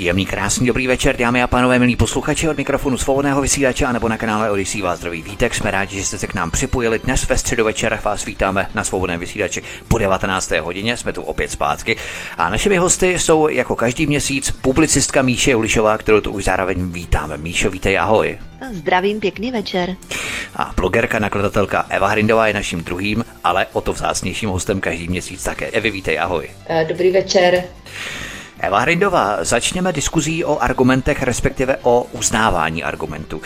Příjemný, krásný, dobrý večer, dámy a pánové, milí posluchači od mikrofonu svobodného vysílače a nebo na kanále Odisí vás zdraví vítek. Jsme rádi, že jste se k nám připojili. Dnes ve středu večer vás vítáme na svobodném vysílači po 19. hodině. Jsme tu opět zpátky. A našimi hosty jsou jako každý měsíc publicistka Míše Ulišová, kterou tu už zároveň vítáme. Míšo, vítej, ahoj. Zdravím, pěkný večer. A blogerka, nakladatelka Eva Hrindová je naším druhým, ale o to vzácnějším hostem každý měsíc také. Evi, vítej, ahoj. Dobrý večer. Eva Hrindová, začněme diskuzí o argumentech, respektive o uznávání argumentů.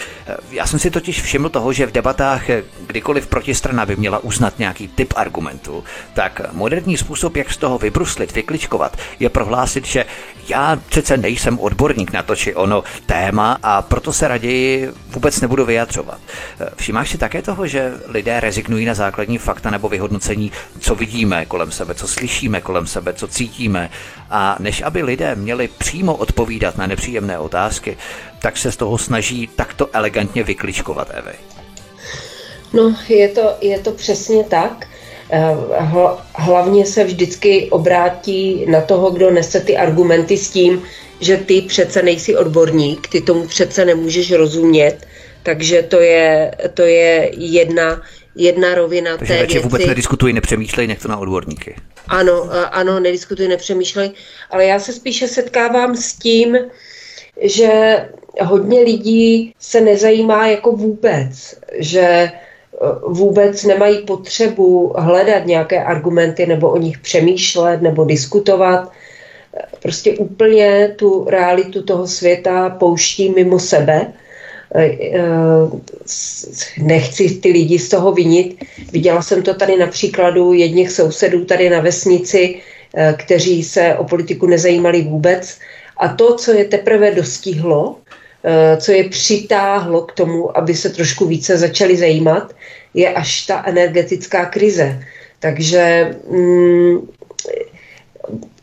Já jsem si totiž všiml toho, že v debatách, kdykoliv protistrana by měla uznat nějaký typ argumentu, tak moderní způsob, jak z toho vybruslit, vykličkovat, je prohlásit, že já přece nejsem odborník na to či ono téma a proto se raději vůbec nebudu vyjadřovat. Všimáš si také toho, že lidé rezignují na základní fakta nebo vyhodnocení, co vidíme kolem sebe, co slyšíme kolem sebe, co cítíme a než aby lidé měli přímo odpovídat na nepříjemné otázky, tak se z toho snaží takto elegantně vykličkovat, Evy. No, je to, je to přesně tak. Eh, hlavně se vždycky obrátí na toho, kdo nese ty argumenty s tím, že ty přece nejsi odborník, ty tomu přece nemůžeš rozumět, takže to je, to je jedna, jedna rovina Takže té věci. vůbec nediskutují, nepřemýšlej, nech to na odborníky. Ano, ano, nediskutuji, nepřemýšlej, ale já se spíše setkávám s tím, že hodně lidí se nezajímá jako vůbec, že vůbec nemají potřebu hledat nějaké argumenty nebo o nich přemýšlet nebo diskutovat. Prostě úplně tu realitu toho světa pouští mimo sebe Eh, nechci ty lidi z toho vinit. Viděla jsem to tady na příkladu jedních sousedů tady na vesnici, eh, kteří se o politiku nezajímali vůbec. A to, co je teprve dostihlo, eh, co je přitáhlo k tomu, aby se trošku více začali zajímat, je až ta energetická krize. Takže mm,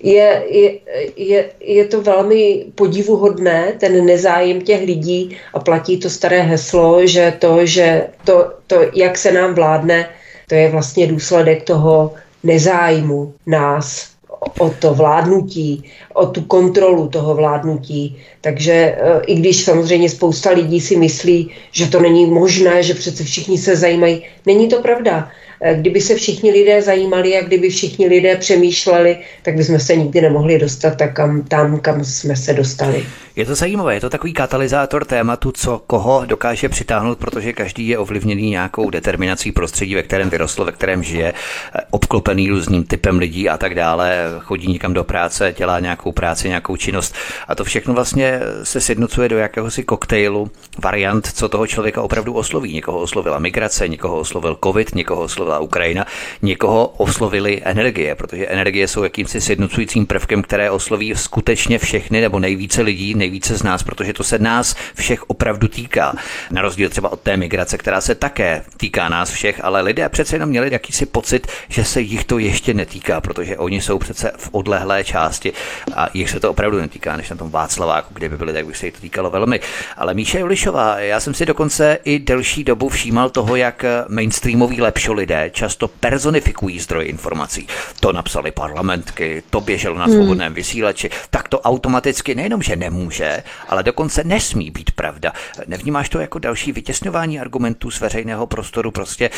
je, je, je, je to velmi podivuhodné, ten nezájem těch lidí a platí to staré heslo, že to, že to, to, jak se nám vládne, to je vlastně důsledek toho nezájmu nás o to vládnutí, o tu kontrolu toho vládnutí. Takže e, i když samozřejmě spousta lidí si myslí, že to není možné, že přece všichni se zajímají, není to pravda. Eh, kdyby se všichni lidé zajímali a kdyby všichni lidé přemýšleli, tak bychom se nikdy nemohli dostat tak kam, tam, kam jsme se dostali. Je to zajímavé, je to takový katalyzátor tématu, co koho dokáže přitáhnout, protože každý je ovlivněný nějakou determinací prostředí, ve kterém vyrostl, ve kterém žije, eh, obklopený různým typem lidí a tak dále, chodí někam do práce, dělá nějakou práci, nějakou činnost a to všechno vlastně se sjednocuje do jakéhosi koktejlu variant, co toho člověka opravdu osloví. Někoho oslovila migrace, někoho oslovil covid, někoho oslovila Ukrajina, někoho oslovili energie, protože energie jsou jakýmsi sjednocujícím prvkem, které osloví skutečně všechny nebo nejvíce lidí, nejvíce z nás, protože to se nás všech opravdu týká. Na rozdíl třeba od té migrace, která se také týká nás všech, ale lidé přece jenom měli jakýsi pocit, že se jich to ještě netýká, protože oni jsou přece v odlehlé části a jich se to opravdu netýká, než na tom Václaváku, kde by byli, tak by se jich to týkalo velmi. Ale Míše Julišová, já jsem si dokonce i delší dobu všímal toho, jak mainstreamoví lepšo lidé často personifikují zdroje informací. To napsali parlamentky, to běželo na hmm. svobodném vysílači, tak to automaticky nejenom, že nemůže, ale dokonce nesmí být pravda. Nevnímáš to jako další vytěsňování argumentů z veřejného prostoru? Prostě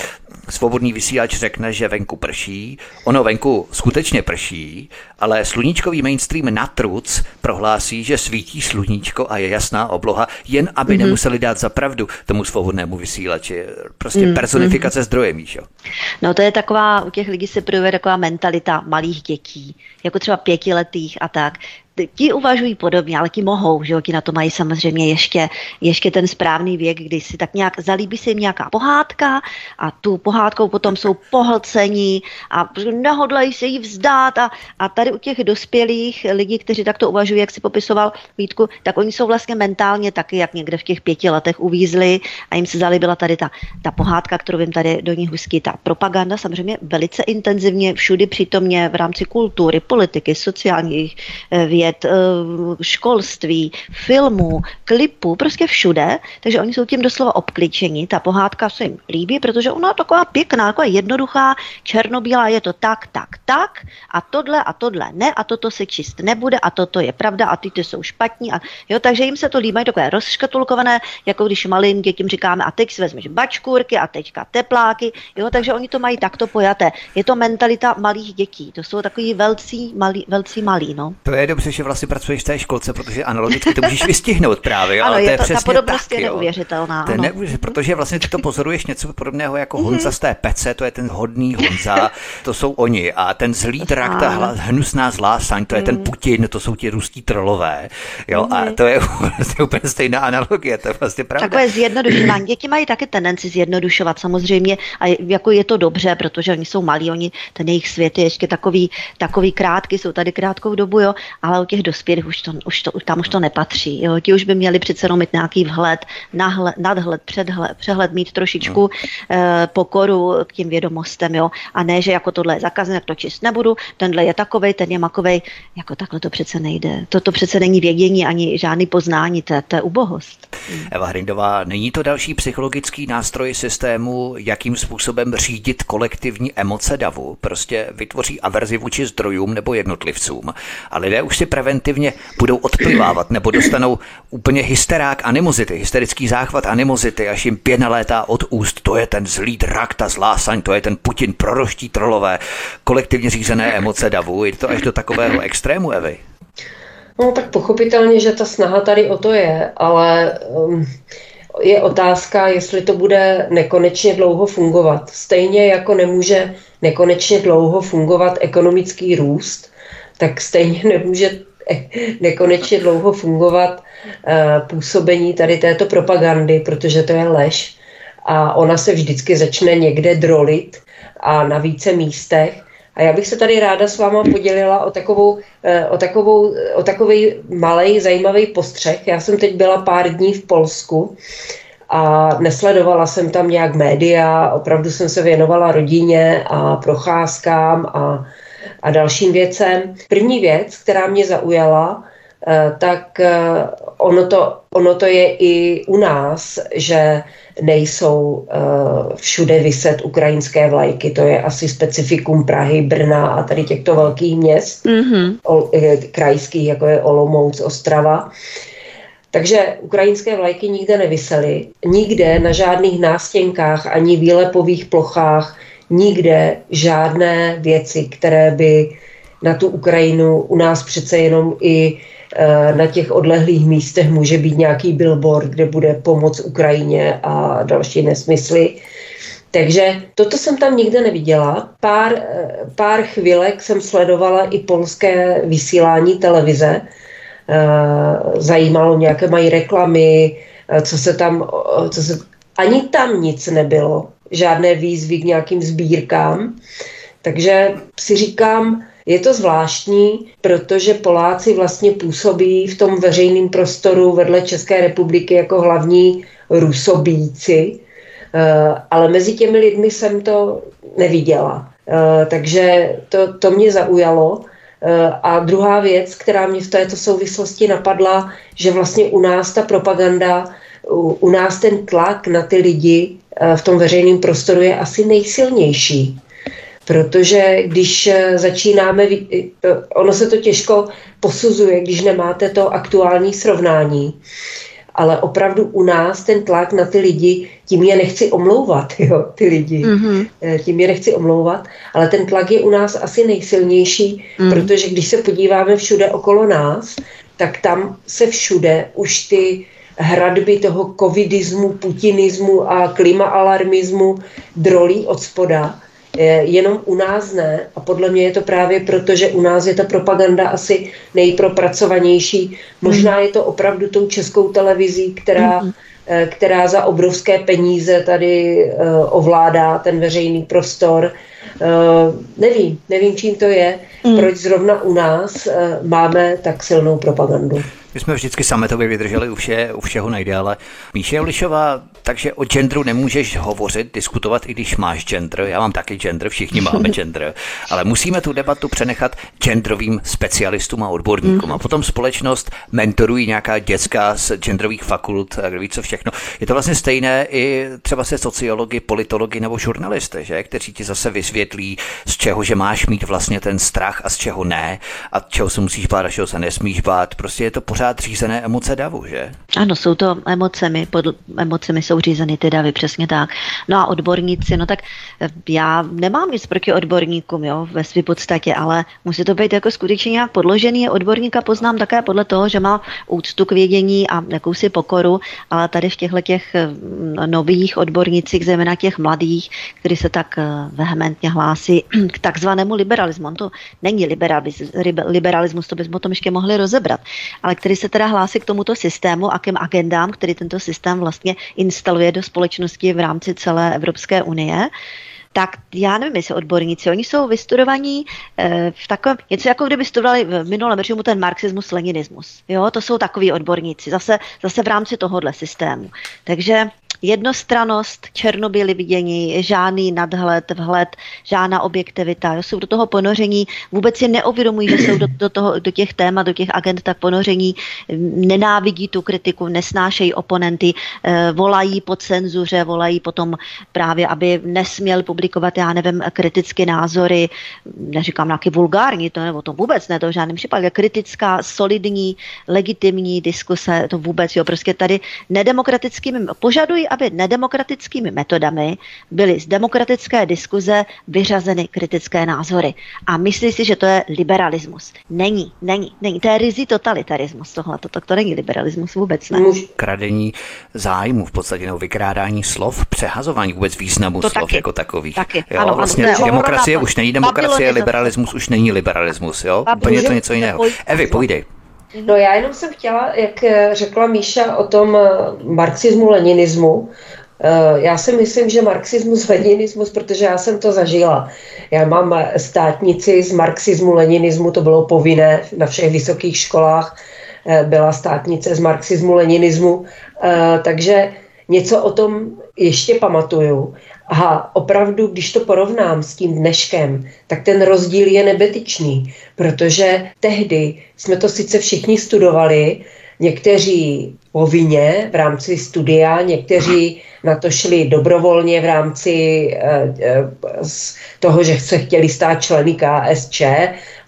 svobodný vysílač řekne, že venku prší, ono venku skutečně prší, ale sluníčkový mainstream na truc prohlásí, že svítí sluníčko a je jasná obloha, jen aby mm-hmm. nemuseli dát za pravdu tomu svobodnému vysílači. Prostě mm-hmm. personifikace zdroje, Míšo. No to je taková, u těch lidí se projevuje taková mentalita malých dětí, jako třeba pětiletých a tak. ti uvažují podobně, ale ti mohou, že jo, ti na to mají samozřejmě ještě, ještě ten správný věk, kdy si tak nějak zalíbí se jim nějaká pohádka a tu pohádkou potom jsou pohlcení a nehodlají se jí vzdát a, a tady u těch dospělých lidí, kteří takto uvažují, jak si popisoval Vítku, tak oni jsou vlastně mentálně taky, jak někde v těch pěti letech uvízli a jim se zalíbila tady ta, ta pohádka, kterou jim tady do ní hustí, ta propaganda samozřejmě velice intenzivně všudy přítomně v rámci kultury, politiky, sociálních eh, věd, eh, školství, filmů, klipů, prostě všude, takže oni jsou tím doslova obkličeni. Ta pohádka se jim líbí, protože ona je taková pěkná, taková jednoduchá, černobílá, je to tak, tak, tak. A tohle a tohle ne. A toto se čist nebude. A toto je pravda. A ty ty jsou špatní. A, jo, takže jim se to líbí takové rozškatulkované, jako když malým dětím říkáme a teď si vezmeš bačkůrky a teďka tepláky, jo, takže oni to mají takto pojaté. Je to mentalita malých dětí, to jsou takový velcí malí, velcí malí, no. To je dobře, že vlastně pracuješ v té školce, protože analogicky to můžeš vystihnout právě. ano, ale je to je to, přesně ta podobnost tak, je neuvěřitelná. To je ano. neuvěř, protože vlastně ty to pozoruješ něco podobného jako Honza z té pece, to je ten hodný Honza, to jsou oni. A ten zlý drak, ta hla, hnusná zlá saň, to je ten Putin, to jsou ti rustí trolové. Jo, a to je vlastně úplně stejná analogie, to je vlastně pravda. Takové zjednodušování. Děti mají taky tendenci zjednodušovat samozřejmě a jako je to dobře, protože oni jsou malí, oni, ten jejich svět je ještě takový, takový krátký, jsou tady krátkou dobu, jo, ale u těch dospělých už, to, už to, tam už to nepatří. Jo. Ti už by měli přece jenom mít nějaký vhled, nahled, nadhled, předhled, přehled, mít trošičku eh, pokoru k těm vědomostem, jo, a ne, že jako tohle je zakazené, tak to číst nebudu, tenhle je takovej, ten je makovej, jako takhle to přece nejde. Toto přece není vědění ani žádný poznání, to, je- to je ubohost. Eva Hrindová, není to další psychologický nástroj systému, jakým způsobem řídit kolektivní emoce davu? Prostě vytvoří averzi vůči zdrojům nebo jednotlivcům. A lidé už si preventivně budou odplivávat nebo dostanou úplně hysterák animozity, hysterický záchvat animozity, až jim pěna létá od úst. To je ten zlý drak, ta zlá saň, to je ten Putin, proroští trolové, kolektivně řízené emoce davu. Je to až do takového extrému, Evy? No tak pochopitelně, že ta snaha tady o to je, ale um, je otázka, jestli to bude nekonečně dlouho fungovat. Stejně jako nemůže nekonečně dlouho fungovat ekonomický růst, tak stejně nemůže eh, nekonečně dlouho fungovat uh, působení tady této propagandy, protože to je lež a ona se vždycky začne někde drolit a na více místech. A já bych se tady ráda s váma podělila o takovou, eh, o takovou, o takový malý zajímavý postřeh. Já jsem teď byla pár dní v Polsku a nesledovala jsem tam nějak média, opravdu jsem se věnovala rodině a procházkám a, a dalším věcem. První věc, která mě zaujala, tak eh, ono to, ono to je i u nás, že nejsou uh, všude vyset ukrajinské vlajky. To je asi specifikum Prahy, Brna a tady těchto velkých měst, Mm-hmm. o, eh, krajských, jako je Olomouc, Ostrava. Takže ukrajinské vlajky nikde nevysely. Nikde na žádných nástěnkách ani výlepových plochách, nikde žádné věci, které by na tu Ukrajinu u nás přece jenom i eh, na těch odlehlých místech může být nějaký billboard, kde bude pomoc Ukrajině a další nesmysly. Takže toto jsem tam nikde neviděla. Pár, eh, pár chvilek jsem sledovala i polské vysílání televize. Eh, Zajímalo, mě, jaké mají reklamy, eh, co se tam, eh, co se, ani tam nic nebylo, žádné výzvy k nějakým sbírkám. Takže si říkám, je to zvláštní, protože Poláci vlastně působí v tom veřejném prostoru vedle České republiky jako hlavní rusobíci, Eh, ale mezi těmi lidmi jsem to neviděla. Eh, Takže to, to mě zaujalo. Eh, A druhá věc, která mě v této souvislosti napadla, že vlastně u nás ta propaganda, u, nás ten tlak na ty lidi v tom veřejném prostoru je asi nejsilnější. Protože když eh, začínáme, eh, ono se to těžko posuzuje, když nemáte to aktuální srovnání, ale opravdu u nás ten tlak na ty lidi, tím je nechci omlouvat, jo, ty lidi, Mm-hmm. Tím je nechci omlouvat, ale ten tlak je u nás asi nejsilnější, Mm. mm. protože když se podíváme všude okolo nás, tak tam se všude už ty hradby toho covidismu, putinismu a klimaalarmismu drolí od spoda. Jenom u nás ne. A podle mě je to právě proto, že u nás je ta propaganda asi nejpropracovanější. Možná je to opravdu tou českou televizí, která, mm-hmm. která za obrovské peníze tady eh, ovládá ten veřejný prostor. Eh, nevím, nevím, čím to je, mm. proč zrovna u nás máme tak silnou propagandu. My jsme vždycky sametově vydrželi u, vše, u všeho nejdéle. Míše Jolišová, takže o genderu nemůžeš hovořit, diskutovat, i když máš gender. Já mám taky gender, všichni máme gender. Ale musíme tu debatu přenechat genderovým specialistům a odborníkům. Mm. A potom společnost mentorují nějaká dětská z genderových fakult, a kdo ví co všechno. Je to vlastně stejné i třeba se sociologi, politologi nebo žurnalisté, že? kteří ti zase vysvětlí, z čeho že máš mít vlastně ten strach a z čeho ne, a čeho se musíš bát a čeho se nesmíš bát. Prostě je to pořád pořád řízené emoce davu, že? Ano, jsou to emocemi, pod emocemi jsou řízeny ty davy, přesně tak. No a odborníci, no tak eh, já nemám nic proti odborníkům, jo, ve své podstatě, ale musí to být jako skutečně nějak podložený. Odborníka poznám také podle toho, že má úctu k vědění a jakousi pokoru, ale tady v těchto těch eh, nových odbornicích, zejména těch mladých, kteří se tak eh, vehementně hlásí k takzvanému liberalismu. On to není liberalismus, liberalismus to bychom o tom ještě mohli rozebrat, ale který se teda hlásí k tomuto systému a k agendám, který tento systém vlastně instaluje do společnosti v rámci celé Evropské unie, tak já nevím, jestli odborníci, oni jsou vystudovaní e, v takovém, něco jako kdyby studovali v minulém režimu ten marxismus, leninismus. Jo, to jsou takový odborníci, zase, zase v rámci tohohle systému. Takže jednostranost, černobyly vidění, žádný nadhled, vhled, žádná objektivita. Jo, jsou do toho ponoření, vůbec si neuvědomují, že jsou do, do, toho, do těch témat, do těch agent tak ponoření, nenávidí tu kritiku, nesnášejí oponenty, eh, volají po cenzuře, volají potom právě, aby nesměl publikovat, já nevím, kritické názory, neříkám nějaký vulgární, to nebo to vůbec ne, to v žádném případě, kritická, solidní, legitimní diskuse, to vůbec, jo, prostě tady nedemokratickými požadují, aby nedemokratickými metodami byly z demokratické diskuze vyřazeny kritické názory. A myslí si, že to je liberalismus. Není, není, není. To je rizí totalitarismus tohle. To, to, to není liberalismus vůbec ne. Kradení zájmu v podstatě, nebo vykrádání slov, přehazování vůbec významu to slov taky, jako takových. Taky, jo, ano, vlastně ano, demokracie už není demokracie, liberalismus už není liberalismus. Jo? Úplně to něco jiného. Evi, povídej. No já jenom jsem chtěla, jak eh, řekla Míša o tom eh, marxismu, leninismu, eh, já si myslím, že marxismus, leninismus, protože já jsem to zažila. Já mám státnici z marxismu, leninismu, to bylo povinné na všech vysokých školách, byla státnice z marxismu, leninismu, takže něco o tom ještě pamatuju. A opravdu, když to porovnám s tím dneškem, tak ten rozdíl je nebetyčný, protože tehdy jsme to sice všichni studovali, někteří povinně v rámci studia, někteří na to šli dobrovolně v rámci eh, eh, toho, že se chtěli stát členy KSČ,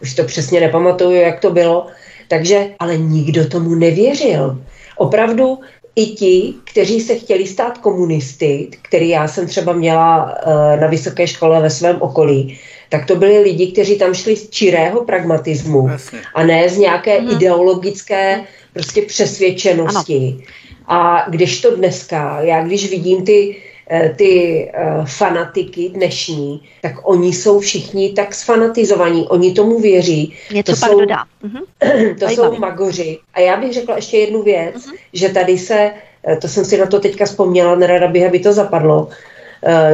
už to přesně nepamatuju, jak to bylo, takže ale nikdo tomu nevěřil. Opravdu i ti, kteří se chtěli stát komunisty, který já jsem třeba měla uh, na vysoké škole ve svém okolí, tak to byli lidi, kteří tam šli z čirého pragmatismu Jasně. a ne z nějaké hmm. ideologické prostě přesvědčenosti. Ano. A když to dneska, já když vidím ty Eh, ty uh, fanatiky dnešní, tak oni jsou všichni tak sfanatizovaní, oni tomu věří. Něco to pak jsou, dodá. Mhm. to jsou magoři. A já bych řekla ještě jednu věc, uh-huh. že tady se, eh, to jsem si na to teďka vzpomněla, nerada bych, aby to zapadlo,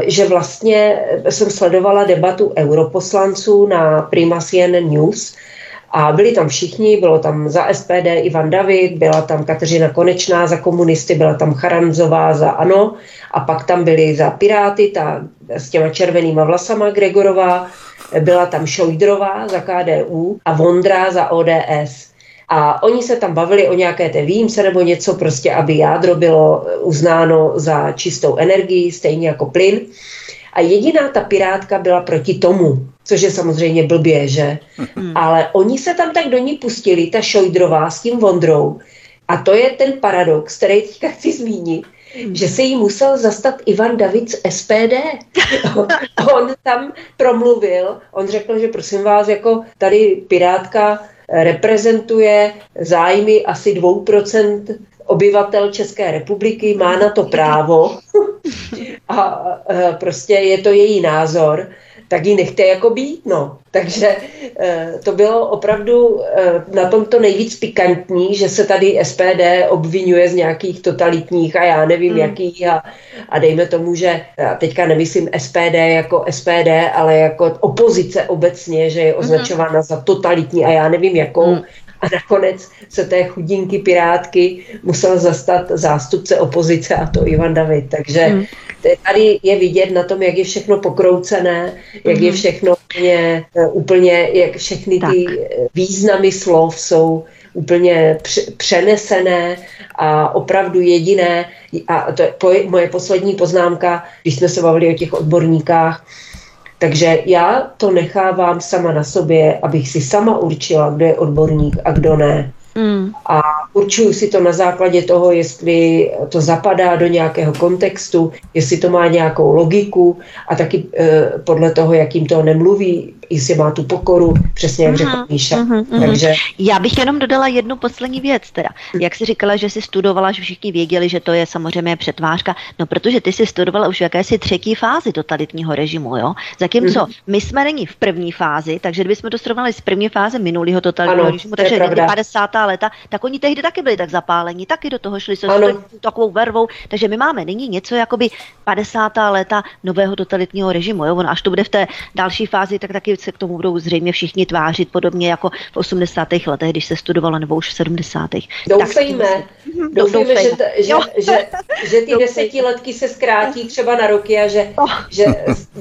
že vlastně jsem sledovala debatu europoslanců na Prima CNN News, a byli tam všichni, bylo tam za SPD Ivan David, byla tam Kateřina Konečná za komunisty, byla tam Charanzová za ANO a pak tam byli za Piráty, ta s těma červenýma vlasama Gregorová, byla tam Šojdrová za KDU a Vondra za ODS. A oni se tam bavili o nějaké té výjimce nebo něco, prostě aby jádro bylo uznáno za čistou energii, stejně jako plyn. A jediná ta pirátka byla proti tomu, což je samozřejmě blbě, že? Hmm. Ale oni se tam tak do ní pustili, ta Šojdrová s tím Vondrou. A to je ten paradox, který teďka chci zmínit, hmm. že se jí musel zastat Ivan David z SPD. on tam promluvil, on řekl, že prosím vás, jako tady Pirátka reprezentuje zájmy asi 2% obyvatel České republiky, má na to právo a prostě je to její názor, tak ji nechte jako být, no. Takže eh, to bylo opravdu eh, na tom to nejvíc pikantní, že se tady SPD obvinuje z nějakých totalitních a já nevím mm. jakých a, a dejme tomu, že já teďka nemyslím SPD jako SPD, ale jako opozice obecně, že je mhm. označována mm. za totalitní a já nevím jakou. Mm. A nakonec se té chudinky pirátky musel zastat zástupce opozice a to Ivan David. Takže mm tady je vidět na tom, jak je všechno pokroucené, jak je mhm. všechno úplně, eh, úplně, jak všechny ty tak. významy slov jsou úplně přenesené a opravdu jediné. A to je moje poslední poznámka, když jsme se bavili o těch odborníkách, takže já to nechávám sama na sobě, abych si sama určila, kdo je odborník a kdo ne. Mm. A určuju si to na základě toho, jestli to zapadá do nějakého kontextu, jestli to má nějakou logiku a taky e, podle toho, jak jim to nemluví, jestli má tu pokoru, přesně jak řekl Míša. Uh-huh, uh-huh. Takže... Já bych jenom dodala jednu poslední věc. Teda. Jak jsi říkala, že jsi studovala, že všichni věděli, že to je samozřejmě přetvářka, no protože ty jsi studovala už v jakési třetí fázi totalitního režimu, jo? Zatímco uh-huh. my jsme není v první fázi, takže kdybychom to srovnali s první fáze minulého totalitního ano, režimu, takže 50. léta, tak oni tehdy taky byli tak zapálení, taky do toho šli se takovou vervou, takže my máme nyní něco jakoby 50. léta nového totalitního režimu, jo? Ono, až to bude v té další fázi, tak taky se k tomu budou zřejmě všichni tvářit, podobně jako v 80. letech, když se studovalo, nebo už v 70. Doufejme, tak, doufejme, že, t, že, že, že ty desetiletky se zkrátí třeba na roky a že, že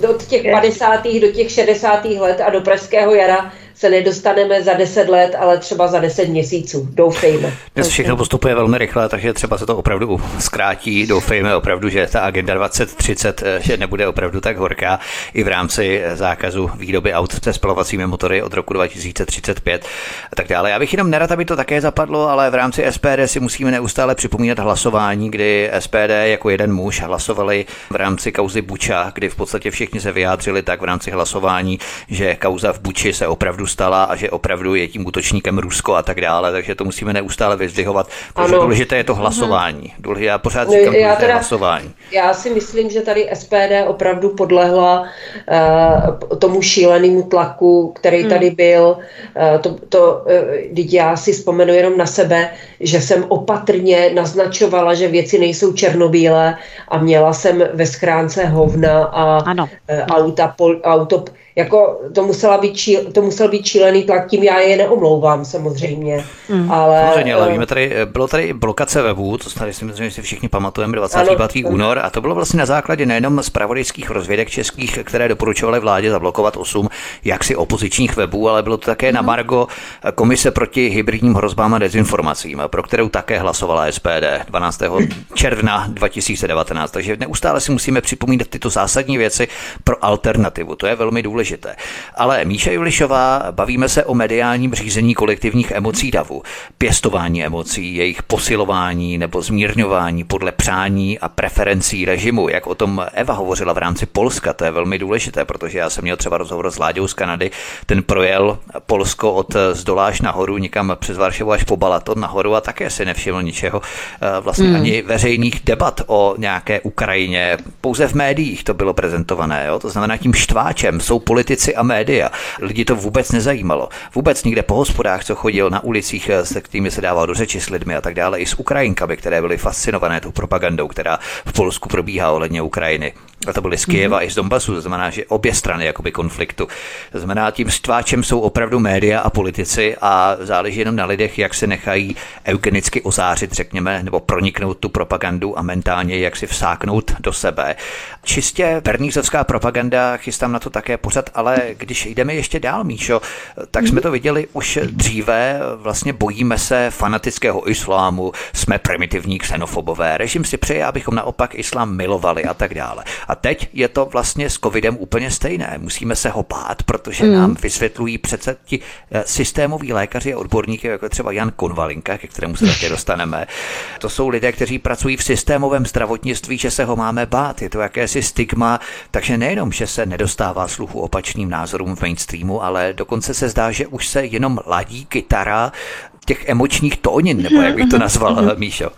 od těch 50. do těch 60. let a do Pražského jara se nedostaneme za 10 let, ale třeba za 10 měsíců. Doufejme. Dnes všechno postupuje velmi rychle, takže třeba se to opravdu zkrátí. Doufejme opravdu, že ta agenda 2030 eh, že nebude opravdu tak horká i v rámci eh, zákazu výroby aut se spalovacími motory od roku 2035 a tak dále. Já bych jenom nerad, aby to také zapadlo, ale v rámci SPD si musíme neustále připomínat hlasování, kdy SPD jako jeden muž hlasovali v rámci kauzy Buča, kdy v podstatě všichni se vyjádřili tak v rámci hlasování, že kauza v Buči se opravdu stala a že opravdu je tím útočníkem Rusko a tak dále, takže to musíme neustále vyzdvihovat, protože ano. důležité je to mhm. hlasování. Důležité, já pořád no, říkám, já teda, hlasování. Já si myslím, že tady SPD opravdu podlehla uh, tomu šílenému tlaku, který hmm. tady byl. Uh, to, to, uh, já si vzpomenu jenom na sebe, že jsem opatrně naznačovala, že věci nejsou černobílé a měla jsem ve schránce hovna a ano. Uh, auta, pol, auto, jako to, musela být číl, to musel být šílený tlak, tím já je neomlouvám samozřejmě. Mm. Ale, samozřejmě, ale víme tady, bylo tady blokace webu, to tady si myslím, že si všichni pamatujeme, 25. Ano, únor, a to bylo vlastně na základě nejenom zpravodajských rozvědek českých, které doporučovaly vládě zablokovat 8 jaksi opozičních webů, ale bylo to také mm. na Margo Komise proti hybridním hrozbám a dezinformacím, pro kterou také hlasovala SPD 12. června 2019. Takže neustále si musíme připomínat tyto zásadní věci pro alternativu. To je velmi důležité důležité. Ale Míša Julišová, bavíme se o mediálním řízení kolektivních emocí davu, pěstování emocí, jejich posilování nebo zmírňování podle přání a preferencí režimu, jak o tom Eva hovořila v rámci Polska, to je velmi důležité, protože já jsem měl třeba rozhovor s Láďou z Kanady, ten projel Polsko od zdoláš nahoru, někam přes Varšavu až po Balaton nahoru a také si nevšiml ničeho, eh, vlastně hmm. ani veřejných debat o nějaké Ukrajině, pouze v médiích to bylo prezentované, jo? to znamená tím štváčem jsou politici a média. Lidi to vůbec nezajímalo. Vůbec nikde po hospodách, co chodil na ulicích, eh, se kterými se dával do řeči s lidmi a tak dále, i s Ukrajinkami, které byly fascinované tou propagandou, která v Polsku probíhá ohledně Ukrajiny a to byly z Kyjeva mm-hmm. i z Donbasu, to znamená, že obě strany jakoby konfliktu. To znamená, tím stváčem jsou opravdu média a politici a záleží jenom na lidech, jak se nechají eugenicky ozářit, řekněme, nebo proniknout tu propagandu a mentálně jak si vsáknout do sebe. Čistě pernízovská propaganda, chystám na to také pořád, ale když jdeme ještě dál, Míšo, tak jsme to viděli už dříve, vlastně bojíme se fanatického islámu, jsme primitivní xenofobové, režim si přeje, abychom naopak islám milovali a tak dále. A teď je to vlastně s covidem úplně stejné. Musíme se ho bát, protože mm. nám vysvětlují přece ti eh, systémoví lékaři a odborníky, jako třeba Jan Konvalinka, ke kterému se také dostaneme. To jsou lidé, kteří pracují v systémovém zdravotnictví, že se ho máme bát. Je to jakési stigma, takže nejenom, že se nedostává sluchu opačným názorům v mainstreamu, ale dokonce se zdá, že už se jenom ladí kytara těch emočních tónin, nebo jak bych to nazval, Míšo?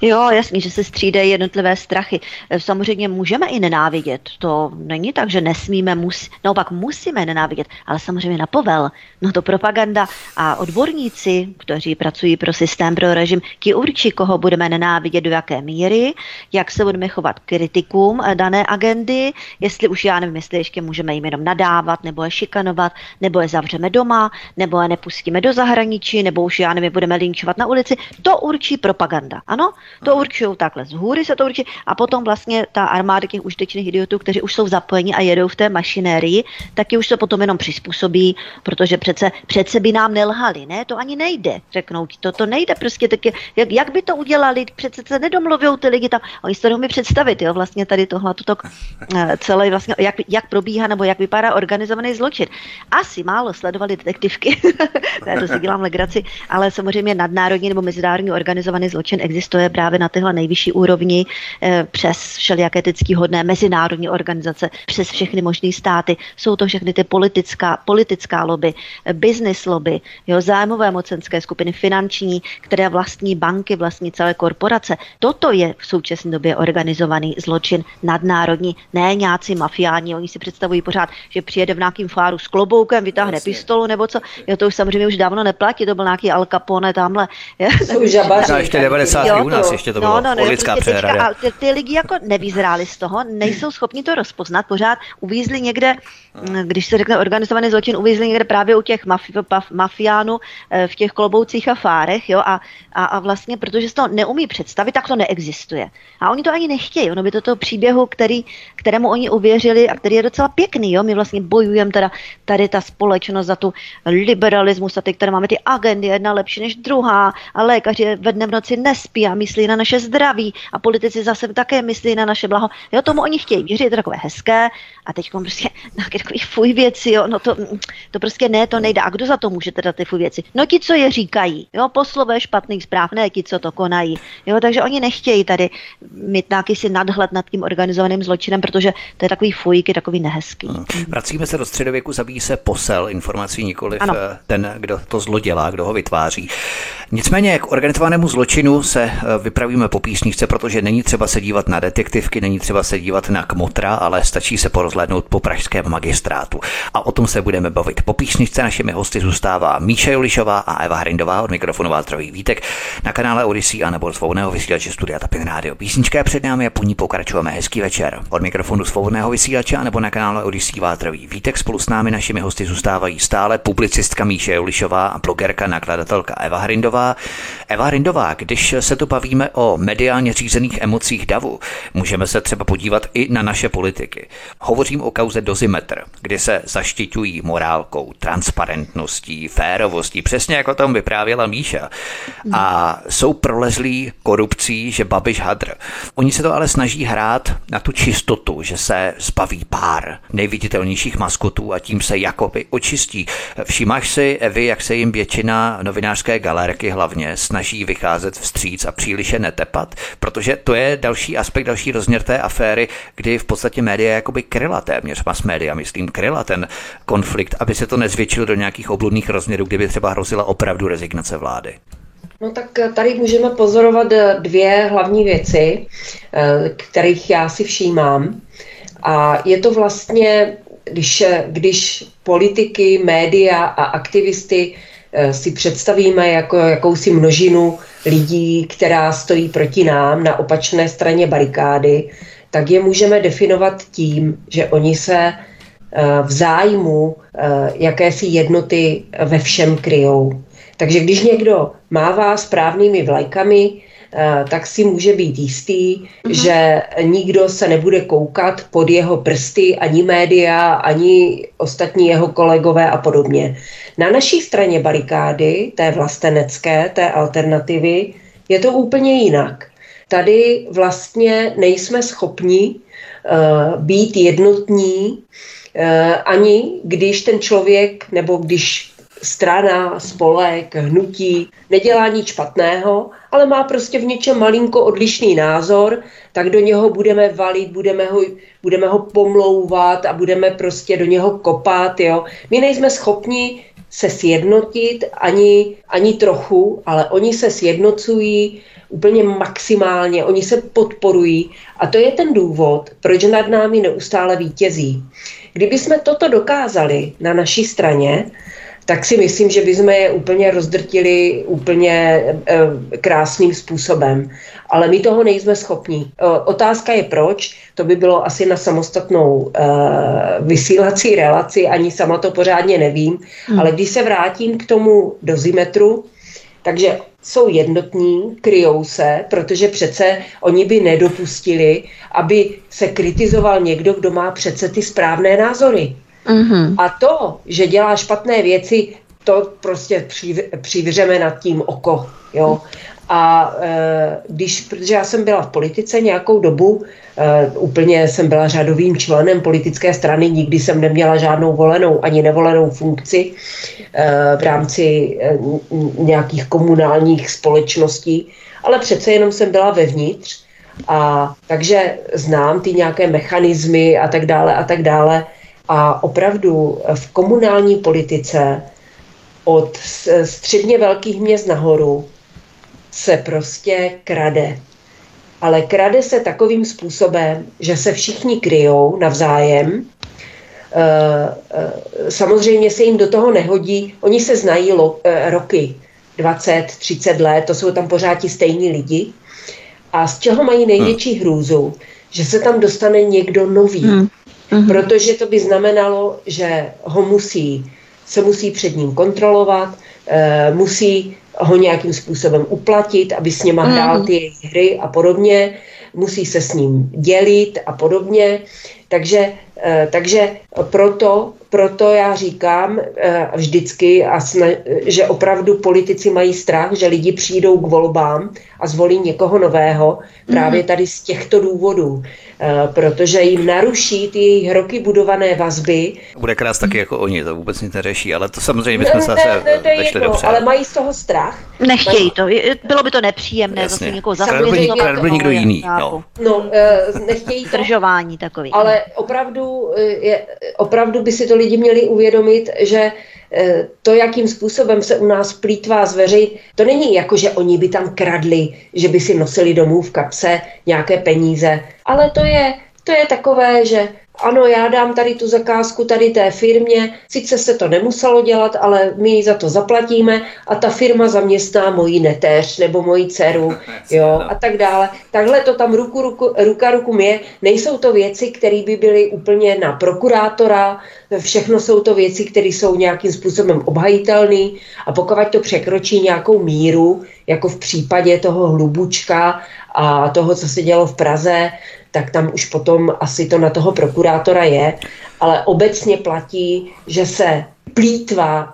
Jo, jasně, že se střídají jednotlivé strachy. Eh, samozřejmě můžeme i nenávidět. To není tak, že nesmíme, mus, naopak musíme nenávidět, ale samozřejmě na povel. No to propaganda a odborníci, kteří pracují pro systém, pro režim, ti určí, koho budeme nenávidět, do jaké míry, jak se budeme chovat kritikům eh, dané agendy, jestli už já nevím, jestli ještě můžeme jim jenom nadávat, nebo je šikanovat, nebo je zavřeme doma, nebo je nepustíme do zahraničí, nebo už já nevím, budeme linčovat na ulici. To určí propaganda. Ano, to určují takhle. Z hůry se to určí a potom vlastně ta armáda těch užitečných idiotů, kteří už jsou zapojeni a jedou v té mašinérii, taky už se potom jenom přizpůsobí, protože přece, přece by nám nelhali, ne? To ani nejde, řeknou ti, to, to nejde prostě taky, jak, jak by to udělali, přece se nedomluví ty lidi tam, oni si to mi představit, jo, vlastně tady tohle, toto eh, celé vlastně, jak, jak probíhá nebo jak vypadá organizovaný zločin. Asi málo sledovali detektivky, ne, to si dělám legraci, ale samozřejmě nadnárodní nebo mezinárodní organizovaný zločin existuje právě na téhle nejvyšší úrovni eh, přes všelijaké etický hodné mezinárodní organizace, přes všechny možné státy. Jsou to všechny ty politická, politická lobby, eh, business lobby, jo, zájmové mocenské skupiny, finanční, které vlastní banky, vlastní celé korporace. Toto je v současné době organizovaný zločin nadnárodní, ne nějací mafiáni. Oni si představují pořád, že přijede v nějakým fáru s kloboukem, vytáhne Jasně. pistolu nebo co. Jo, to už samozřejmě už dávno neplatí, to byl nějaký Al Capone tamhle. Jsou žabaři. No, ještě 90. u nás ještě to bylo no, no, no, prostě přehrada. A ty, ty lidi jako nevyzráli z toho, nejsou schopni to rozpoznat, pořád uvízli někde, mm, když se řekne organizovaný zločin, uvízli někde právě u těch mafi, mafiánů eh, v těch kloboucích a fárech, jo, a, a, a vlastně, protože se to neumí představit, tak to neexistuje. A oni to ani nechtějí, ono by to toho příběhu, který, kterému oni uvěřili a který je docela pěkný, jo, my vlastně bojujeme teda tady ta společnost za tu liberalismus a ty, které máme ty agendy, jedna lepší než druhá a lékaři ve dne v noci nespí a myslí na naše zdraví a politici zase také myslí na naše blaho. Jo, tomu oni chtějí věřit, je to takové hezké a teď prostě nějaké takové fuj věci, jo, no to, to prostě ne, to nejde. A kdo za to může teda ty fuj věci? No ti, co je říkají, jo, poslové špatných zpráv, ne ti, co to konají. Jo, takže oni nechtějí tady mít nějaký si nadhled nad tím organizovaným zločinem, protože to je takový fujky, takový nehezký. Hmm. Vracíme se do středověku, zabíjí se posel informací, nikoli ten, kdo to zlo dělá, kdo ho vytváří. Nicméně k organizovanému zločinu se eh, vypravíme po písničce, protože není třeba se dívat na detektivky, není třeba se dívat na kmotra, ale stačí se porozhlednout po pražském magistrátu. A o tom se budeme bavit. Po písničce našimi hosty zůstává Míša Julišová a Eva Hrindová od mikrofonu Váltrový Vítek na kanále Odyssey a nebo svobodného vysílače Studia Tapin Radio. Písnička je před námi a po ní pokračujeme. Hezký večer. Od mikrofonu svobodného vysílače a nebo na kanále Odyssey Váltrový Vítek spolu s námi našimi hosty zůstávají stále publicistka Míše Julišová a blogerka nakladatelka Eva Hrindová. Eva Hrindová, když se tu bavíme o mediálně řízených emocích davu, můžeme se třeba podívat i na naše politiky. Hovořím o kauze Dozimetr, kdy se zaštiťují morálkou, transparentností, férovostí, přesně jako o tom vyprávěla Míša. A jsou prolezlí korupcí, že Babiš hadr. Oni se to ale snaží hrát na tu čistotu, že se zbaví pár nejviditelnějších maskotů a tím se jakoby očistí. Všimáš si, Evi, jak se jim většina novinářské galerky hlavně snaží vycházet vstříc a příliš netepat, protože to je další aspekt, další rozměr té aféry, kdy v podstatě média jakoby kryla téměř, mass média, myslím, kryla ten konflikt, aby se to nezvětšilo do nějakých obludných rozměrů, kdyby třeba hrozila opravdu rezignace vlády. No tak tady můžeme pozorovat dvě hlavní věci, eh, kterých já si všímám. A je to vlastně, když, když politiky, média a aktivisty eh, si představíme jako jakousi množinu lidí, která stojí proti nám na opačné straně barikády, tak je můžeme definovat tím, že oni se eh, v zájmu jakési jednoty ve všem kryjou. Takže když někdo mává správnými vlajkami, eh, tak si může být jistý, uh-huh. že nikdo se nebude koukat pod jeho prsty, ani média, ani ostatní jeho kolegové a podobně. Na naší straně barikády, té vlastenecké, té alternativy, je to úplně jinak. Tady vlastně nejsme schopni uh, být jednotní, uh, ani když ten člověk, nebo když strana, spolek, hnutí nedělá nic špatného, ale má prostě v něčem malinko odlišný názor, tak do něho budeme valit, budeme ho, budeme ho pomlouvat a budeme prostě do něho kopat. Jo. My nejsme schopni se sjednotit ani, ani trochu, ale oni se sjednocují úplně maximálně, oni se podporují a to je ten důvod, proč nad námi neustále vítězí. Kdyby jsme toto dokázali na naší straně, tak si myslím, že bychom je úplně rozdrtili úplně e, krásným způsobem. Ale my toho nejsme schopni. E, otázka je proč, to by bylo asi na samostatnou e, vysílací relaci, ani sama to pořádně nevím, hmm. ale když se vrátím k tomu dozimetru, takže jsou jednotní, kryjou se, protože přece oni by nedopustili, aby se kritizoval někdo, kdo má přece ty správné názory. Mm-hmm. A to, že dělá špatné věci, to prostě přivřeme nad tím oko. Jo? A e, když, protože já jsem byla v politice nějakou dobu, e, úplně jsem byla řadovým členem politické strany, nikdy jsem neměla žádnou volenou ani nevolenou funkci e, v rámci e, nějakých komunálních společností, ale přece jenom jsem byla vevnitř a takže znám ty nějaké mechanismy a tak dále a tak dále. A opravdu v komunální politice od středně velkých měst nahoru se prostě krade. Ale krade se takovým způsobem, že se všichni kryjou navzájem. Eh, eh, samozřejmě se jim do toho nehodí, oni se znají lo, eh, roky, 20, 30 let, to jsou tam pořád ti stejní lidi. A z čeho mají největší hrůzu? Že se tam dostane někdo nový. Hmm. Mm-hmm. Protože to by znamenalo, že ho musí, se musí před ním kontrolovat, e, musí ho nějakým způsobem uplatit, aby s něma hrál mm-hmm. ty hry a podobně, musí se s ním dělit a podobně. Takže, e, takže proto, proto já říkám e, vždycky, a sna, že opravdu politici mají strach, že lidi přijdou k volbám a zvolí někoho nového právě mm-hmm. tady z těchto důvodů. Eh, protože jim naruší ty jejich roky budované vazby. Bude krás taky jako oni, to vůbec nic neřeší, ale to samozřejmě bychom se zase vešli dobře. Ale mají z toho strach. Nechtějí to, bylo by to nepříjemné Jasně. zase někoho zasadit. Kradl by někdo jiný. No, no eh, nechtějí to. Držování takový. Ale opravdu, eh, je, opravdu by si to lidi měli uvědomit, že to, jakým způsobem se u nás plítvá z veřej, to není jako, že oni by tam kradli, že by si nosili domů v kapse nějaké peníze, ale to je, to je takové, že ano, já dám tady tu zakázku tady té firmě, sice se to nemuselo dělat, ale my ji za to zaplatíme a ta firma zaměstná moji netéř nebo moji dceru, jo, a tak dále. Takhle to tam ruku, ruku, ruka ruku je. Nejsou to věci, které by byly úplně na prokurátora, všechno jsou to věci, které jsou nějakým způsobem obhajitelné a pokud to překročí nějakou míru, jako v případě toho hlubučka a toho, co se dělo v Praze, tak tam už potom asi to na toho prokurátora je, ale obecně platí, že se plítvá,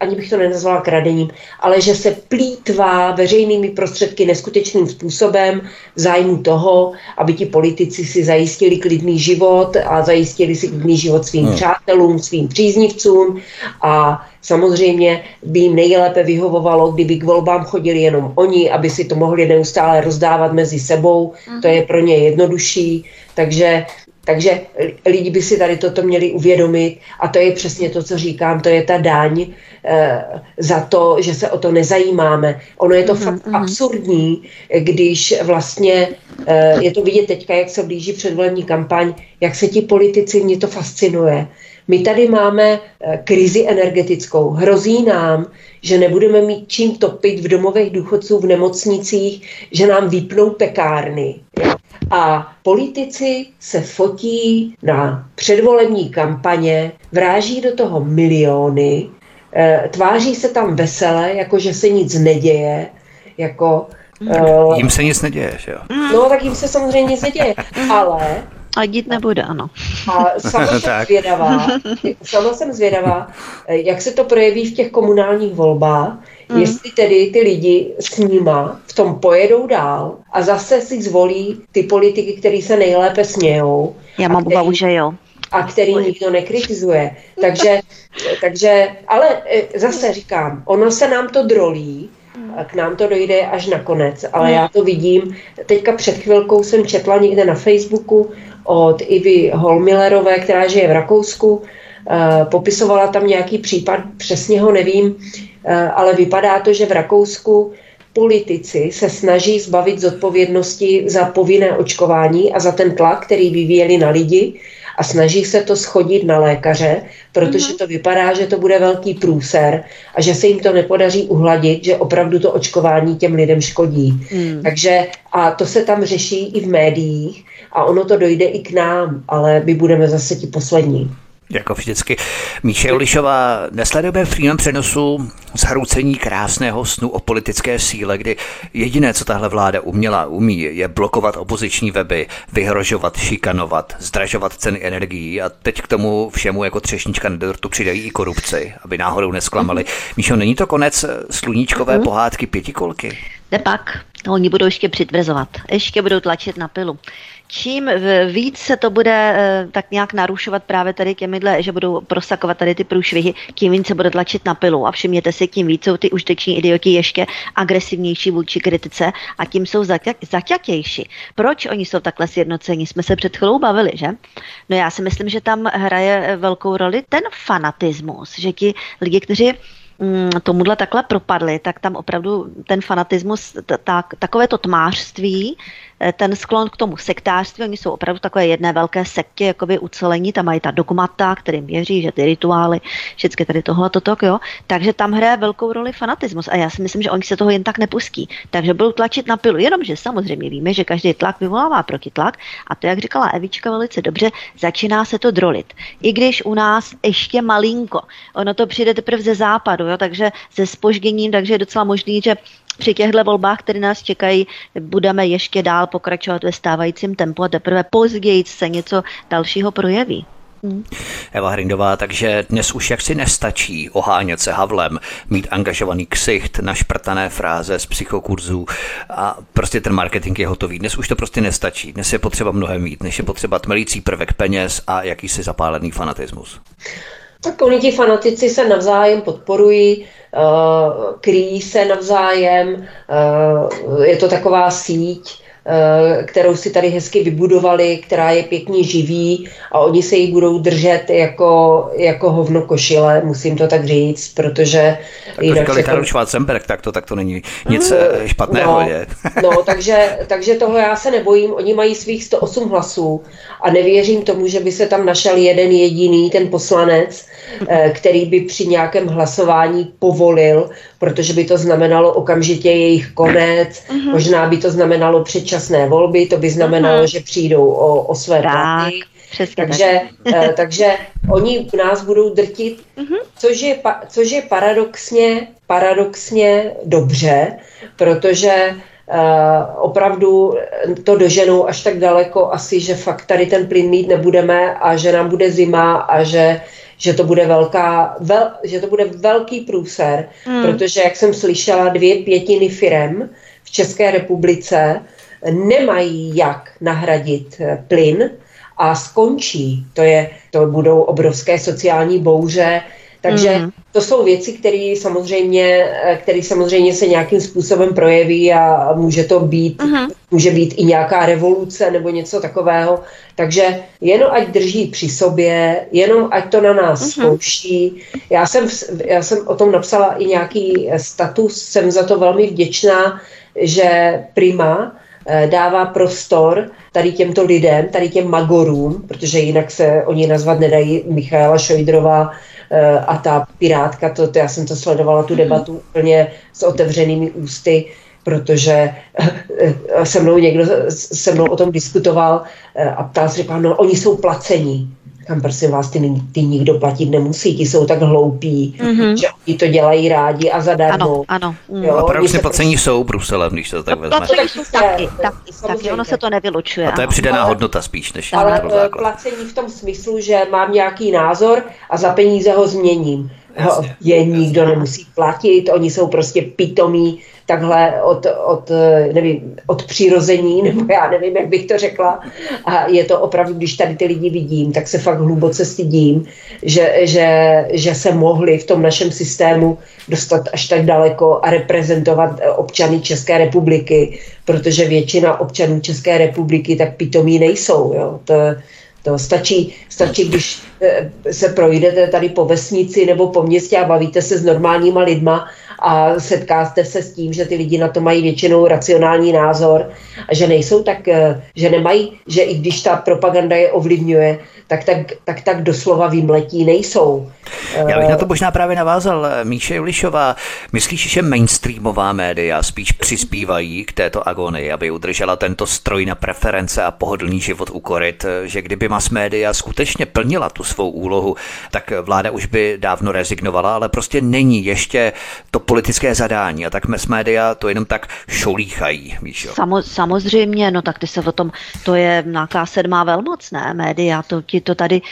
ani bych to nenazvala kradením, ale že se plítvá veřejnými prostředky neskutečným způsobem v zájmu toho, aby ti politici si zajistili klidný život a zajistili si klidný život svým no. přátelům, svým příznivcům. A samozřejmě by jim nejlépe vyhovovalo, kdyby k volbám chodili jenom oni, aby si to mohli neustále rozdávat mezi sebou, to je pro ně jednodušší, takže takže lidi by si tady toto měli uvědomit a to je přesně to, co říkám, to je ta daň e, za to, že se o to nezajímáme. Ono je to mm-hmm. fakt mhm. absurdní, když vlastně e, je to vidět teďka, jak se blíží předvolební kampaň, jak se ti politici, mě to fascinuje. My tady máme e, krizi energetickou. Hrozí nám, že nebudeme mít čím topit v domovech důchodců, v nemocnicích, že nám vypnou pekárny. Jo? A politici se fotí na předvolební kampaně, vráží do toho miliony, e, tváří se tam vesele, jako že se nic neděje, jako... Jim se nic neděje, že jo? No, tak jim se samozřejmě nic neděje, ale a dít nebude, ano. A sama jsem zvědavá, sama jsem zvědavá, jak se to projeví v těch komunálních volbách, mm. jestli tedy ty lidi s nima v tom pojedou dál a zase si zvolí ty politiky, který se nejlépe smějou. Já mám obavu, že jo a který nikdo nekritizuje. Takže, takže, ale e, zase říkám, ono se nám to drolí, k nám to dojde až nakonec, ale já to vidím. Teďka před chvilkou jsem četla někde na Facebooku od Ivy Holmillerové, která žije v Rakousku, popisovala tam nějaký případ, přesně ho nevím, ale vypadá to, že v Rakousku politici se snaží zbavit zodpovědnosti za povinné očkování a za ten tlak, který vyvíjeli na lidi a snaží se to schodit na lékaře, protože to vypadá, že to bude velký průser a že se jim to nepodaří uhladit, že opravdu to očkování těm lidem škodí. Mm. Takže a to se tam řeší i v médiích a ono to dojde i k nám, ale my budeme zase ti poslední. Jako vždycky. Míše Olišová, nesledujeme v přímém přenosu zhroucení krásného snu o politické síle, kdy jediné, co tahle vláda uměla, umí, je blokovat opoziční weby, vyhrožovat, šikanovat, zdražovat ceny energií a teď k tomu všemu jako třešnička na dortu přidají i korupci, aby náhodou nesklamali. Mm-hmm. Míšo, není to konec sluníčkové mm-hmm. pohádky pětikolky? Nepak, oni budou ještě přitvrzovat, ještě budou tlačit na pilu čím víc se to bude eh, tak nějak narušovat právě tady těmihle, že budou prosakovat tady ty průšvihy, tím víc se bude tlačit na pilu. A všimněte si, tím víc jsou ty užiteční idioti ještě agresivnější vůči kritice a tím jsou zaťatější. Proč oni jsou takhle sjednocení? Jsme se před chvilou bavili, že? No já si myslím, že tam hraje velkou roli ten fanatismus, že ti lidi, kteří mm, tomuhle takhle propadli, tak tam opravdu ten fanatismus, tak, takové to tmářství, Eh, ten sklon k tomu sektářství, oni jsou opravdu takové jedné velké sektě, jakoby ucelení, tam mají ta dogmata, kterým věří, že ty rituály, všechny tady tohle, toto, jo. Takže tam hraje velkou roli fanatismus a já si myslím, že oni se toho jen tak nepustí. Takže budou tlačit na pilu, jenomže samozřejmě víme, že každý tlak vyvolává protitlak a to, jak říkala Evička velice dobře, začíná se to drolit. I když u nás ještě malinko, ono to přijde teprve ze západu, jo, takže se spožděním, takže je docela možný, že při těchto volbách, které nás čekají, budeme ještě dál pokračovat ve stávajícím tempu a teprve později se něco dalšího projeví. Hmm. Eva Hrindová, takže dnes už jaksi nestačí ohánět se Havlem, mít angažovaný ksicht, našprtané fráze z psychokurzů a prostě ten marketing je hotový. Dnes už to prostě nestačí. Dnes je potřeba mnohem mít, než je potřeba tmelící prvek peněz a jakýsi zapálený fanatismus. Tak oni ti fanatici se navzájem podporují, eh, kryjí se navzájem, eh, je to taková síť, kterou si tady hezky vybudovali, která je pěkně živý a oni se jí budou držet jako, jako hovno košile, musím to tak říct, protože... Tak to říkali Karol. Schwarzenberg, tak to, tak to není nic mm, špatného. No, je. no takže, takže toho já se nebojím, oni mají svých 108 hlasů a nevěřím tomu, že by se tam našel jeden jediný, ten poslanec, eh, který by při nějakém hlasování povolil, protože by to znamenalo okamžitě jejich konec, uh-huh. možná by to znamenalo předčasné volby, to by znamenalo, uh-huh. že přijdou o, o své platy. takže, eh, takže oni v nás budou drtit, uh-huh. což, je, což je paradoxně, paradoxně dobře, protože Uh, opravdu to doženou až tak daleko asi, že fakt tady ten plyn mít nebudeme a že nám bude zima a že že to bude, velká, vel, že to bude velký průser, hmm. protože, jak jsem slyšela, dvě pětiny firem v České republice nemají jak nahradit eh, plyn a skončí. To, je, to budou obrovské sociální bouře, takže mm. to jsou věci, které samozřejmě, eh, které samozřejmě se nějakým způsobem projeví a může to být, mm. může být i nějaká revoluce nebo něco takového. Takže jenom ať drží při sobě, jenom ať to na nás mm. zkouší. Já jsem, já jsem o tom napsala i nějaký status, jsem za to velmi vděčná, že Prima dává prostor tady těmto lidem, tady těm magorům, protože jinak se oni nazvat nedají Michaela Šojdrová Eh, a ta pirátka, to, to, já jsem to sledovala, tu mhm. debatu úplně s otevřenými ústy, protože eh, se mnou někdo se mnou o tom diskutoval eh, a ptal se, no oni jsou placení. Kam prosím vás, ty, ty nikdo platit nemusí, ti jsou tak hloupí, mm-hmm. že oni to dělají rádi a zadarmo. Ano, ano. Mm. Jo, a paradoxně placení prostě... jsou Bruselem, když to tak no, vezme. Placení jsou taky, taky, taky, ono se to nevylučuje. A to je přidaná ale, hodnota spíš, než Ale placení v tom smyslu, že mám nějaký názor a za peníze ho změním. Je nikdo jasně. nemusí platit, oni jsou prostě pitomí, takhle od, od, nevím, od přirození, nebo já nevím, jak bych to řekla. A je to opravdu, když tady ty lidi vidím, tak se fakt hluboce stydím, že, že, že se mohli v tom našem systému dostat až tak daleko a reprezentovat občany České republiky, protože většina občanů České republiky tak pitomí nejsou. Jo. To, To stačí, stačí, když eh, se projdete tady po vesnici nebo po městě a bavíte se s normálníma lidma a setkáte se s tím, že ty lidi na to mají většinou racionální názor a že nejsou tak, eh, že nemají, že i když ta propaganda je ovlivňuje, tak tak, tak, tak doslova vymletí nejsou. Já bych na to možná právě navázal. Míše Julišová, myslíš, že mainstreamová média spíš přispívají k této agonii, aby udržela tento stroj na preference a pohodlný život ukorit, že kdyby mass média skutečně plnila tu svou úlohu, tak vláda už by dávno rezignovala, ale prostě není ještě to politické zadání a tak mass média to jenom tak šolíchají, víš jo? Samo, samozřejmě, no tak ty se o tom, to je nějaká sedmá velmoc, ne, média, to ti to tady e,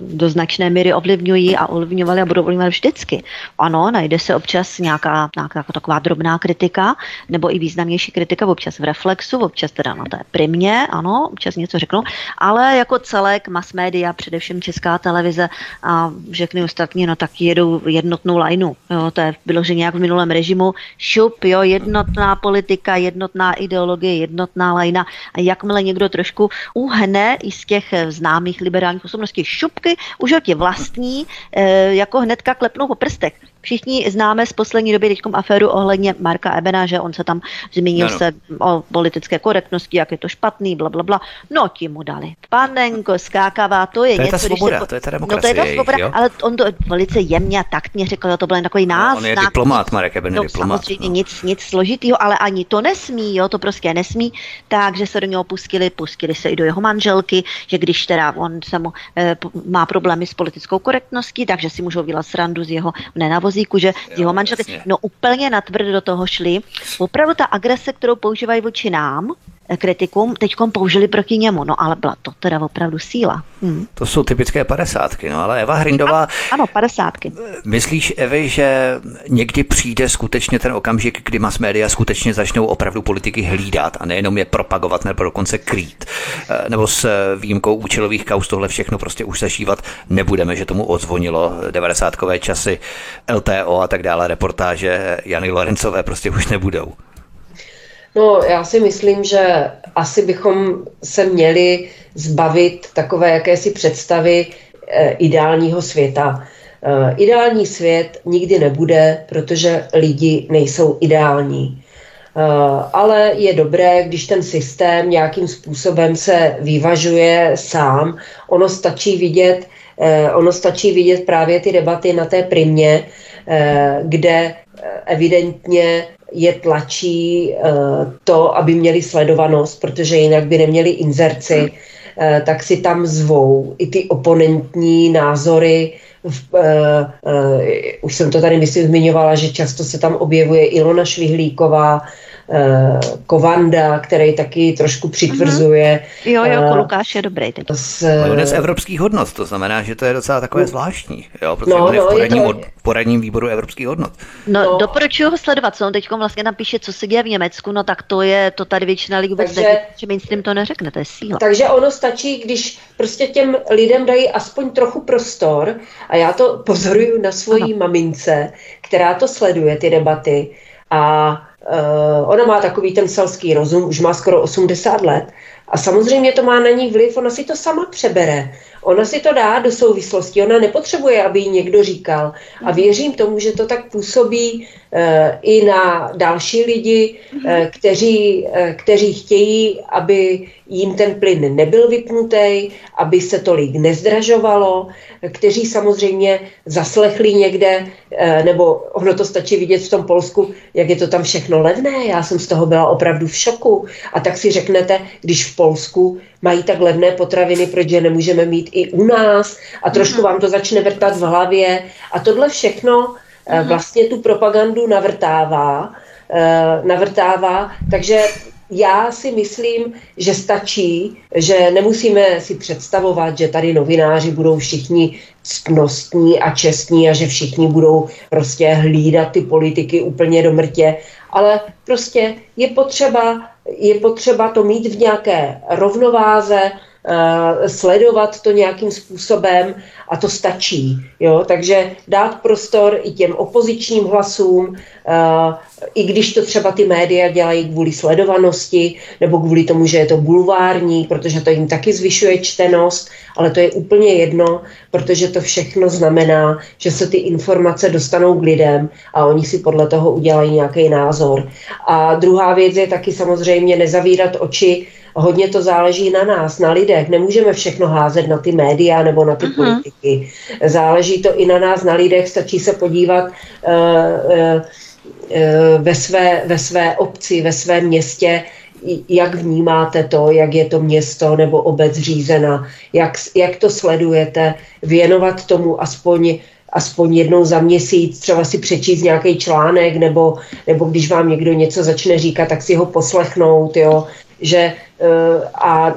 do značné míry ovlivňují a ovlivňovali a budou ovlivňovat vždycky. Ano, najde se občas nějaká, nějaká taková drobná kritika, nebo i významnější kritika, občas v reflexu, občas teda na té primě, ano, občas něco řeknu, ale jako celek mass media, především česká televize a všechny ostatní, no tak jedou jednotnou lajnu. To je vyloženě jak v minulém režimu. Šup, jo, jednotná politika, jednotná ideologie, jednotná lajna. A jakmile někdo trošku uhne i z těch známých liberálních osobností šupky, už ho ti vlastní, eh, jako hnedka klepnou po prstech. Všichni známe z poslední doby teď aféru ohledně Marka Ebena, že on se tam zmínil no, no. se o politické korektnosti, jak je to špatný, bla, bla, bla. No, ti mu dali. Panenko, skákavá, to je to něco, je ta svoboda, se, to je ta demokracie. No, to je ta svoboda, jejich, ale on to velice jemně a taktně řekl, to byl takový náznak. No, on je diplomát, Marek Eben je no, diplomát. Samozřejmě no. nic, nic složitýho, ale ani to nesmí, jo, to prostě nesmí. Takže se do něho pustili, pustili se i do jeho manželky, že když teda on se mu, e, má problémy s politickou korektností, takže si můžou dělat srandu z jeho nenavozí vozíku, že jo, jeho manželky, no úplně natvrdo do toho šli. Opravdu ta agrese, kterou používají vůči nám, kritikům, teď použili proti němu. No ale byla to teda opravdu síla. Hmm. To jsou typické padesátky, no ale Eva Hrindová... A, ano, padesátky. Myslíš, Evi, že někdy přijde skutečně ten okamžik, kdy mass media skutečně začnou opravdu politiky hlídat a nejenom je propagovat nebo dokonce krýt? Eh, nebo s výjimkou účelových kaus tohle všechno prostě už zažívat nebudeme, že tomu odzvonilo 90. časy LTO a tak dále, reportáže Jany Lorencové prostě už nebudou. No, já si myslím, že asi bychom se měli zbavit takové jakési představy e, ideálního světa. E, ideální svět nikdy nebude, protože lidi nejsou ideální. E, ale je dobré, když ten systém nějakým způsobem se vyvažuje sám. Ono stačí vidět, ono stačí vidět právě ty debaty na té primě, kde evidentně je tlačí eh, to, aby měli sledovanost, protože jinak by neměli inzerci, eh, tak si tam zvou i ty oponentní názory. V, uh, uh, už jsem to tady myslím zmiňovala, že často se tam objevuje Ilona Švihlíková, Kovanda, který taky trošku přitvrzuje. Uh-huh. Jo, jo, uh, Lukáš je dobrý. Teď. Z, on je z evropských hodnot, to znamená, že to je docela takové no. zvláštní, jo, protože no, on je v poradním, no, je to... poradním výboru evropských hodnot. No, no. doporučuji ho sledovat, co on teď vlastně napíše, co se děje v Německu, no tak to je, to tady většina lidí vůbec takže, že mainstream to neřekne, to je síla. Takže ono stačí, když prostě těm lidem dají aspoň trochu prostor a já to pozoruju na svojí ano. mamince, která to sleduje, ty debaty a Uh, ona má takový ten selský rozum, už má skoro 80 let a samozřejmě to má na ní vliv, ona si to sama přebere. Ona si to dá do souvislosti, ona nepotřebuje, aby jí někdo říkal. A věřím tomu, že to tak působí e, i na další lidi, e, kteří, e, kteří chtějí, aby jim ten plyn nebyl vypnutý, aby se tolik nezdražovalo, kteří samozřejmě zaslechli někde, nebo ono to stačí vidět v tom Polsku, jak je to tam všechno levné. Já jsem z toho byla opravdu v šoku. A tak si řeknete, když v Polsku mají tak levné potraviny, proč je nemůžeme mít i u nás a trošku mhm. vám to začne vrtat v hlavě a tohle všechno eh, mhm. vlastně tu propagandu navrtává, eh, navrtává, takže já si myslím, že stačí, že nemusíme si představovat, že tady novináři budou všichni ctnostní a čestní a že všichni budou prostě hlídat ty politiky úplně do mrtě, ale prostě je potřeba je potřeba to mít v nějaké rovnováze, sledovat to nějakým způsobem a to stačí. Jo? Takže dát prostor i těm opozičním hlasům, i když to třeba ty média dělají kvůli sledovanosti nebo kvůli tomu, že je to bulvární, protože to jim taky zvyšuje čtenost, ale to je úplně jedno, protože to všechno znamená, že se ty informace dostanou k lidem a oni si podle toho udělají nějaký názor. A druhá věc je taky samozřejmě nezavírat oči hodně to záleží na nás, na lidech. Nemůžeme všechno házet na ty média nebo na ty uh-huh. politiky. Záleží to i na nás, na lidech. Stačí se podívat uh, uh, ve, své, ve své obci, ve svém městě, jak vnímáte to, jak je to město nebo obec řízena, jak, jak to sledujete, věnovat tomu aspoň aspoň jednou za měsíc třeba si přečíst nějaký článek, nebo, nebo když vám někdo něco začne říkat, tak si ho poslechnout, jo, že eh, a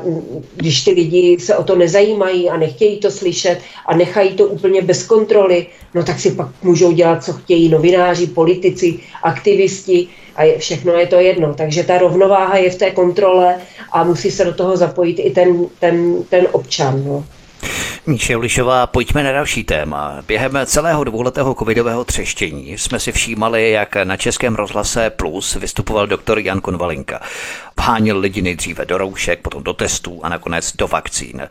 když ty lidi se o to nezajímají a nechtějí to slyšet a nechají to úplně bez kontroly, no tak si pak můžou dělat, co chtějí novináři, politici, aktivisti a je, všechno je to jedno. Takže ta rovnováha je v té kontrole a musí se do toho zapojit i ten, ten, ten občan. No. Míše Ulišová, pojďme na další téma. Během celého dvouletého covidového třeštění jsme si všímali, jak na Českém rozhlase Plus vystupoval doktor Jan Konvalinka. Vhánil lidi nejdříve do roušek, potom do testů a nakonec do vakcín.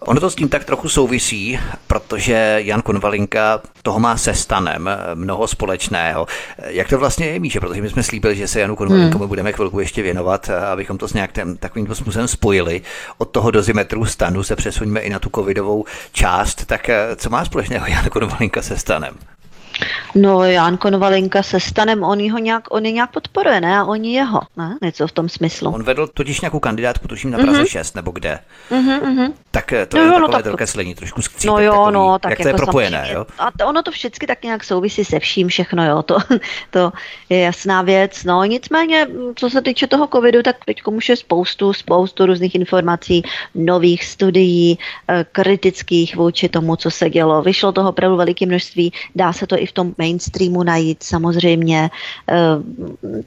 Ono to s tím tak trochu souvisí, protože Jan Konvalinka toho má se stanem mnoho společného. Jak to vlastně je, Míše? Protože my jsme slíbili, že se Janu Konvalinkovi hmm. budeme chvilku ještě věnovat, abychom to s nějakým takovým způsobem spojili. Od toho dozimetru stanu se přesuníme i na tu covidovou část. Tak co má společného Jan Konvalinka se stanem? No, Jan Konvalinka se stanem, on, ho nějak, on je nějak podporuje, ne? A oni jeho, ne? Něco v tom smyslu. On vedl totiž nějakou kandidátku, tuším na Praze mm-hmm. 6, nebo kde. Mm-hmm, Tak eh, to no, je no, takové no, tak... trošku skřípek No jo, takový, no, tak jak jako to je propojené, jo? A to, ono to vždycky tak nějak souvisí se vším, všechno, jo, to, to je jasná věc. No, nicméně, co se týče toho covidu, tak teď už je spoustu, spoustu různých informací, nových studií, eh, kritických vůči tomu, co se dělo. Vyšlo toho opravdu veliké množství, dá se to i v tom mainstreamu najít samozřejmě. Eh,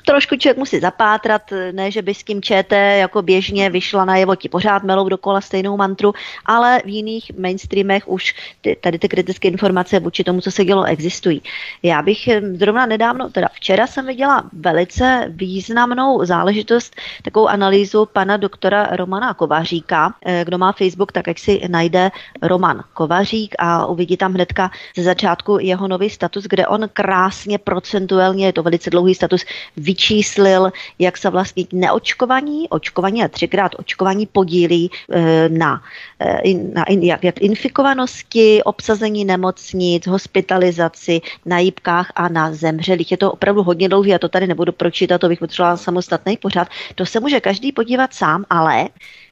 trošku člověk musí zapátrat, ne, že by s kým čete jako běžně vyšla na jevo ti pořád melou dokola stejnou mantru, ale v jiných mainstreamech už ty, tady ty kritické informace vůči tomu, co se dělo, existují. Já bych eh, zrovna nedávno, teda včera jsem viděla velice významnou záležitost, takovou analýzu pana doktora Romana Kovaříka. Eh, kdo má Facebook, tak jak si najde Roman Kovařík a uvidí tam hnedka ze začátku jeho nový status, kde on krásně procentuálně, je to velice dlouhý status, vyčíslil, jak se vlastně neočkovaní, očkovaní a třikrát očkovaní podílí e, na, e, na jak, jak infikovanosti, obsazení nemocnic, hospitalizaci, na jípkách a na zemřelých. Je to opravdu hodně dlouhý, já to tady nebudu pročítat, to bych potřebovala samostatný pořád. To se může každý podívat sám, ale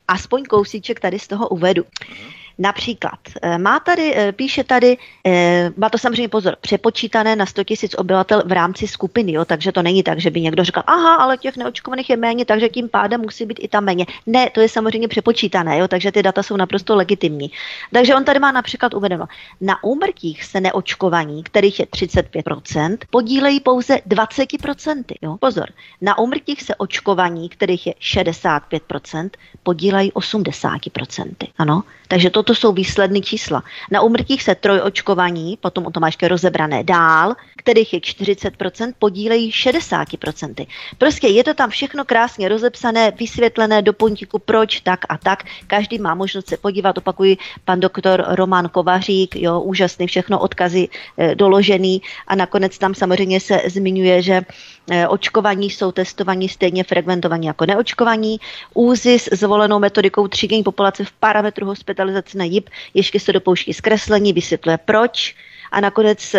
aspoň kousíček tady z toho uvedu. Mm-hmm. Například eh, má tady, eh, píše tady, eh, má to samozřejmě pozor, přepočítané na 100 000 obyvatel v rámci skupiny, jo, takže to není tak, že by někdo říkal, aha, ale těch neočkovaných je méně, takže tím pádem musí být i tam méně. Ne, to je samozřejmě přepočítané, jo, takže ty data jsou naprosto legitimní. Takže on tady má například uvedeno, na úmrtích se neočkovaní, kterých je 35%, podílejí pouze 20%. Jo, pozor, na úmrtích se očkovaní, kterých je 65%, podílejí 80%. Ano, takže toto jsou výsledné čísla. Na umrtích se trojočkovaní, potom o tom máš rozebrané dál, kterých je 40%, podílejí 60%. Prostě je to tam všechno krásně rozepsané, vysvětlené do puntíku, proč, tak a tak. Každý má možnost se podívat, opakuji, pan doktor Roman Kovařík, jo, úžasný, všechno odkazy e, doložený a nakonec tam samozřejmě se zmiňuje, že e, očkovaní jsou testovaní stejně frekventovaní jako neočkovaní. Úzis zvolenou metodikou třídění populace v parametru hospitalizace na JIP ještě se dopouští zkreslení, vysvětluje proč a nakonec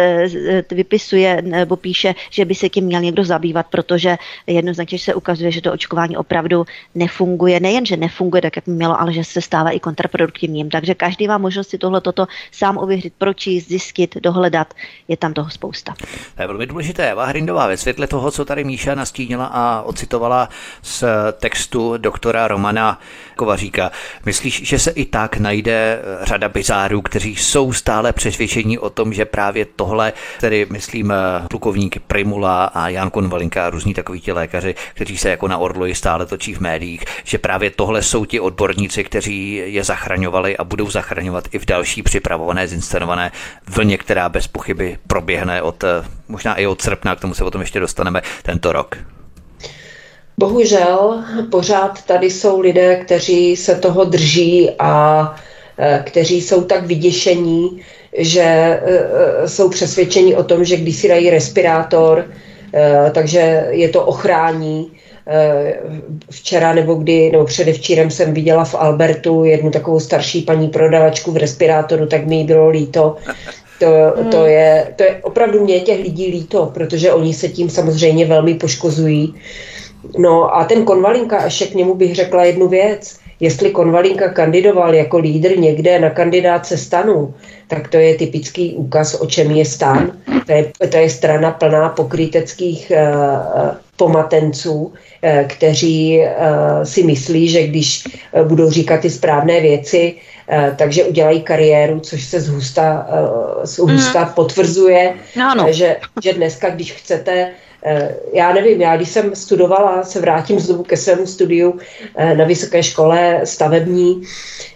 vypisuje nebo píše, že by se tím měl někdo zabývat, protože jednoznačně se ukazuje, že to očkování opravdu nefunguje. Nejen, že nefunguje tak, jak mělo, ale že se stává i kontraproduktivním. Takže každý má možnost si tohle toto sám ověřit, pročíst, zjistit, dohledat. Je tam toho spousta. To je velmi důležité. Eva Hrindová, ve světle toho, co tady Míša nastínila a ocitovala z textu doktora Romana Kovaříka, myslíš, že se i tak najde řada bizárů, kteří jsou stále přesvědčení o tom, že právě tohle, tedy myslím plukovník Primula a Jan Konvalinka a různí takoví ti lékaři, kteří se jako na orloji stále točí v médiích, že právě tohle jsou ti odborníci, kteří je zachraňovali a budou zachraňovat i v další připravované, zinscenované vlně, která bez pochyby proběhne od možná i od srpna, k tomu se potom ještě dostaneme tento rok. Bohužel pořád tady jsou lidé, kteří se toho drží a e, kteří jsou tak vyděšení, že e, e, jsou přesvědčeni o tom, že když si dají respirátor, takže je to ochrání. Včera nebo kdy, nebo předevčírem jsem viděla v Albertu jednu takovou starší paní prodavačku v respirátoru, tak mi jí bylo líto. To, to, je, to je opravdu mě těch lidí líto, protože oni se tím samozřejmě velmi poškozují. No a ten Konvalinka, ještě k němu bych řekla jednu věc. Jestli Konvalinka kandidoval jako lídr někde na kandidáce stanu, tak to je typický úkaz, o čem je stan. To je, to je strana plná pokryteckých uh, pomatenců, uh, kteří uh, si myslí, že když uh, budou říkat ty správné věci, takže udělají kariéru, což se zhusta, zhusta mm. potvrzuje, no, no. Že, že dneska, když chcete Eh, já nevím, já když jsem studovala, se vrátím znovu ke svému studiu eh, na vysoké škole stavební,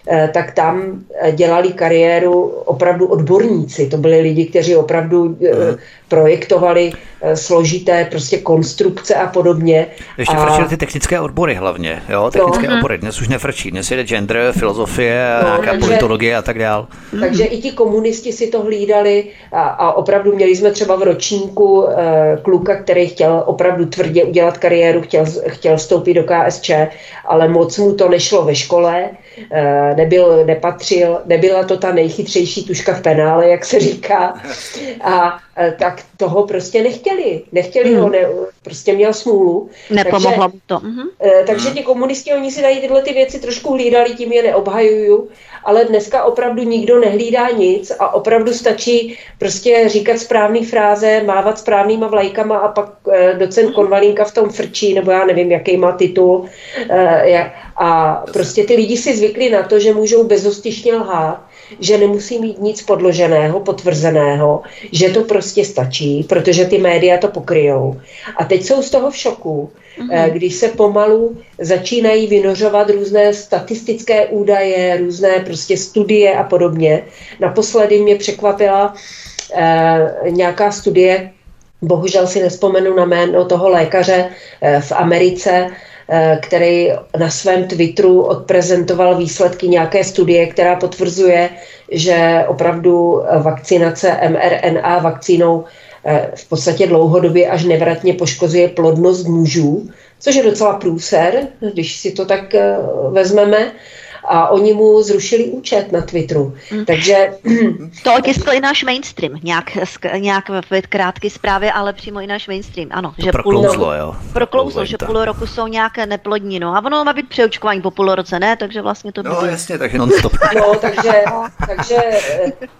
eh, tak tam dělali kariéru opravdu odborníci. To byli lidi, kteří opravdu mhm projektovali eh, složité prostě konstrukce a podobně. Ještě a... frčily ty technické odbory hlavně, jo, technické no. obory. Dnes už nefrčí, dnes jde gender, filozofie, no, nějaká takže, politologie a tak dál. Takže i ti komunisti si to hlídali a, a opravdu měli jsme třeba v ročníku uh, kluka, který chtěl opravdu tvrdě udělat kariéru, chtěl, chtěl vstoupit do KSČ, ale moc mu to nešlo ve škole, nebyl, nepatřil, nebyla to ta nejchytřejší tuška v penále, jak se říká. A Eh, tak toho prostě nechtěli. Nechtěli mm. ho, ne, prostě měl smůlu. Nepomohlo mu to. Mm-hmm. Takže ti komunisti, oni si tady tyhle ty věci trošku hlídali, tím je neobhajuju, ale dneska opravdu nikdo nehlídá nic a opravdu stačí prostě říkat správné fráze, mávat správnýma vlajkama a pak eh, docent mm. Konvalínka v tom frčí, nebo já nevím, jaký má titul. A prostě ty lidi si zvykli na to, že můžou bezostyšně lhát že nemusí mít nic podloženého, potvrzeného, že to prostě stačí, protože ty média to pokryjou. A teď jsou z toho v šoku, mm-hmm. když se pomalu začínají vynořovat různé statistické údaje, různé prostě studie a podobně. Naposledy mě překvapila eh, nějaká studie, bohužel si nespomenu na jméno toho lékaře eh, v Americe, Eh, který na svém Twitteru odprezentoval výsledky nějaké studie, která potvrzuje, že opravdu vakcinace mRNA vakcínou eh, v podstatě dlouhodobě až nevratně poškozuje plodnost mužů, což je docela průser, když si to tak eh, vezmeme a oni mu zrušili účet na Twitteru. Mm. Takže... To otiskl i náš mainstream, nějak, nějak v krátké zprávě, ale přímo i náš mainstream, ano. To že proklouzlo, půl, jo. Proklouzlo, že půl roku jsou nějaké neplodní, no a ono má být přeočkování po půl roce, ne? Takže vlastně to No jasně, takže non-stop. No, takže, takže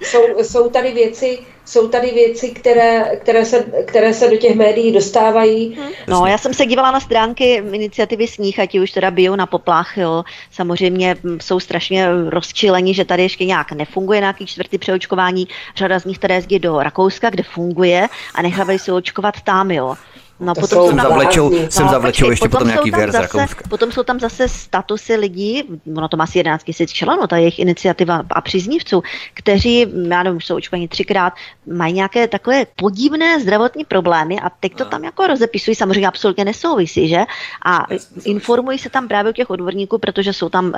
jsou, jsou tady věci, jsou tady věci, které, které, se, které se do těch médií dostávají. Hmm. No, já jsem se dívala na stránky iniciativy Sníh, ať už teda bijou na poplach, jo. Samozřejmě jsou strašně rozčileni, že tady ještě nějak nefunguje nějaký čtvrtý přeočkování. Řada z nich teda jezdí do Rakouska, kde funguje a nechávají se očkovat tam, jo. No, to potom jsou, tam zavlečou, no, jsem zavlečou ještě potom, potom nějaký věr z Rakouska. Potom jsou tam zase statusy lidí, ono to má asi 11 000 členů, ta jejich iniciativa a příznivců, kteří, já nevím, jsou očkovaní třikrát, mají nějaké takové podivné zdravotní problémy a teď to tam jako rozepisují, samozřejmě absolutně nesouvisí, že? A informují se tam právě o těch odborníků, protože jsou tam,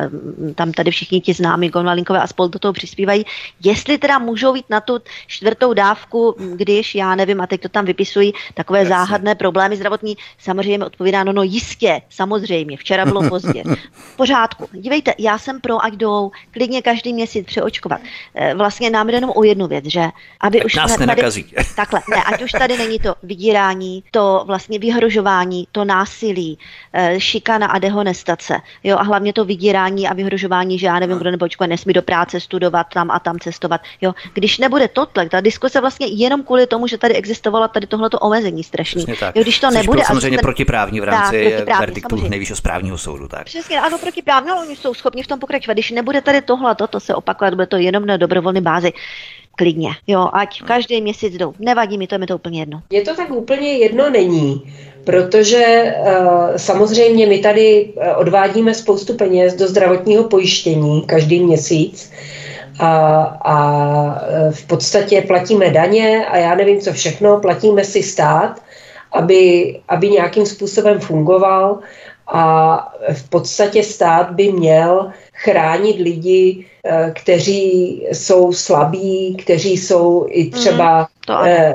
tam tady všichni ti známí, Gonvalinkové a spolu do toho přispívají, jestli teda můžou jít na tu čtvrtou dávku, když, já nevím, a teď to tam vypisují, takové záhadné problémy zdravotní, samozřejmě odpovídá, no, no jistě, samozřejmě, včera bylo pozdě. V pořádku. Dívejte, já jsem pro, ať jdou klidně každý měsíc přeočkovat. Eh, vlastně nám jenom o jednu věc, že aby tak už nás tady, nenakazí. Takhle, ne, ať už tady není to vydírání, to vlastně vyhrožování, to násilí, eh, šikana a dehonestace. Jo, a hlavně to vydírání a vyhrožování, že já nevím, kdo nebo nesmí do práce studovat, tam a tam cestovat. Jo, když nebude tohle, ta diskuse vlastně jenom kvůli tomu, že tady existovala tady tohleto omezení strašný. Jo, když to Což nebude. Byl samozřejmě ten... protiprávní v rámci tak, verdiktu nejvyššího správního soudu. Tak. Přesně, ano, protiprávní, ale oni jsou schopni v tom pokračovat. Když nebude tady tohle, to se opakovat, bude to jenom na dobrovolné bázi. klidně. Jo, ať každý měsíc jdou. Nevadí mi to, mi to úplně jedno. Je to tak úplně jedno není, protože uh, samozřejmě my tady uh, odvádíme spoustu peněz do zdravotního pojištění každý měsíc a, a eh, v podstatě platíme daně a já nevím co všechno, platíme si stát, aby, aby nějakým způsobem fungoval a v podstatě stát by měl chránit lidi, eh, kteří jsou slabí, kteří jsou i třeba mm, to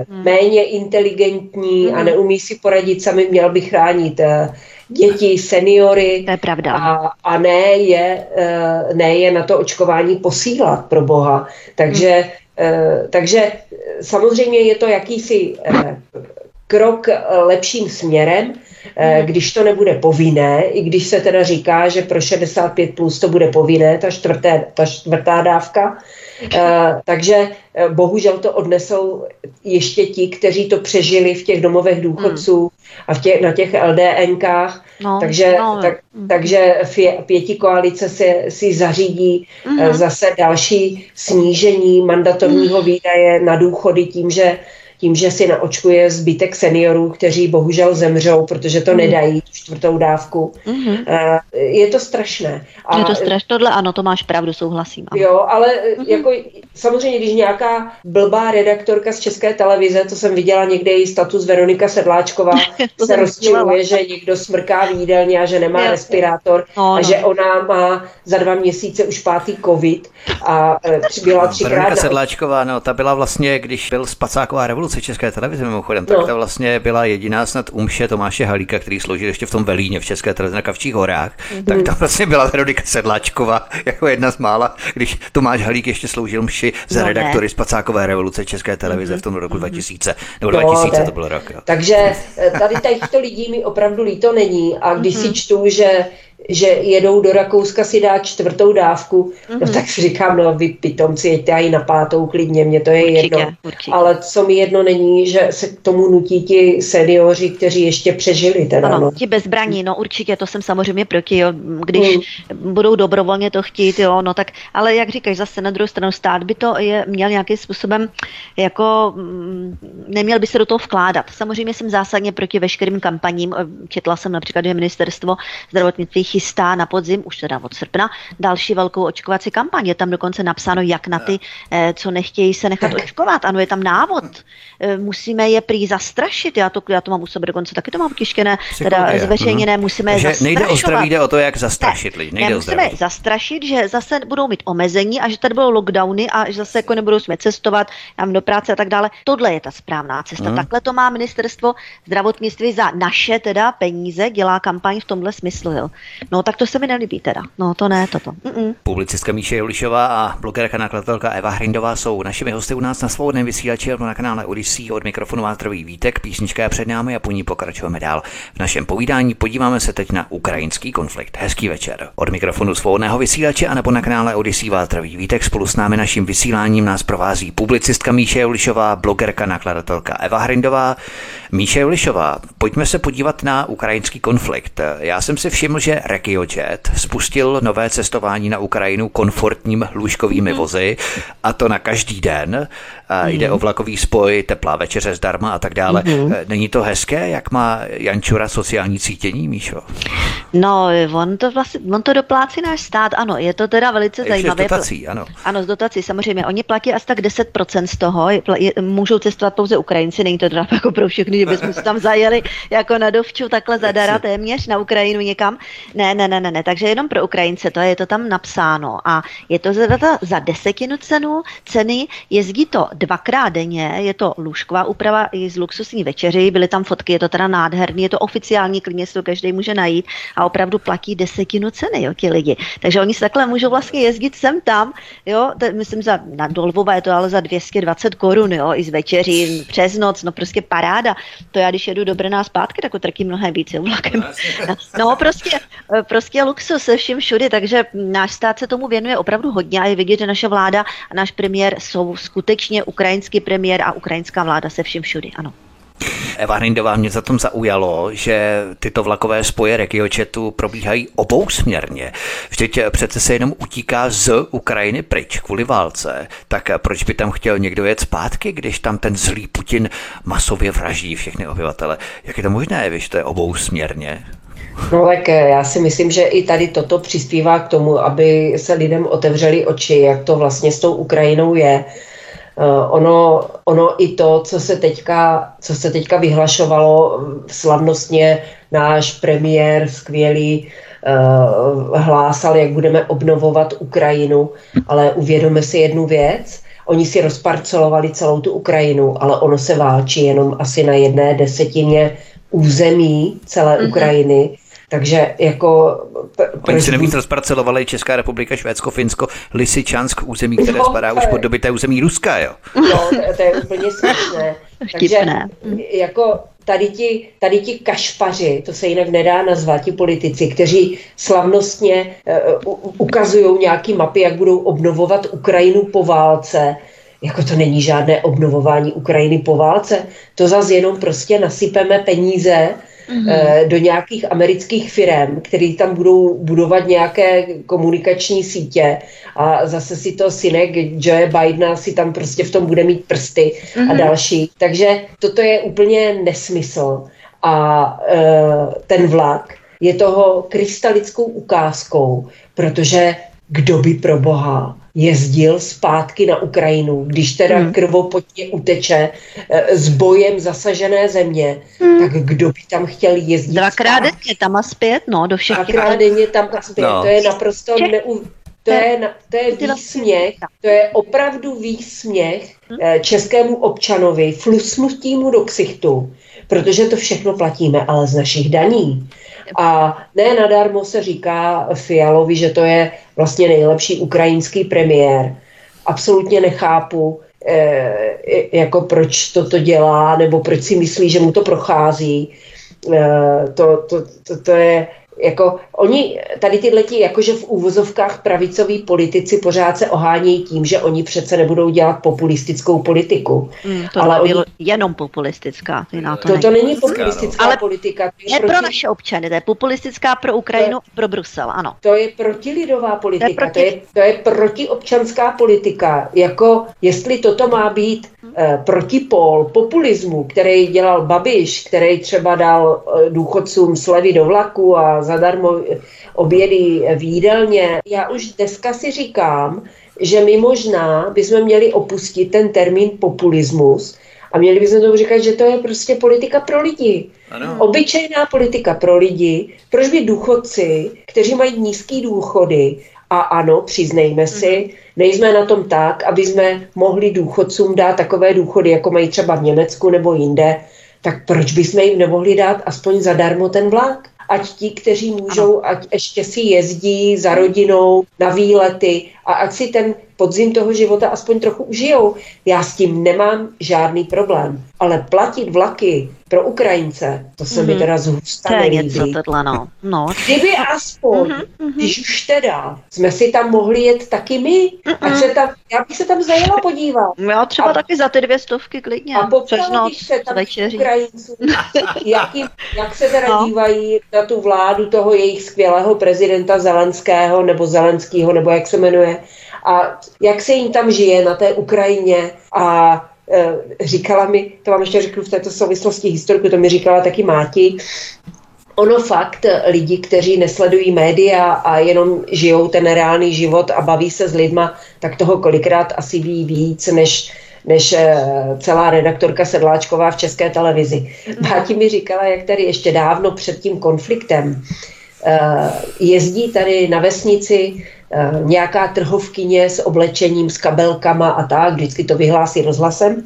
mm. méně inteligentní mm. a neumí si poradit sami, měl by chránit eh, děti, seniory. To je pravda. A, a ne, je, ne je na to očkování posílat pro Boha. Takže, mm. takže samozřejmě je to jakýsi krok lepším směrem, Eh, hmm. když to nebude povinné, i když se teda říká, že pro 65 plus to bude povinné, ta, čtvrté, ta čtvrtá dávka, Uh, takže uh, bohužel to odnesou ještě ti, kteří to přežili v těch domovech důchodců hmm. a v těch, na těch LDNkách. No, takže, no, tak, hmm. takže pěti koalice si, si zařídí hmm. zase další snížení mandatorního výdaje na důchody tím, že tím, že si naočkuje zbytek seniorů, kteří bohužel zemřou, protože to mm. nedají, tu čtvrtou dávku. Mm-hmm. Je to strašné. A, je to strašné, tohle ano, to máš pravdu, souhlasím. Ano. Jo, ale mm-hmm. jako samozřejmě, když nějaká blbá redaktorka z České televize, to jsem viděla někde její status Veronika Sedláčková, se rozčiluje, že někdo smrká v jídelně a že nemá jo, respirátor no, a no. že ona má za dva měsíce už pátý covid a e, byla třikrát... Veronika Sedláčková, no, ta byla vlastně, když byl spacáková revoluce, revoluci České televize mimochodem, tak no. ta vlastně byla jediná snad umše Tomáše Halíka, který sloužil ještě v tom Velíně v České televizi na Kavčích horách, mm-hmm. tak tam vlastně byla Veronika Sedláčková jako jedna z mála, když Tomáš Halík ještě sloužil mši za no, redaktory z Pacákové revoluce České televize mm-hmm. v tom roku 2000, mhm. nebo 2000 no, to byl rok. Jo. Takže eh, tady těchto lidí mi opravdu líto není a když mm-hmm. si čtu, že že jedou do Rakouska si dát čtvrtou dávku, mm-hmm. no mhm. tak si říkám, no vy pitomci, jeďte i na pátou klidně, mě to je určitě, jedno. Určitě. Ale co mi jedno není, že se k tomu nutí ti seniori, kteří ještě přežili. Teda, ano, no. ti bezbraní, no určitě, to jsem samozřejmě proti, jo. když mm. budou dobrovolně to chtít, jo, no tak, ale jak říkáš, zase na druhou stranu stát by to je, měl nějakým způsobem, jako mm, neměl by se do toho vkládat. Samozřejmě jsem zásadně proti veškerým kampaním, četla jsem například, že ministerstvo zdravotnictví chystá na podzim, už teda od srpna, další velkou očkovací kampaň. Je tam dokonce napsáno, jak na ty, eh, co nechtějí se nechat očkovat. Ano, je tam návod. Eh, musíme je prý zastrašit. Já to, já to mám u sebe dokonce taky to mám tištěné, teda zveřejněné. Hmm. Musíme je Nejde o zdraví, jde o to, jak zastrašit lidi. Nejde ne, musíme je zastrašit, že zase budou mít omezení a že tady budou lockdowny a že zase jako nebudou smět cestovat tam do práce a tak dále. Tohle je ta správná cesta. Hmm. Takhle to má ministerstvo zdravotnictví za naše teda peníze, dělá kampaň v tomhle smyslu. Jo. No tak to se mi nelíbí teda. No to ne, toto. Mm-mm. Publicistka Míše Julišová a blogerka nakladatelka Eva Hrindová jsou našimi hosty u nás na svobodném vysílači na kanále Odyssey od mikrofonu Vátrový Vítek. Písnička je před námi a po ní pokračujeme dál. V našem povídání podíváme se teď na ukrajinský konflikt. Hezký večer. Od mikrofonu svobodného vysílače a nebo na kanále Odyssey Vátrový Vítek spolu s námi naším vysíláním nás provází publicistka Míše Julišová, blogerka nakladatelka Eva Hrindová. Míše Julišová, pojďme se podívat na ukrajinský konflikt. Já jsem si všiml, že RegioJet spustil nové cestování na Ukrajinu komfortními lůžkovými mhm. vozy a to na každý den. A jde mhm. o vlakový spoj, teplá večeře zdarma a tak dále. Mm. Není to hezké, jak má Jančura sociální cítění, Míšo? No, on to vlastně, on to doplácí náš stát, ano, je to teda velice Ještě zajímavé. Z dotací, ano. Ano, z dotací, samozřejmě. Oni platí asi tak 10% z toho, můžou cestovat pouze Ukrajinci, není to teda jako pro všechny, že bychom se tam zajeli jako na dovču takhle zadara téměř na Ukrajinu někam. Ne, ne, ne, ne, ne, takže jenom pro Ukrajince, to je to tam napsáno a je to za, za desetinu cenu, ceny, jezdí to dvakrát denně, je to lůžková úprava i z luxusní večeři, byly tam fotky, je to teda nádherný, je to oficiální, klidně si to každý může najít a opravdu platí desetinu ceny, jo, ti lidi. Takže oni se takhle můžou vlastně jezdit sem tam, jo, to, myslím za, na Dolvova je to ale za 220 korun, jo, i z večeří přes noc, no prostě paráda. To já, když jedu do Brna zpátky, tak utrkím mnohem víc, jo, vlakem. No, prostě, prostě luxus se vším všudy, takže náš stát se tomu věnuje opravdu hodně a je vidět, že naše vláda a náš premiér jsou skutečně ukrajinský premiér a ukrajinská vláda se vším všudy, ano. Eva Hrindová, mě za tom zaujalo, že tyto vlakové spoje regiočetu probíhají obousměrně. Vždyť přece se jenom utíká z Ukrajiny pryč kvůli válce. Tak proč by tam chtěl někdo jet zpátky, když tam ten zlý Putin masově vraždí všechny obyvatele? Jak je to možné, víš, to je obousměrně? No tak eh, já si myslím, že i tady toto přispívá k tomu, aby se lidem otevřeli oči, jak to vlastně s tou Ukrajinou je. Uh, ono, ono i to, co se teďka, co se teďka vyhlašovalo slavnostně, náš premiér skvělý hlásal, jak budeme obnovovat Ukrajinu, ale uvědomme si jednu věc, oni si rozparcelovali celou tu Ukrajinu, ale ono se válčí jenom asi na jedné desetině území celé mm-hmm. Ukrajiny takže jako... Oni si navíc rozparcelovali Česká republika, Švédsko, Finsko, Lysyčansk, území, které no, spadá už pod dobité území Ruska, jo? No, to, to je úplně směšné. Takže jako tady ti, tady ti kašpaři, to se jinak nedá nazvat, ti politici, kteří slavnostně uh, ukazují nějaký mapy, jak budou obnovovat Ukrajinu po válce, jako to není žádné obnovování Ukrajiny po válce, to zase jenom prostě nasypeme peníze mm-hmm. do nějakých amerických firm, které tam budou budovat nějaké komunikační sítě a zase si to synek Joe Bidena si tam prostě v tom bude mít prsty mm-hmm. a mhm. další. Takže toto je úplně nesmysl. A e, ten vlak je toho krystalickou ukázkou, protože kdo by pro Boha jezdil zpátky na Ukrajinu, když teda hmm. krvopotně uteče e, s bojem zasažené země, hmm. tak kdo by tam chtěl jezdit Dvakrát denně tam a zpět, no, do všech Dvakrát denně tam a zpět, no. to je naprosto neu... To je, to je výsměch, to je opravdu výsměch hmm. E, českému občanovi, flusnutí do ksichtu, protože to všechno platíme, ale z našich daní. A ne nadarmo se říká Fialovi, že to je vlastně nejlepší ukrajinský premiér. Absolutně nechápu, eh, jako proč toto dělá, nebo proč si myslí, že mu to prochází. Eh, to, to, to, to je jako oni, tady tyhle ti, jakože v úvozovkách pravicoví politici pořád se ohánějí tím, že oni přece nebudou dělat populistickou politiku. Mm, to ale oni... jenom populistická. Na to Toto není, není populistická ale politika. To je, je proti... pro naše občany, to je populistická pro Ukrajinu a pro Brusel, ano. To je protilidová politika, to je, proti... to je, to je protiobčanská politika. Jako jestli toto má být eh, protipol populismu, který dělal Babiš, který třeba dal eh, důchodcům slevy do vlaku a zadarmo obědy v jídelně. Já už dneska si říkám, že my možná bychom měli opustit ten termín populismus a měli bychom tomu říkat, že to je prostě politika pro lidi. Ano. Obyčejná politika pro lidi. Proč by důchodci, kteří mají nízké důchody, a ano, přiznejme si, mhm. nejsme na tom tak, aby jsme mohli důchodcům dát takové důchody, jako mají třeba v Německu nebo jinde, tak proč bychom jim nemohli dát aspoň zadarmo ten vlak? ať ti, kteří můžou, ať ještě si jezdí za rodinou na výlety a ať si ten podzim toho života aspoň trochu užijou. Já s tím nemám žádný problém. Ale platit vlaky pro Ukrajince, to se mm-hmm. mi mhm. teda zhusta To je něco tohle, no. no. Kdyby aspoň, mm-hmm. když už teda, jsme si tam mohli jet taky my, mm-hmm. ať se tam, já bych se tam zajela podívat. Já třeba a, taky za ty dvě stovky klidně. A popřela se tam večeří. Ukrajinců, jak, jim, jak se teda no. dívají na tu vládu toho jejich skvělého prezidenta Zelenského, nebo Zelenského, nebo jak se jmenuje, a jak se jim tam žije na té Ukrajině? A e, říkala mi, to vám ještě řeknu v této souvislosti historiku, to mi říkala taky Máti, ono fakt lidi, kteří nesledují média a jenom žijou ten reálný život a baví se s lidma, tak toho kolikrát asi ví víc, než než e, celá redaktorka Sedláčková v české televizi. Máti mi říkala, jak tady ještě dávno před tím konfliktem e, jezdí tady na vesnici nějaká trhovkyně s oblečením, s kabelkama a tak, vždycky to vyhlásí rozhlasem.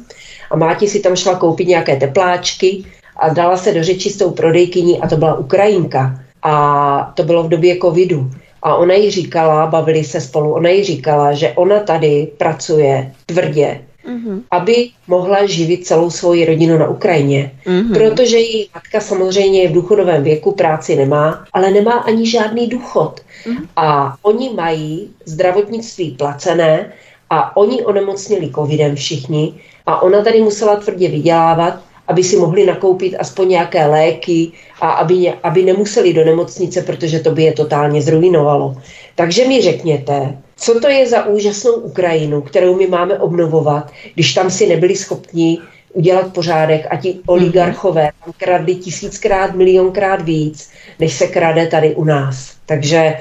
A Máti si tam šla koupit nějaké tepláčky a dala se do řeči s tou prodejkyní a to byla Ukrajinka. A to bylo v době covidu. A ona jí říkala, bavili se spolu, ona jí říkala, že ona tady pracuje tvrdě, mm-hmm. aby mohla živit celou svoji rodinu na Ukrajině. Mm-hmm. Protože její matka samozřejmě je v důchodovém věku, práci nemá, ale nemá ani žádný důchod. Mm-hmm. A oni mají zdravotnictví placené a oni onemocnili covidem všichni a ona tady musela tvrdě vydělávat aby si mohli nakoupit aspoň nějaké léky a aby, aby nemuseli do nemocnice, protože to by je totálně zrujnovalo. Takže mi řekněte, co to je za úžasnou Ukrajinu, kterou my máme obnovovat, když tam si nebyli schopni udělat pořádek a ti oligarchové tam kradli tisíckrát, milionkrát víc, než se krade tady u nás. Takže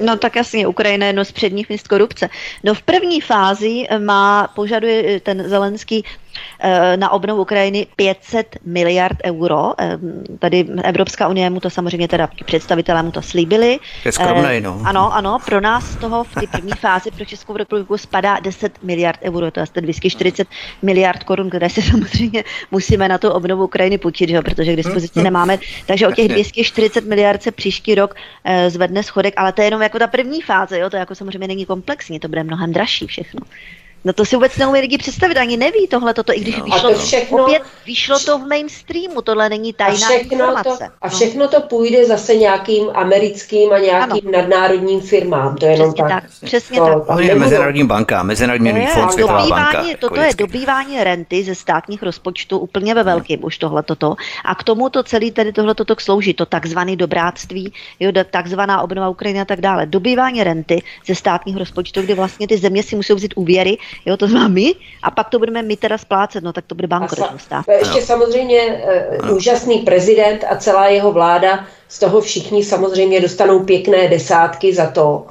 No tak jasně, Ukrajina je jedno z předních míst korupce. No v první fázi má, požaduje ten Zelenský na obnovu Ukrajiny 500 miliard euro. Eh, tady Evropská unie mu to samozřejmě teda představitelé mu to slíbili. Je skromnej, no. Ano, ano, pro nás toho v té první fázi pro Českou republiku spadá 10 miliard euro, to je 240 miliard korun, které se samozřejmě musíme na tu obnovu Ukrajiny půjčit, že? protože k dispozici nemáme. Takže o těch 240 miliard se příští rok eh, zvedne schodek, ale to je jenom jako ta první fáze, jo? to jako samozřejmě není komplexní, to bude mnohem dražší všechno. No to si vůbec neumí lidi představit, ani neví tohle, toto, i když no. vyšlo, to všechno, opět vyšlo to v mainstreamu, tohle není tajná a informace. To, a no. všechno no. to půjde zase nějakým americkým a nějakým ano. nadnárodním firmám, to je jenom tak. tak. Přesně to, tak. je Mezinárodní banka, Mezinárodní měnový fond, Světová banka. Toto je dobývání renty ze státních rozpočtů úplně ve velkým, už tohle toto. A k tomu to celý tedy tohle toto slouží, to takzvané dobráctví, jo, takzvaná obnova Ukrajiny a tak dále. Dobývání renty ze státních rozpočtů, kdy vlastně ty země si musí vzít úvěry, jo, to znamená my, a pak to budeme my teda splácet, no tak to bude bankrot. Sa- ještě no. samozřejmě uh, úžasný prezident a celá jeho vláda, z toho všichni samozřejmě dostanou pěkné desátky za to,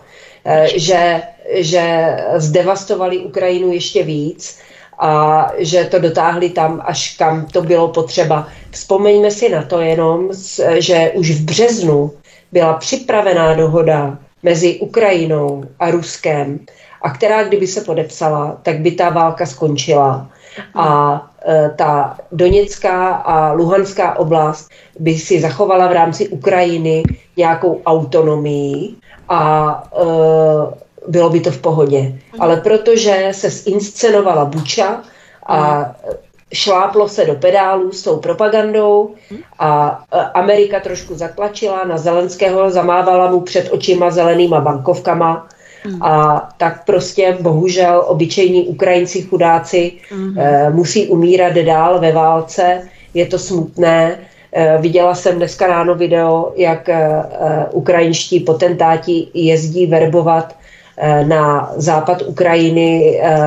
uh, že, že zdevastovali Ukrajinu ještě víc a že to dotáhli tam, až kam to bylo potřeba. Vzpomeňme si na to jenom, že už v březnu byla připravená dohoda mezi Ukrajinou a Ruskem a která kdyby se podepsala, tak by ta válka skončila. A e, ta Doněcká a Luhanská oblast by si zachovala v rámci Ukrajiny nějakou autonomii a e, bylo by to v pohodě. Ale protože se zinscenovala Buča a šláplo se do pedálů s tou propagandou a e, Amerika trošku zatlačila na Zelenského, zamávala mu před očima zelenýma bankovkama Hmm. A tak prostě bohužel obyčejní Ukrajinci chudáci mm. e, musí umírat dál ve válce. Je to smutné. E, viděla jsem dneska ráno video, jak e, ukrajinští potentáti jezdí verbovat e, na západ Ukrajiny e,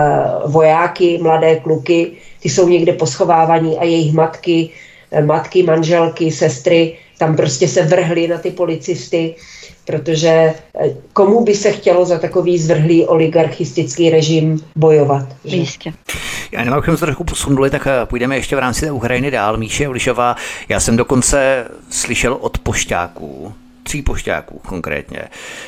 vojáky, mladé kluky. Ty jsou někde poschovávaní a jejich matky, e, matky, manželky, sestry tam prostě se vrhli na ty policisty protože eh, komu by se chtělo za takový zvrhlý oligarchistický režim bojovat? Jistě. Já abychom se trochu posunuli, tak eh, půjdeme ještě v rámci té Ukrajiny dál. Míše Ulišová, já jsem dokonce slyšel od pošťáků, tří pošťáků konkrétně,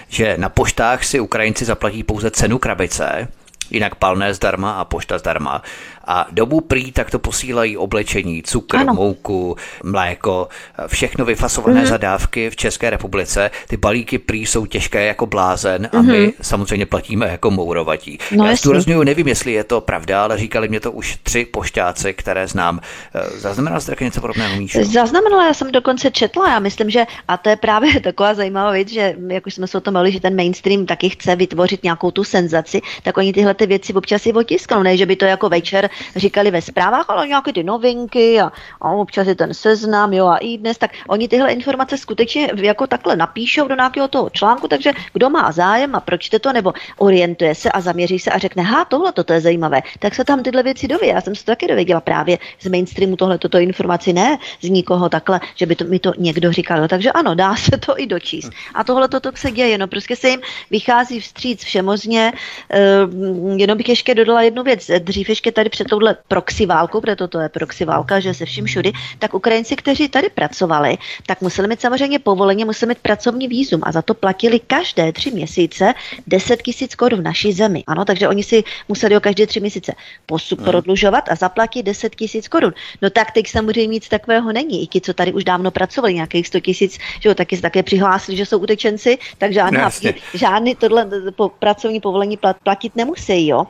že na poštách si Ukrajinci zaplatí pouze cenu krabice, jinak palné zdarma a pošta zdarma. A dobu prý tak to posílají oblečení, cukr, ano. mouku, mléko, všechno vyfasované mm-hmm. zadávky v České republice. Ty balíky prý jsou těžké jako blázen a mm-hmm. my mhm. samozřejmě platíme jako mourovatí. No, Já zdůraznuju, nevím, jestli je to pravda, ale říkali mě to už tři pošťáci, které znám. Eh, zaznamenal jste taky něco podobného, Míšo? Zaznamenala, já jsem dokonce četla, já myslím, že, a to je právě taková zajímavá věc, že jak už jsme se o tom mluvili, že ten mainstream taky chce vytvořit nějakou tu senzaci, tak oni tyhle ty věci občas si otisknou, ne, že by to jako večer říkali ve zprávách, ale nějaké ty novinky a, a občas je ten seznam, jo, a i dnes, tak oni tyhle informace skutečně jako takhle napíšou do nějakého toho článku, takže kdo má zájem a pročte to, nebo orientuje se a zaměří se a řekne, ha, tohle toto je zajímavé, tak se tam tyhle věci doví. Já jsem se to taky dověděla právě z mainstreamu tohle toto informaci, ne z nikoho takhle, že by to, mi to někdo říkal. Takže ano, dá se to i dočíst. A tohle toto se děje, no prostě se jim vychází vstříc všemozně. Uh, jenom bych ještě dodala jednu věc. Dřív ještě tady touhle proxy válkou, protože to je proxy válka, že se vším všudy, tak Ukrajinci, kteří tady pracovali, tak museli mít samozřejmě povolení, museli mít pracovní výzum a za to platili každé tři měsíce 10 tisíc korun v naší zemi. Ano, takže oni si museli o každé tři měsíce postup hmm. prodlužovat a zaplatit 10 tisíc korun. No tak teď samozřejmě nic takového není. I ti, co tady už dávno pracovali, nějakých 100 tisíc, že jo, taky se také přihlásili, že jsou utečenci, tak žádná, žádný tohle po, pracovní povolení platit nemusí, jo.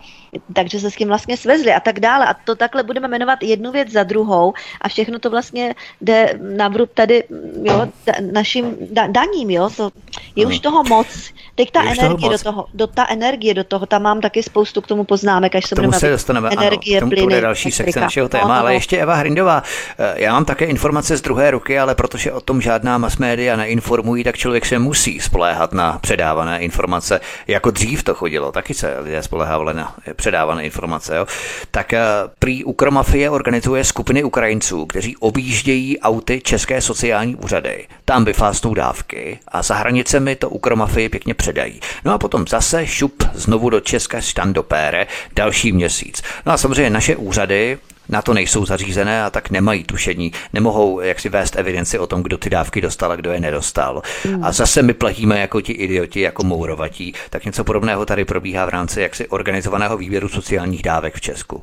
Takže se s tím vlastně svezli a tak dále. A to takhle budeme jmenovat jednu věc za druhou a všechno to vlastně jde na vrub tady jo, našim da, daním, jo, to je už toho moc. Teď ta energie do toho, do ta energie do toho, tam mám taky spoustu k tomu poznámek, až se budeme se dostaneme, energie, ano, k tomu plyny, další sekce našeho téma, no, ale ještě Eva Hrindová, eh, já mám také informace z druhé ruky, ale protože o tom žádná mass media neinformují, tak člověk se musí spoléhat na předávané informace. Jako dřív to chodilo, taky se lidé spoléhávali na předávané informace. Jo? Tak eh, prý Ukromafie organizuje skupiny Ukrajinců, kteří objíždějí auty České sociální úřady. Tam vyfástou dávky a za hranicemi to Ukromafii pěkně předají. No a potom zase šup znovu do České štandopére další měsíc. No a samozřejmě naše úřady na to nejsou zařízené a tak nemají tušení, nemohou jak si vést evidenci o tom, kdo ty dávky dostal a kdo je nedostal. Hmm. A zase my platíme jako ti idioti, jako mourovatí. Tak něco podobného tady probíhá v rámci jaksi organizovaného výběru sociálních dávek v Česku.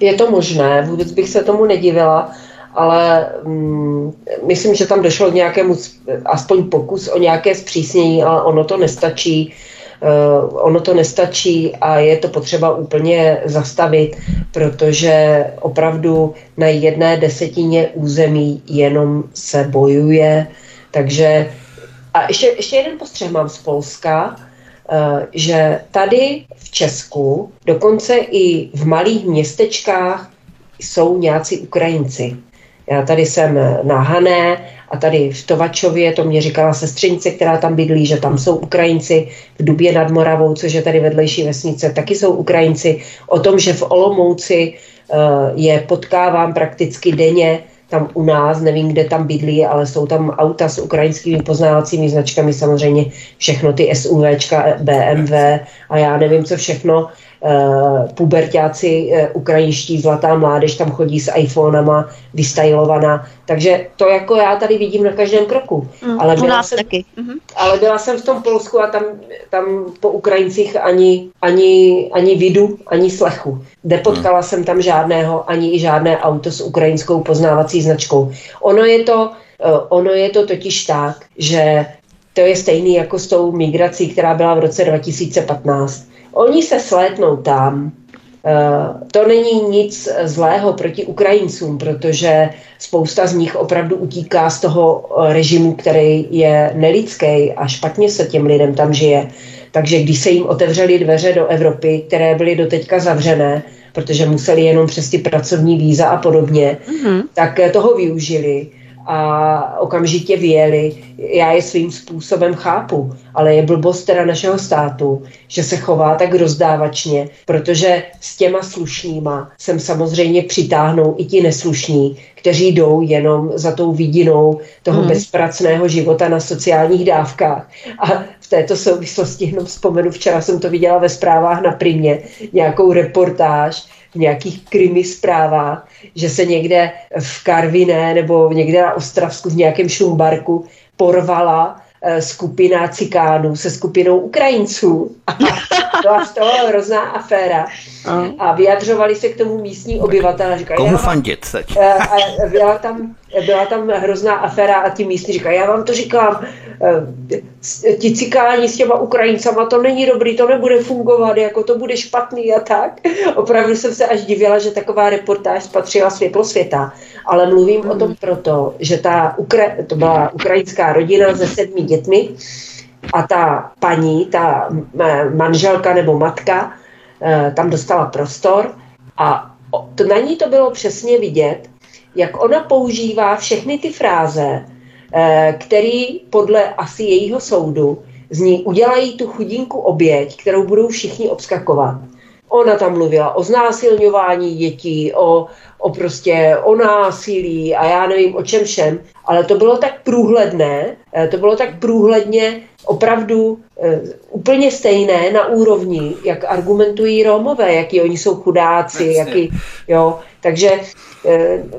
Je to možné, vůbec bych se tomu nedivila, ale mm, myslím, že tam došlo k nějakému aspoň pokus o nějaké zpřísnění, ale ono to nestačí. Uh, ono to nestačí a je to potřeba úplně zastavit, protože opravdu na jedné desetině území jenom se bojuje. Takže a ještě, ještě jeden postřeh mám z Polska, uh, že tady v Česku, dokonce i v malých městečkách, jsou nějací Ukrajinci. Já tady jsem na Hané a tady v Tovačově, to mě říkala sestřenice, která tam bydlí, že tam jsou Ukrajinci, v Dubě nad Moravou, což je tady vedlejší vesnice, taky jsou Ukrajinci. O tom, že v Olomouci uh, je potkávám prakticky denně, tam u nás, nevím, kde tam bydlí, ale jsou tam auta s ukrajinskými poznávacími značkami, samozřejmě všechno ty SUVčka, BMW a já nevím, co všechno. Uh, pubertáci uh, ukrajinští, zlatá mládež tam chodí s iPhonama, vystylovaná. Takže to jako já tady vidím na každém kroku. Mm, ale, byla jsem, taky. Mm-hmm. ale byla jsem v tom Polsku a tam, tam po Ukrajincích ani, ani, ani vidu, ani slechu. Nepotkala mm. jsem tam žádného, ani i žádné auto s ukrajinskou poznávací značkou. Ono je to, uh, ono je to totiž tak, že to je stejný jako s tou migrací, která byla v roce 2015 Oni se slétnou tam. Eh, to není nic zlého proti Ukrajincům, protože spousta z nich opravdu utíká z toho eh, režimu, který je nelidský a špatně se těm lidem tam žije. Takže když se jim otevřely dveře do Evropy, které byly doteďka zavřené, protože museli jenom přes ty pracovní víza a podobně, mm-hmm. tak toho využili a okamžitě vyjeli. Já je svým způsobem chápu, ale je blbost teda našeho státu, že se chová tak rozdávačně, protože s těma slušnýma sem samozřejmě přitáhnou i ti neslušní, kteří jdou jenom za tou vidinou toho hmm. bezpracného života na sociálních dávkách. A v této souvislosti jenom vzpomenu, včera jsem to viděla ve zprávách na Primě, nějakou reportáž, v nějakých krimi zprávách, že se někde v Karviné nebo někde na Ostravsku v nějakém šumbarku porvala eh, skupina cikánů se skupinou Ukrajinců. A byla z toho hrozná aféra. A vyjadřovali se k tomu místní obyvatele. Říkají, Komu fandit teď? Eh, a byla tam, byla tam hrozná aféra a ti místní říkají, já vám to říkám, eh, ti cikáni s těma Ukrajincama, to není dobrý, to nebude fungovat, jako to bude špatný a tak. Opravdu jsem se až divila, že taková reportáž spatřila světlo světa. Ale mluvím mm. o tom hmm. proto, že ta Ukra- to byla ukrajinská rodina se sedmi dětmi a ta paní, ta manželka nebo matka, eh, tam dostala prostor a to, na ní to bylo přesně vidět, jak ona používá všechny ty fráze, eh, který podle asi jejího soudu z ní udělají tu chudinku oběť, kterou budou všichni obskakovat. Ona tam mluvila o znásilňování dětí, o, o prostě o násilí a já nevím o čem všem, ale to bylo tak průhledné, eh, to bylo tak průhledně opravdu e, úplně stejné na úrovni, jak argumentují Rómové, jaký oni jsou chudáci, jaký, jo, takže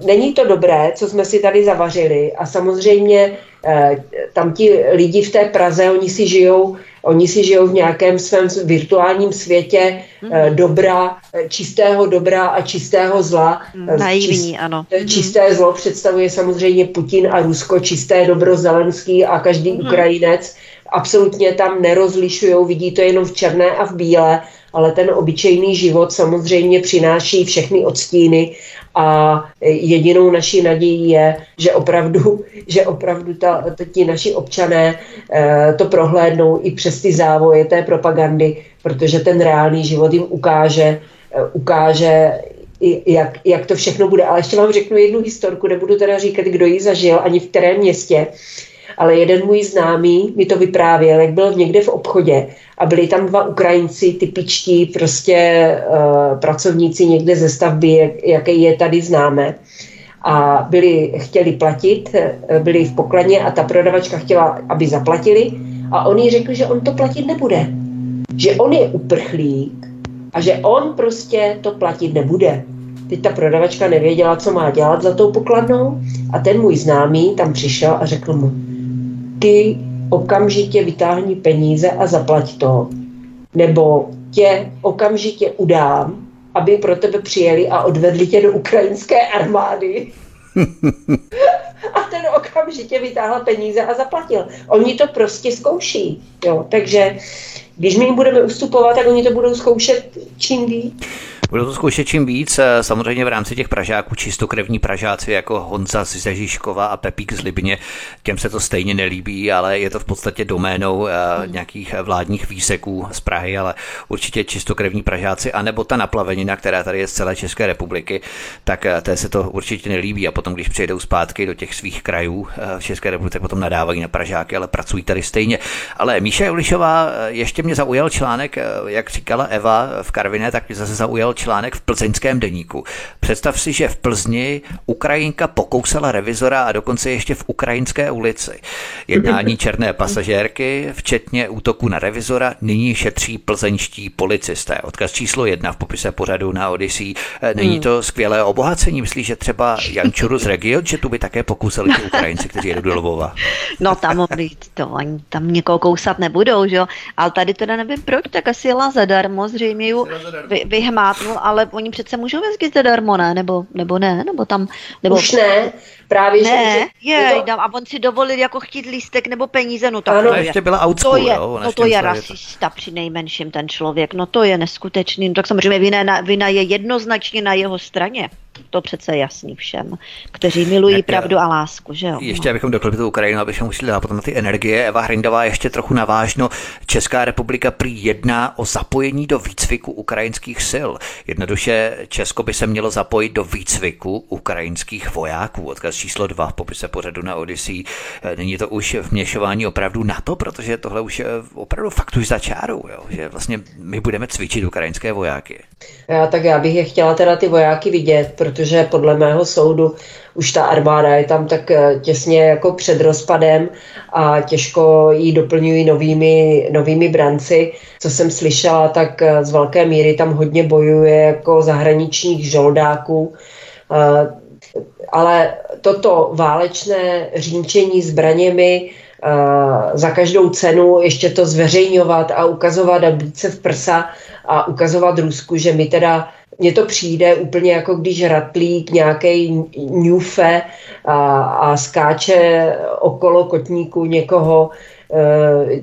není to dobré, co jsme si tady zavařili a samozřejmě e, tam ti lidi v té Praze, oni si žijou Oni si žijou v nějakém svém virtuálním světě mm. dobra, čistého dobra a čistého zla. Mhm. Naivní, Čist, ano. Mhm. Čisté zlo představuje samozřejmě Putin a Rusko, čisté dobro Zelenský a každý mm. Ukrajinec absolutně tam nerozlišují, vidí to jenom v černé a v bílé ale ten obyčejný život samozřejmě přináší všechny odstíny a jedinou naší nadějí je, že opravdu, že opravdu ta, ti naši občané eh, to prohlédnou i přes ty závoje té propagandy, protože ten reálný život jim ukáže, eh, ukáže jak, jak to všechno bude. Ale ještě vám řeknu jednu historku, nebudu teda říkat, kdo ji zažil, ani v kterém městě, ale jeden můj známý mi to vyprávěl, jak byl někde v obchodě a byli tam dva Ukrajinci, typičtí prostě uh, pracovníci někde ze stavby, jak, jaké je tady známe. A byli, chtěli platit, eh, byli v pokladně a ta prodavačka chtěla, aby zaplatili a on jí řekl, že on to platit nebude. Že on je uprchlík a že on prostě to platit nebude. Teď ta prodavačka nevěděla, co má dělat za tou pokladnou a ten můj známý tam přišel a řekl mu, ty okamžitě vytáhni peníze a zaplať to, nebo tě okamžitě udám, aby pro tebe přijeli a odvedli tě do ukrajinské armády. a ten okamžitě vytáhl peníze a zaplatil. Oni to prostě zkouší. Jo? Takže když my budeme ustupovat, tak oni to budou zkoušet čím víc. Budou to zkoušet čím víc, eh, samozřejmě v rámci těch Pražáků, čistokrevní Pražáci jako Honza z Zežiškova a Pepík z Libně, těm se to stejně nelíbí, ale je to v podstatě doménou eh, nějakých vládních výseků z Prahy, ale určitě čistokrevní Pražáci, anebo ta naplavenina, která tady je z celé České republiky, tak eh, té se to určitě nelíbí a potom, když přijedou zpátky do těch svých krajů v České republice, tak potom nadávají na Pražáky, ale pracují tady stejně. Ale Míša Julišová, ještě mě zaujal článek, jak říkala Eva v Karviné, tak mě zase zaujal článek v plzeňském deníku. Představ si, že v Plzni Ukrajinka pokousala revizora a dokonce ještě v ukrajinské ulici. Jednání černé pasažérky, včetně útoku na revizora, nyní šetří plzeňští policisté. Odkaz číslo jedna v popise pořadu na Odyssey. E, není hmm. to skvělé obohacení? Myslíš, že třeba Jančuru z region, že tu by také pokusili ty Ukrajinci, kteří jedou do Lvova? No tam to, oni tam někoho kousat nebudou, že jo? Ale tady teda nevím proč, tak asi jela zadarmo, zřejmě ju vy, vyhmátnul No, ale oni přece můžou jezdit zadarmo, ne? Nebo, nebo ne? Nebo tam, nebo... Už ne, právě, ne, že... je, to... a on si dovolil jako chtít lístek nebo peníze, no tak ano, to je. ještě byla outschool, to je, jo, no to je rasista to... při nejmenším ten člověk, no to je neskutečný, no tak samozřejmě vina, vina je jednoznačně na jeho straně. To přece jasný všem, kteří milují Jak, pravdu a lásku, že jo? Ještě abychom doklopili tu Ukrajinu, abychom museli dát potom na ty energie. Eva Hrindová ještě trochu navážno. Česká republika prý jedná o zapojení do výcviku ukrajinských sil. Jednoduše Česko by se mělo zapojit do výcviku ukrajinských vojáků. Odkaz číslo 2 v popise pořadu na Odyssey. Není to už vměšování opravdu na to, protože tohle už je opravdu fakt už za čárou, jo? že vlastně my budeme cvičit ukrajinské vojáky. Já, tak já bych je chtěla teda ty vojáky vidět, protože podle mého soudu už ta armáda je tam tak eh, těsně jako před rozpadem a těžko ji doplňují novými, novými branci. Co jsem slyšela, tak eh, z velké míry tam hodně bojuje jako zahraničních žoldáků. Eh, ale toto válečné řínčení zbraněmi za každou cenu ještě to zveřejňovat a ukazovat a být se v prsa a ukazovat Rusku, že my teda mně to přijde úplně jako když ratlík nějaký ňufe a, a skáče okolo kotníku někoho, e,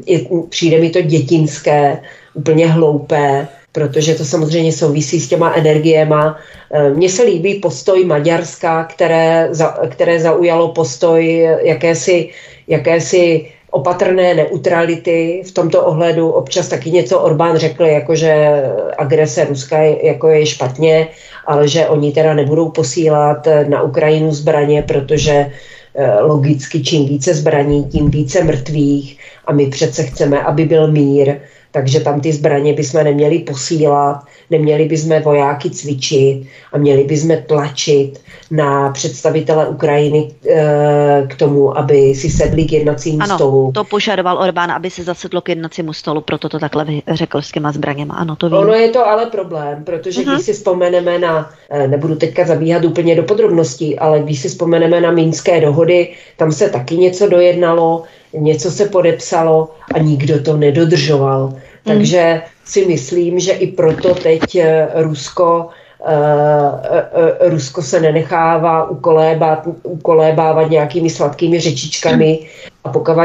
je, přijde mi to dětinské, úplně hloupé, protože to samozřejmě souvisí s těma energiema. E, mně se líbí postoj Maďarska, které, za, které zaujalo postoj jakési, jakési opatrné neutrality v tomto ohledu. Občas taky něco Orbán řekl, jako že agrese Ruska je, jako je špatně, ale že oni teda nebudou posílat na Ukrajinu zbraně, protože eh, logicky čím více zbraní, tím více mrtvých a my přece chceme, aby byl mír takže tam ty zbraně bychom neměli posílat, neměli bychom vojáky cvičit a měli bychom tlačit na představitele Ukrajiny e, k tomu, aby si sedli k jednacímu ano, stolu. to požadoval Orbán, aby se zasedlo k jednacímu stolu, proto to takhle řekl s těma zbraněma. Ano, to vím. Ono je to ale problém, protože uh-huh. když si vzpomeneme na, e, nebudu teďka zabíhat úplně do podrobností, ale když si vzpomeneme na mínské dohody, tam se taky něco dojednalo, něco se podepsalo a nikdo to nedodržoval. Hmm. Takže si myslím, že i proto teď eh, Rusko Uh, uh, Rusko se nenechává ukolébat, ukolébávat nějakými sladkými řečičkami a pokud uh,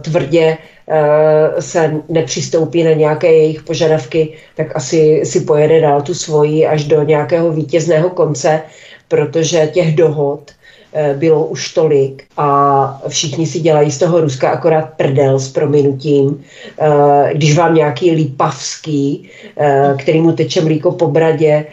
tvrdě se nepřistoupí na nějaké jejich požadavky, tak asi si pojede dál tu svoji až do nějakého vítězného konce, protože těch dohod Eh, bylo už tolik a všichni si dělají z toho Ruska akorát prdel s prominutím. Eh, když vám nějaký lípavský, eh, který mu teče mlíko po bradě,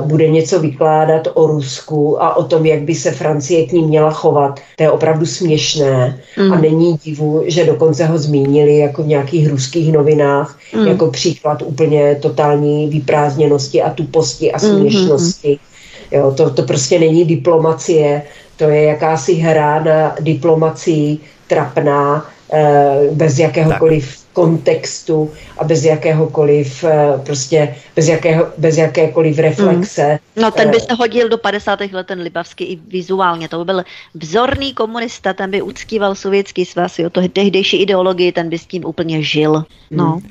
bude něco vykládat o Rusku a o tom, jak by se Francie k ní měla chovat, to je opravdu směšné mm. a není divu, že dokonce ho zmínili jako v nějakých ruských novinách, mm. jako příklad úplně totální vyprázdněnosti a tuposti a mm-hmm. směšnosti. Mm. Jo, to, to prostě není diplomacie, to je jakási hra na diplomacii trapná, eh, bez jakéhokoliv. Kontextu a bez jakéhokoliv eh, prostě bez, jakého, bez jakékoliv reflexe. Mm. No ten by eh, se hodil do 50. let, ten Libavský i vizuálně, to by byl vzorný komunista, ten by uctíval sovětský svaz, jo, to tehdejší ideologii, ten by s tím úplně žil. No. Mm.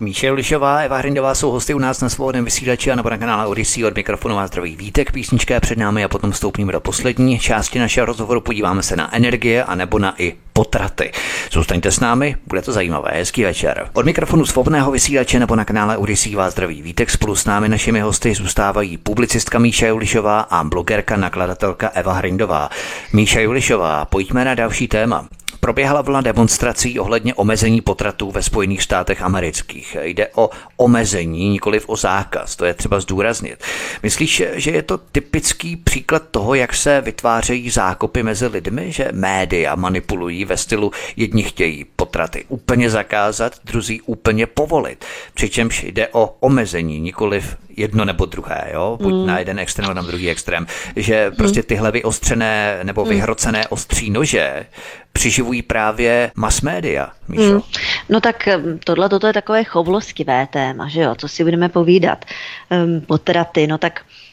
Míše Lišová, Eva Hrindová jsou hosty u nás na svobodném vysílači a nebo na kanále Odyssey od mikrofonu vás zdraví vítek, písnička je před námi a potom vstoupíme do poslední části našeho rozhovoru, podíváme se na energie a nebo na i potraty. Zůstaňte s námi, bude to zajímavé, hezký večer. Od mikrofonu svobodného vysílače nebo na kanále Odyssey vás zdraví vítek, spolu s námi našimi hosty zůstávají publicistka Míša Julišová a blogerka nakladatelka Eva Hrindová. Míša Julišová, pojďme na další téma. Proběhla vlna demonstrací ohledně omezení potratů ve Spojených státech amerických. Jde o omezení, nikoliv o zákaz, to je třeba zdůraznit. Myslíš, že je to typický příklad toho, jak se vytvářejí zákopy mezi lidmi, že média manipulují ve stylu jedni chtějí potraty úplně zakázat, druzí úplně povolit, přičemž jde o omezení, nikoliv jedno nebo druhé, jo? buď mm. na jeden extrém nebo na druhý extrém, že prostě mm. tyhle vyostřené nebo mm. vyhrocené ostří nože přiživují právě mass media, Míšo. Mm. No tak tohle toto je takové chovlostivé téma, že jo, co si budeme povídat. Um, potraty, no tak Ehm,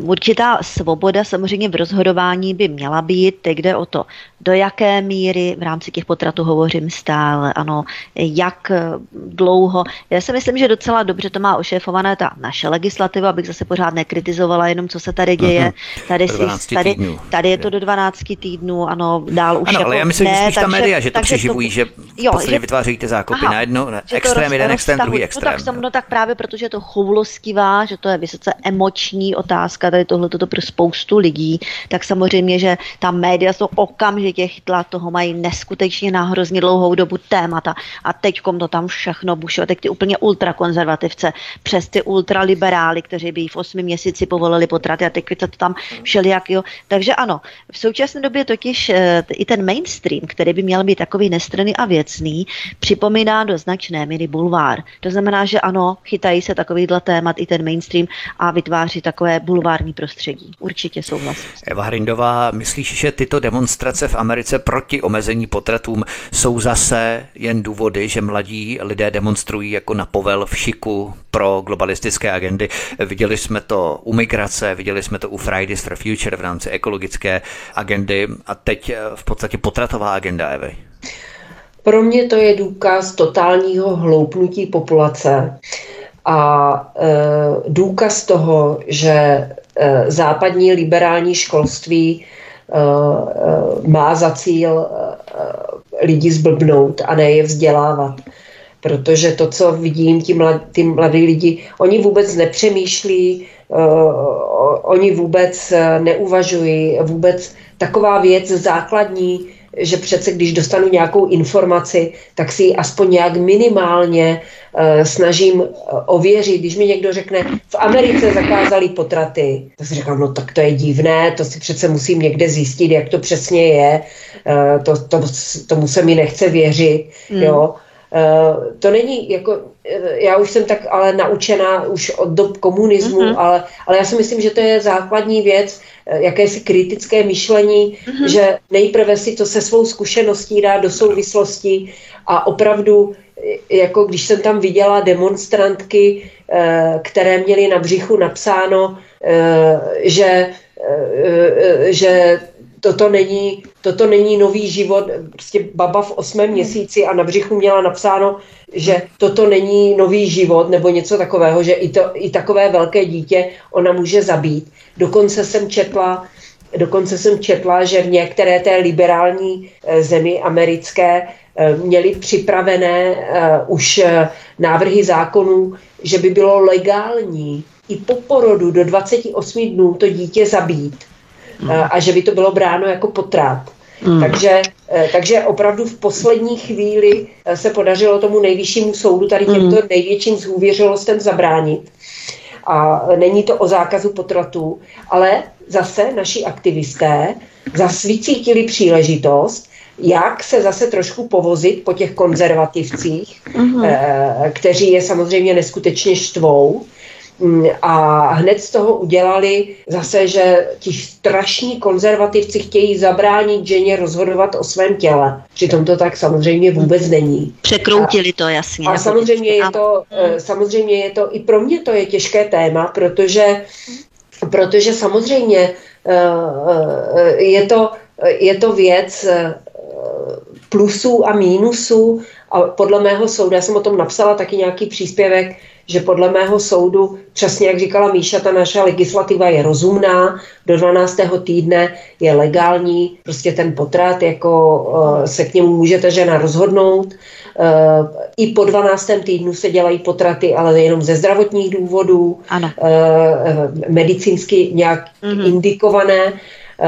určitá svoboda samozřejmě v rozhodování by měla být, teď jde o to, do jaké míry v rámci těch potratů hovořím stále, ano, jak eh, dlouho. Já si myslím, že docela dobře to má ošéfované ta naše legislativa, abych zase pořád nekritizovala jenom, co se tady děje. Tady, si, tady, tady je to do 12 týdnů, ano, dál už ano, jako ale já myslím, ne, že spíš ta média, že to přiživují, to, že jo, že, vytváří ty zákopy aha, na jedno, na extrém, jeden extrém, druhý extrém. No tak, no tak právě protože je to choulostivá, že to je vysoce emoční otázka, otázka, tady tohle to pro spoustu lidí, tak samozřejmě, že ta média jsou okamžitě chytla, toho mají neskutečně na hrozně dlouhou dobu témata a teď to tam všechno bušilo, teď ty úplně ultrakonzervativce přes ty ultraliberály, kteří by v osmi měsíci povolili potraty a teď to tam všelijak, jo. Takže ano, v současné době totiž e, i ten mainstream, který by měl být takový nestranný a věcný, připomíná do značné míry bulvár. To znamená, že ano, chytají se takovýhle témat i ten mainstream a vytváří takové bulvární prostředí. Určitě souhlasím. Eva Hrindová, myslíš, že tyto demonstrace v Americe proti omezení potratům jsou zase jen důvody, že mladí lidé demonstrují jako na povel v šiku pro globalistické agendy? Viděli jsme to u migrace, viděli jsme to u Fridays for Future v rámci ekologické agendy a teď v podstatě potratová agenda Evy. Pro mě to je důkaz totálního hloupnutí populace a e, důkaz toho, že e, západní liberální školství e, má za cíl lidi zblbnout a ne je vzdělávat. Protože to, co vidím, ti mlad, ty mladí lidi, oni vůbec nepřemýšlí, oni vůbec neuvažují, vůbec taková věc základní, že přece když dostanu nějakou informaci, tak si ji aspoň nějak minimálně uh, snažím uh, ověřit. Když mi někdo řekne, v Americe zakázali potraty, tak si říkám, no tak to je divné, to si přece musím někde zjistit, jak to přesně je, uh, to, to, tomu se mi nechce věřit, mm. jo. Uh, to není jako, já už jsem tak ale naučená už od dob komunismu, mm-hmm. ale, ale já si myslím, že to je základní věc, jakési kritické myšlení, mm-hmm. že nejprve si to se svou zkušeností dá do souvislosti a opravdu, eh, jako když jsem tam viděla demonstrantky, eh, které měly na břichu napsáno, že, že toto není, toto není nový život, prostě baba v osmém měsíci a na břichu měla napsáno, že toto není nový život nebo něco takového, že i, to, i takové velké dítě ona může zabít. Dokonce jsem četla, dokonce jsem četla, že v některé té liberální eh, zemi americké měli připravené už návrhy zákonů, že by bylo legální i po porodu do 28 dnů to dítě zabít mm. a že by to bylo bráno jako potrat. Mm. Takže, takže opravdu v poslední chvíli se podařilo tomu nejvyššímu soudu tady těmto mm. největším zhůvěřilostem zabránit. A není to o zákazu potratů, ale zase naši aktivisté zase vycítili příležitost, jak se zase trošku povozit po těch konzervativcích, mm-hmm. kteří je samozřejmě neskutečně štvou a hned z toho udělali zase, že ti strašní konzervativci chtějí zabránit ženě rozhodovat o svém těle. Přitom to tak samozřejmě vůbec není. Překroutili to jasně. A samozřejmě je to, eh, samozřejmě je to, i pro mě to je těžké téma, protože, protože samozřejmě eh, eh, je to, je to věc plusů a mínusů a podle mého soudu, já jsem o tom napsala taky nějaký příspěvek, že podle mého soudu, přesně jak říkala Míša, ta naša legislativa je rozumná, do 12. týdne je legální, prostě ten potrat, jako uh, se k němu můžete žena rozhodnout. Uh, I po 12. týdnu se dělají potraty, ale jenom ze zdravotních důvodů, ano. Uh, medicínsky nějak mm-hmm. indikované. Uh,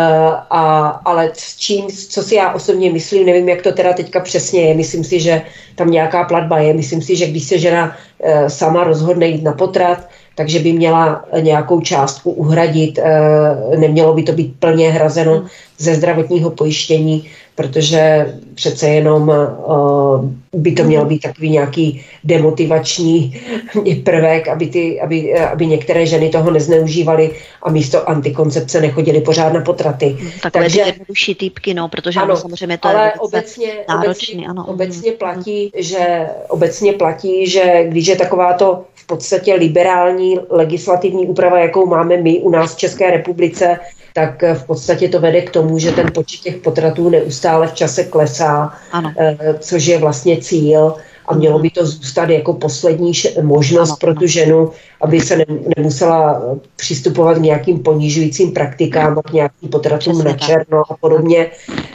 a, ale s čím, co si já osobně myslím, nevím, jak to teda teďka přesně je, myslím si, že tam nějaká platba je, myslím si, že když se žena uh, sama rozhodne jít na potrat, takže by měla nějakou částku uhradit, uh, nemělo by to být plně hrazeno ze zdravotního pojištění, protože přece jenom uh, by to měl být takový nějaký demotivační prvek, aby, ty, aby, aby některé ženy toho nezneužívaly a místo antikoncepce nechodily pořád na potraty. Takové Takže, jednodušší týpky, no, protože ano, samozřejmě to ale je obecně, náročný, obecně, ano. obecně platí, že obecně platí, že když je takováto v podstatě liberální legislativní úprava, jakou máme my u nás v České republice, tak v podstatě to vede k tomu, že ten počet těch potratů neustále v čase klesá, ano. Eh, což je vlastně cíl a mělo by to zůstat jako poslední možnost pro tu ženu, aby se nemusela přistupovat k nějakým ponižujícím praktikám, k nějakým potratům na černo a podobně.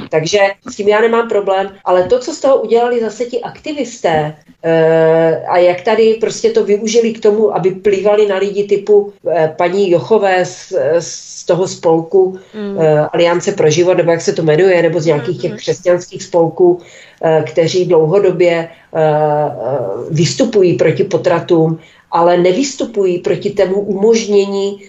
Takže s tím já nemám problém, ale to, co z toho udělali zase ti aktivisté eh, a jak tady prostě to využili k tomu, aby plývali na lidi typu eh, paní Jochové z, z toho spolku mm. Aliance pro život, nebo jak se to jmenuje, nebo z nějakých těch křesťanských spolků, kteří dlouhodobě vystupují proti potratům, ale nevystupují proti tomu umožnění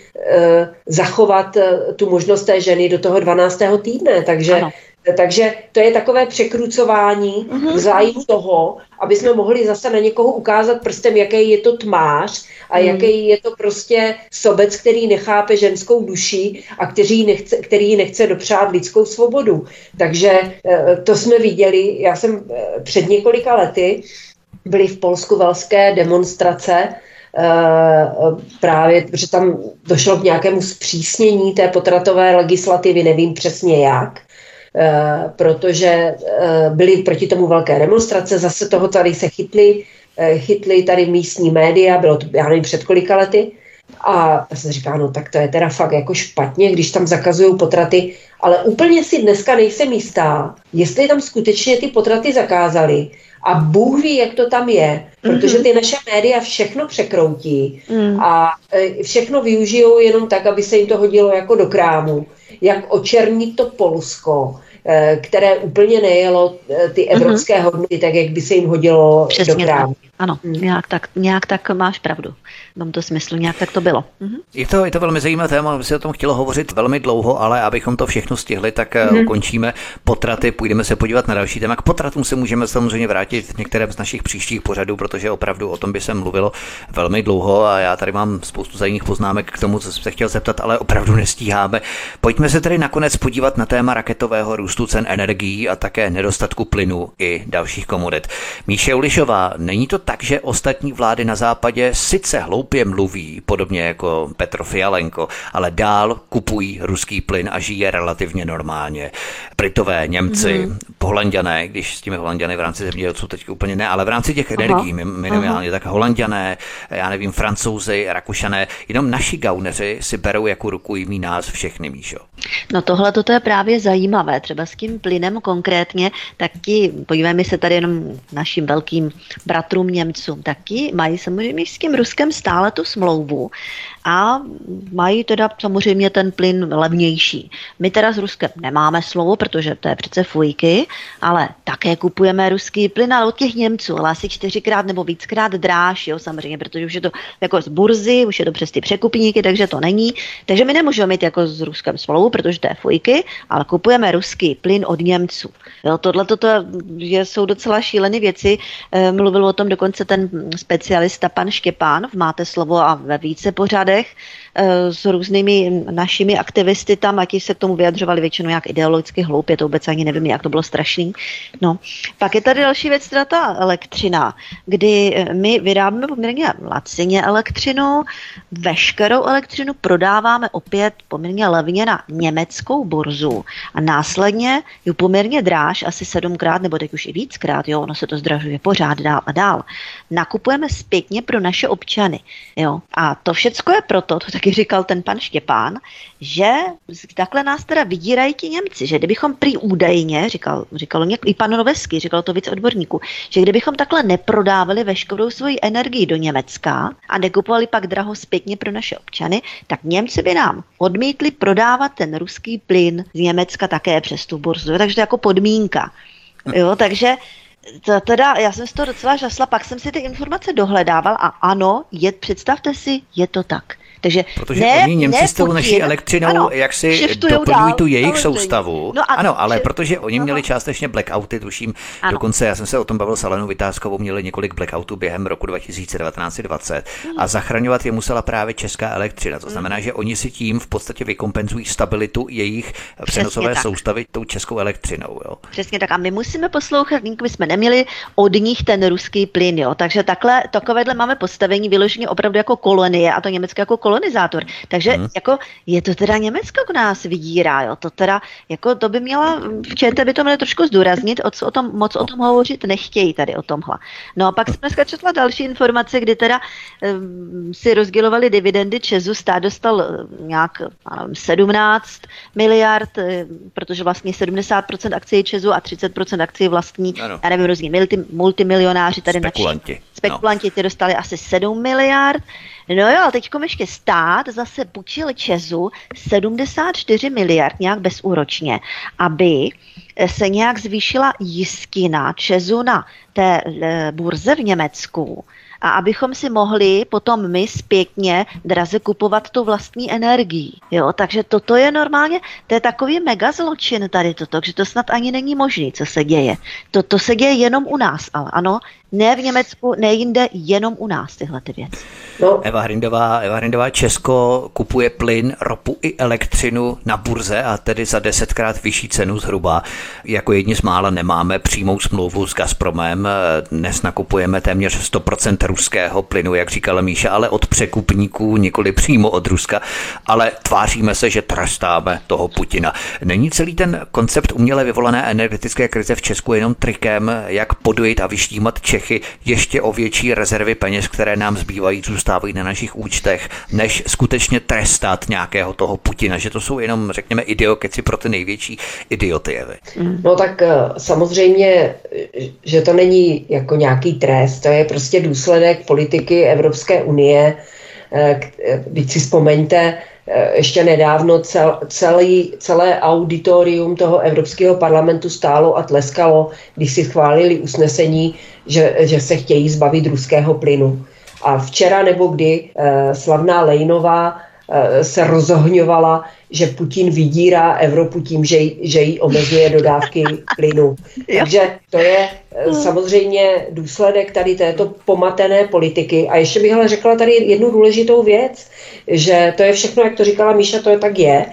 zachovat tu možnost té ženy do toho 12. týdne. Takže ano. Takže to je takové překrucování uh-huh. v zájmu toho, aby jsme mohli zase na někoho ukázat prstem, jaký je to tmář a uh-huh. jaký je to prostě sobec, který nechápe ženskou duši a který nechce, který nechce dopřát lidskou svobodu. Takže eh, to jsme viděli, já jsem eh, před několika lety byly v Polsku velké demonstrace, Uh, právě, protože tam došlo k nějakému zpřísnění té potratové legislativy, nevím přesně jak. Eh, protože eh, byly proti tomu velké demonstrace, zase toho tady se chytli, eh, chytli tady místní média, bylo to, já nevím, před kolika lety, a já jsem říká, no tak to je teda fakt jako špatně, když tam zakazují potraty, ale úplně si dneska nejsem jistá, jestli tam skutečně ty potraty zakázali a Bůh ví, jak to tam je, protože ty naše média všechno překroutí mm. a všechno využijou jenom tak, aby se jim to hodilo jako do krámu. Jak očernit to Polsko, které úplně nejelo eh, ty mhm. evropské hodnoty, tak jak by se jim hodilo Přesně do krámu. Ano, hmm. nějak, tak, nějak tak máš pravdu. V tomto smyslu nějak tak to bylo. Mhm. Je, to, je to velmi zajímavé téma, by se o tom chtělo hovořit velmi dlouho, ale abychom to všechno stihli, tak hmm. ukončíme potraty, půjdeme se podívat na další téma. K potratům se můžeme samozřejmě vrátit v některém z našich příštích pořadů, protože opravdu o tom by se mluvilo velmi dlouho a já tady mám spoustu zajímavých poznámek k tomu, co jsem se chtěl zeptat, ale opravdu nestíháme. Pojďme se tedy nakonec podívat na téma raketového růstu cen energií a také nedostatku plynu i dalších komodit. Míše Ulišová, není to tak, že ostatní vlády na západě sice hloupě mluví, podobně jako Petro Fialenko, ale dál kupují ruský plyn a žije relativně normálně. Britové, Němci, mm. Holanděné, když s těmi Holanděny v rámci zemědělců teď úplně ne, ale v rámci těch energií minimálně, tak Holanděné, já nevím, Francouzi, Rakušané, jenom naši gauneři si berou jako rukujmí nás všechny, Míšo. No tohle to je právě zajímavé. Třeba severským plynem konkrétně, tak ti, podíváme se tady jenom našim velkým bratrům Němcům, taky mají samozřejmě s tím Ruskem stále tu smlouvu a mají teda samozřejmě ten plyn levnější. My teda s Ruskem nemáme slovo, protože to je přece fujky, ale také kupujeme ruský plyn, ale od těch Němců, ale asi čtyřikrát nebo víckrát dráž, jo, samozřejmě, protože už je to jako z burzy, už je to přes ty překupníky, takže to není. Takže my nemůžeme mít jako s Ruskem smlouvu, protože to je fujky, ale kupujeme ruský plyn od Němců. Jo, tohle toto je, jsou docela šílené věci. E, mluvil o tom dokonce ten specialista pan Štěpán Máte slovo a ve více pořadech e, s různými našimi aktivisty tam, ať se k tomu vyjadřovali většinou nějak ideologicky hloupě, to vůbec ani nevím, jak to bylo strašný. No. Pak je tady další věc, teda ta elektřina, kdy my vyrábíme poměrně lacině elektřinu, veškerou elektřinu prodáváme opět poměrně levně na německou burzu a následně ji poměrně dráž, asi sedmkrát nebo teď už i víckrát, jo, ono se to zdražuje pořád dál a dál, nakupujeme zpětně pro naše občany. Jo. A to všecko je proto, to taky říkal ten pan Štěpán, že takhle nás teda vydírají ti Němci, že kdybychom prý údajně, říkal, říkal něk, i pan Noveský, říkal to víc odborníků, že kdybychom takhle neprodávali veškerou svoji energii do Německa a nekupovali pak draho zpětně pro naše občany, tak Němci by nám odmítli prodávat ten ruský plyn z Německa také přes tu burzu. Takže to jako podmínka. Jo, takže to teda, já jsem si to docela žasla, pak jsem si ty informace dohledával a ano, je, představte si, je to tak. Takže Protože ne, oni Němci ne s tou naší elektřinou ano, jak si doplňují tu jejich soustavu. No a ano, ale že, protože oni měli částečně blackouty, tuším, ano. dokonce já jsem se o tom bavil s Alenou Vytázkovou, měli několik blackoutů během roku 2019-2020 hmm. a zachraňovat je musela právě česká elektřina. To znamená, hmm. že oni si tím v podstatě vykompenzují stabilitu jejich Přesně přenosové tak. soustavy tou českou elektřinou. Jo. Přesně tak. A my musíme poslouchat, my jsme neměli od nich ten ruský plyn, jo. Takže takhle, takovéhle máme postavení vyloženě opravdu jako kolonie a to Německo jako kolonie kolonizátor. Takže hmm. jako je to teda Německo k nás vydírá, jo. To teda, jako to by měla, v ČT by to mělo trošku zdůraznit, o, co o tom, moc o tom hovořit nechtějí tady o tomhle. No a pak jsem dneska četla další informace, kdy teda um, si rozdělovali dividendy Česu, stát dostal eh, nějak nevím, 17 miliard, eh, protože vlastně 70% akcií Česu a 30% akcií vlastní, ano. já nevím, různí multi, multimilionáři tady Spekulanti. na Spekulanti no. ty dostali asi 7 miliard. No jo, teď ještě stát zase půjčil Česu 74 miliard nějak bezúročně, aby se nějak zvýšila jistina Česu na té e, burze v Německu a abychom si mohli potom my zpětně draze kupovat tu vlastní energii. Jo, takže toto je normálně, to je takový mega zločin tady toto, že to snad ani není možné, co se děje. Toto se děje jenom u nás, ale ano, ne v Německu, ne jinde, jenom u nás tyhle ty věci. No. Eva Hrindová, Eva Hrindová, Česko kupuje plyn, ropu i elektřinu na burze a tedy za desetkrát vyšší cenu zhruba. Jako jedni z mála nemáme přímou smlouvu s Gazpromem. Dnes nakupujeme téměř 100% ruského plynu, jak říkala Míša, ale od překupníků, nikoli přímo od Ruska, ale tváříme se, že trestáme toho Putina. Není celý ten koncept uměle vyvolané energetické krize v Česku jenom trikem, jak podojit a vyštímat Čechy ještě o větší rezervy peněz, které nám zbývají, zůstávají na našich účtech, než skutečně trestat nějakého toho Putina, že to jsou jenom, řekněme, idiokeci pro ty největší idioty. No tak eh, samozřejmě, že to není jako nějaký trest, to je prostě důsledek politiky Evropské unie, když eh, si vzpomeňte, eh, ještě nedávno cel, celý, celé auditorium toho Evropského parlamentu stálo a tleskalo, když si schválili usnesení, že, že se chtějí zbavit ruského plynu. A včera nebo kdy eh, slavná Lejnová eh, se rozohňovala, že Putin vydírá Evropu tím, že, že jí omezuje dodávky plynu. Takže to je eh, hmm. samozřejmě důsledek tady této pomatené politiky. A ještě bych ale řekla tady jednu důležitou věc, že to je všechno, jak to říkala Míša, to je tak je.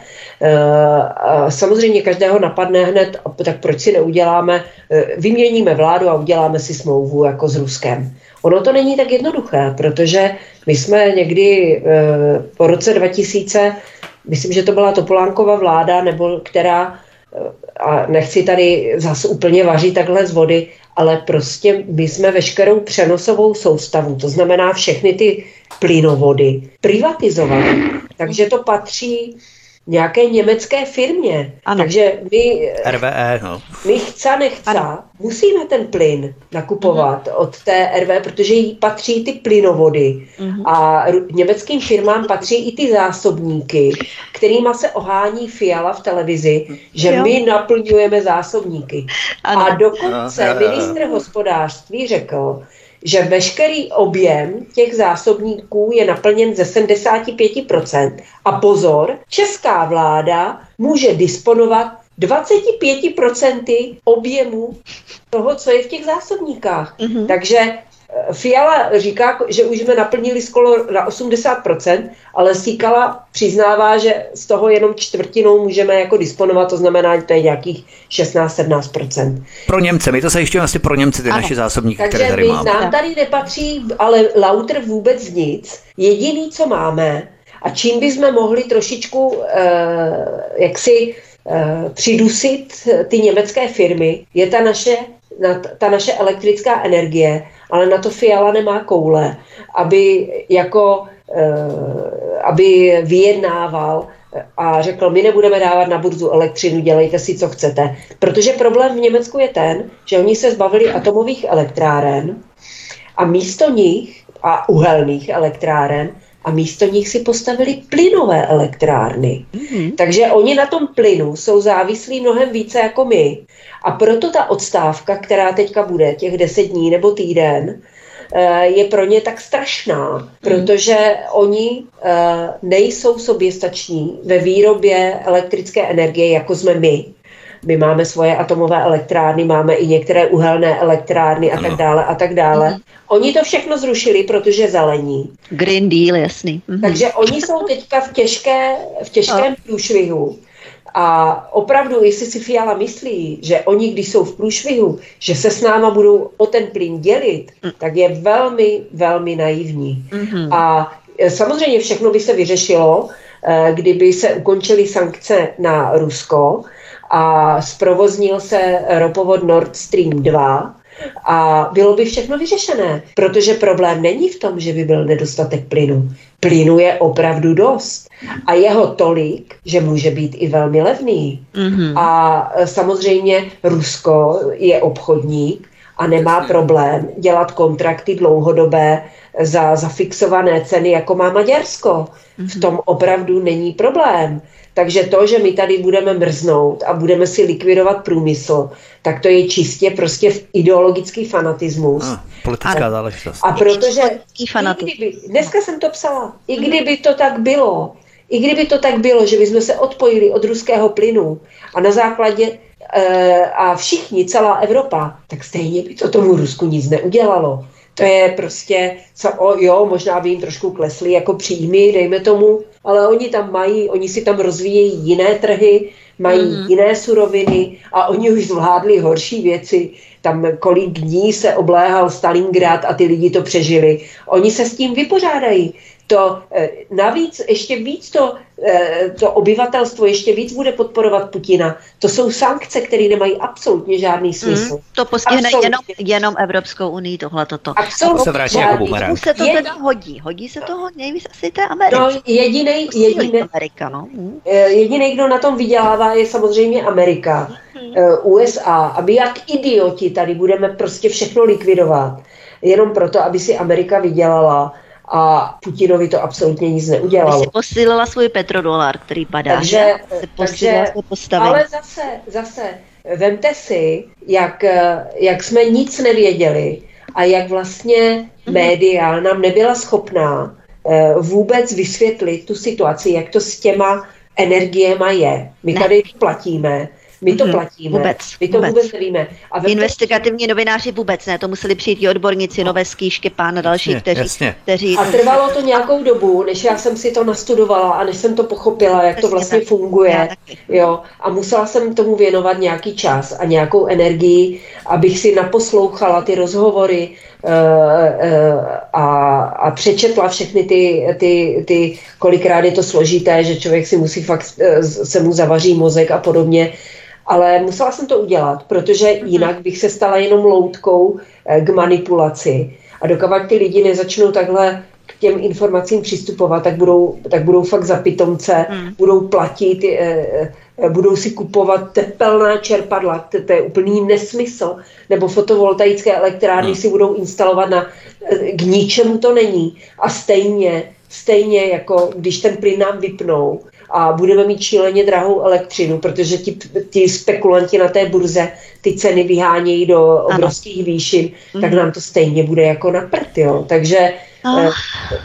Samozřejmě každého napadne hned, tak proč si neuděláme, vyměníme vládu a uděláme si smlouvu jako s Ruskem. Ono to není tak jednoduché, protože my jsme někdy e, po roce 2000, myslím, že to byla Topolánkova vláda, nebo která, e, a nechci tady zase úplně vařit takhle z vody, ale prostě my jsme veškerou přenosovou soustavu, to znamená všechny ty plynovody, privatizovali. Takže to patří nějaké německé firmě. Ano. Takže my, RVE, no. my chce nechce, ano. musíme ten plyn nakupovat uh-huh. od té RVE, protože jí patří ty plynovody uh-huh. a německým firmám patří i ty zásobníky, kterýma se ohání Fiala v televizi, že jo. my naplňujeme zásobníky. Ano. A dokonce ministr hospodářství řekl, že veškerý objem těch zásobníků je naplněn ze 75%. A pozor, česká vláda může disponovat 25% objemu toho, co je v těch zásobníkách. Mm-hmm. Takže Fiala říká, že už jsme naplnili skoro na 80%, ale Sýkala přiznává, že z toho jenom čtvrtinou můžeme jako disponovat, to znamená, že to je nějakých 16-17%. Pro Němce, my to se ještě vlastně pro Němce, ty ano. naše zásobníky, Takže které tady my, máme. nám tady nepatří, ale Lauter vůbec nic. Jediný, co máme, a čím bychom mohli trošičku eh, jaksi eh, přidusit ty německé firmy, je ta naše, ta naše elektrická energie ale na to Fiala nemá koule, aby jako eh, aby vyjednával a řekl, my nebudeme dávat na burzu elektřinu, dělejte si, co chcete. Protože problém v Německu je ten, že oni se zbavili atomových elektráren a místo nich a uhelných elektráren a místo nich si postavili plynové elektrárny. Mm-hmm. Takže oni na tom plynu jsou závislí mnohem více jako my. A proto ta odstávka, která teďka bude, těch deset dní nebo týden, eh, je pro ně tak strašná, mhm. protože oni eh, nejsou soběstační ve výrobě elektrické energie, jako jsme my. My máme svoje atomové elektrárny, máme i některé uhelné elektrárny a tak dále a tak dále. Mm. Oni to všechno zrušili, protože zelení. Green Deal, jasný. Mm. Takže oni jsou teďka v, těžké, v těžkém průšvihu. A opravdu, jestli si Fiala myslí, že oni, když jsou v průšvihu, že se s náma budou o ten plyn dělit, mm. tak je velmi, velmi naivní. Mm-hmm. A e, samozřejmě všechno by se vyřešilo, e, kdyby se ukončily sankce na Rusko, a zprovoznil se ropovod Nord Stream 2 a bylo by všechno vyřešené, protože problém není v tom, že by byl nedostatek plynu. Plynu je opravdu dost a jeho tolik, že může být i velmi levný. Mm-hmm. A samozřejmě Rusko je obchodník a nemá problém dělat kontrakty dlouhodobé za zafixované ceny, jako má Maďarsko. V tom opravdu není problém. Takže to, že my tady budeme mrznout a budeme si likvidovat průmysl, tak to je čistě prostě ideologický fanatismus. A, politická a, záležitost. A protože i kdyby, dneska jsem to psala, i kdyby to tak bylo, i kdyby to tak bylo, že bychom se odpojili od ruského plynu a na základě e, a všichni, celá Evropa, tak stejně by to tomu Rusku nic neudělalo. To je prostě, co, o, jo, možná by jim trošku klesly jako příjmy, dejme tomu, ale oni tam mají, oni si tam rozvíjejí jiné trhy, mají mm-hmm. jiné suroviny a oni už zvládli horší věci. Tam kolik dní se obléhal Stalingrad a ty lidi to přežili. Oni se s tím vypořádají to eh, navíc ještě víc to, eh, to obyvatelstvo ještě víc bude podporovat Putina. To jsou sankce, které nemají absolutně žádný mm, smysl. Mm, to postihne jenom, jenom Evropskou unii tohle toto. Absolutně. se vrátí jako bumerang. se to teda hodí. Hodí se to nejvíc asi té Ameriky. No, jedinej, jedinej, Amerika, no. Mm. jedinej, kdo na tom vydělává, je samozřejmě Amerika, mm. USA, aby jak idioti tady budeme prostě všechno likvidovat. Jenom proto, aby si Amerika vydělala a Putinovi to absolutně nic neudělalo. Si posílila svůj petrodolar, který padá. Takže, takže ale zase, zase, vemte si, jak, jak jsme nic nevěděli a jak vlastně mm-hmm. média nám nebyla schopná eh, vůbec vysvětlit tu situaci, jak to s těma energiema je. My ne. tady platíme my to mm-hmm. platíme. Vůbec. My to vůbec, vůbec nevíme. A Investigativní novináři vůbec ne, to museli přijít i odborníci, no. nové skýšky, pán a další, jasně, kteří, jasně. kteří... A trvalo to nějakou dobu, než já jsem si to nastudovala a než jsem to pochopila, jak jasně, to vlastně tak. funguje. Jo. A musela jsem tomu věnovat nějaký čas a nějakou energii, abych si naposlouchala ty rozhovory, uh, uh, a, a přečetla všechny ty, ty, ty, kolikrát je to složité, že člověk si musí fakt, uh, se mu zavaří mozek a podobně, ale musela jsem to udělat, protože mhm. jinak bych se stala jenom loutkou eh, k manipulaci. A dokud ty lidi nezačnou takhle k těm informacím přistupovat, tak budou, tak budou fakt za pitomce, hmm. budou platit, eh, eh, budou si kupovat tepelná čerpadla, to, to je úplný nesmysl, nebo fotovoltaické elektrárny hmm. si budou instalovat na, k ničemu to není. A stejně, stejně jako když ten plyn nám vypnou, a budeme mít šíleně drahou elektřinu, protože ti, ti spekulanti na té burze ty ceny vyhánějí do obrovských ano. výšin, mm. tak mhm. nám to stejně bude jako na prd, jo. Takže Oh. Eh,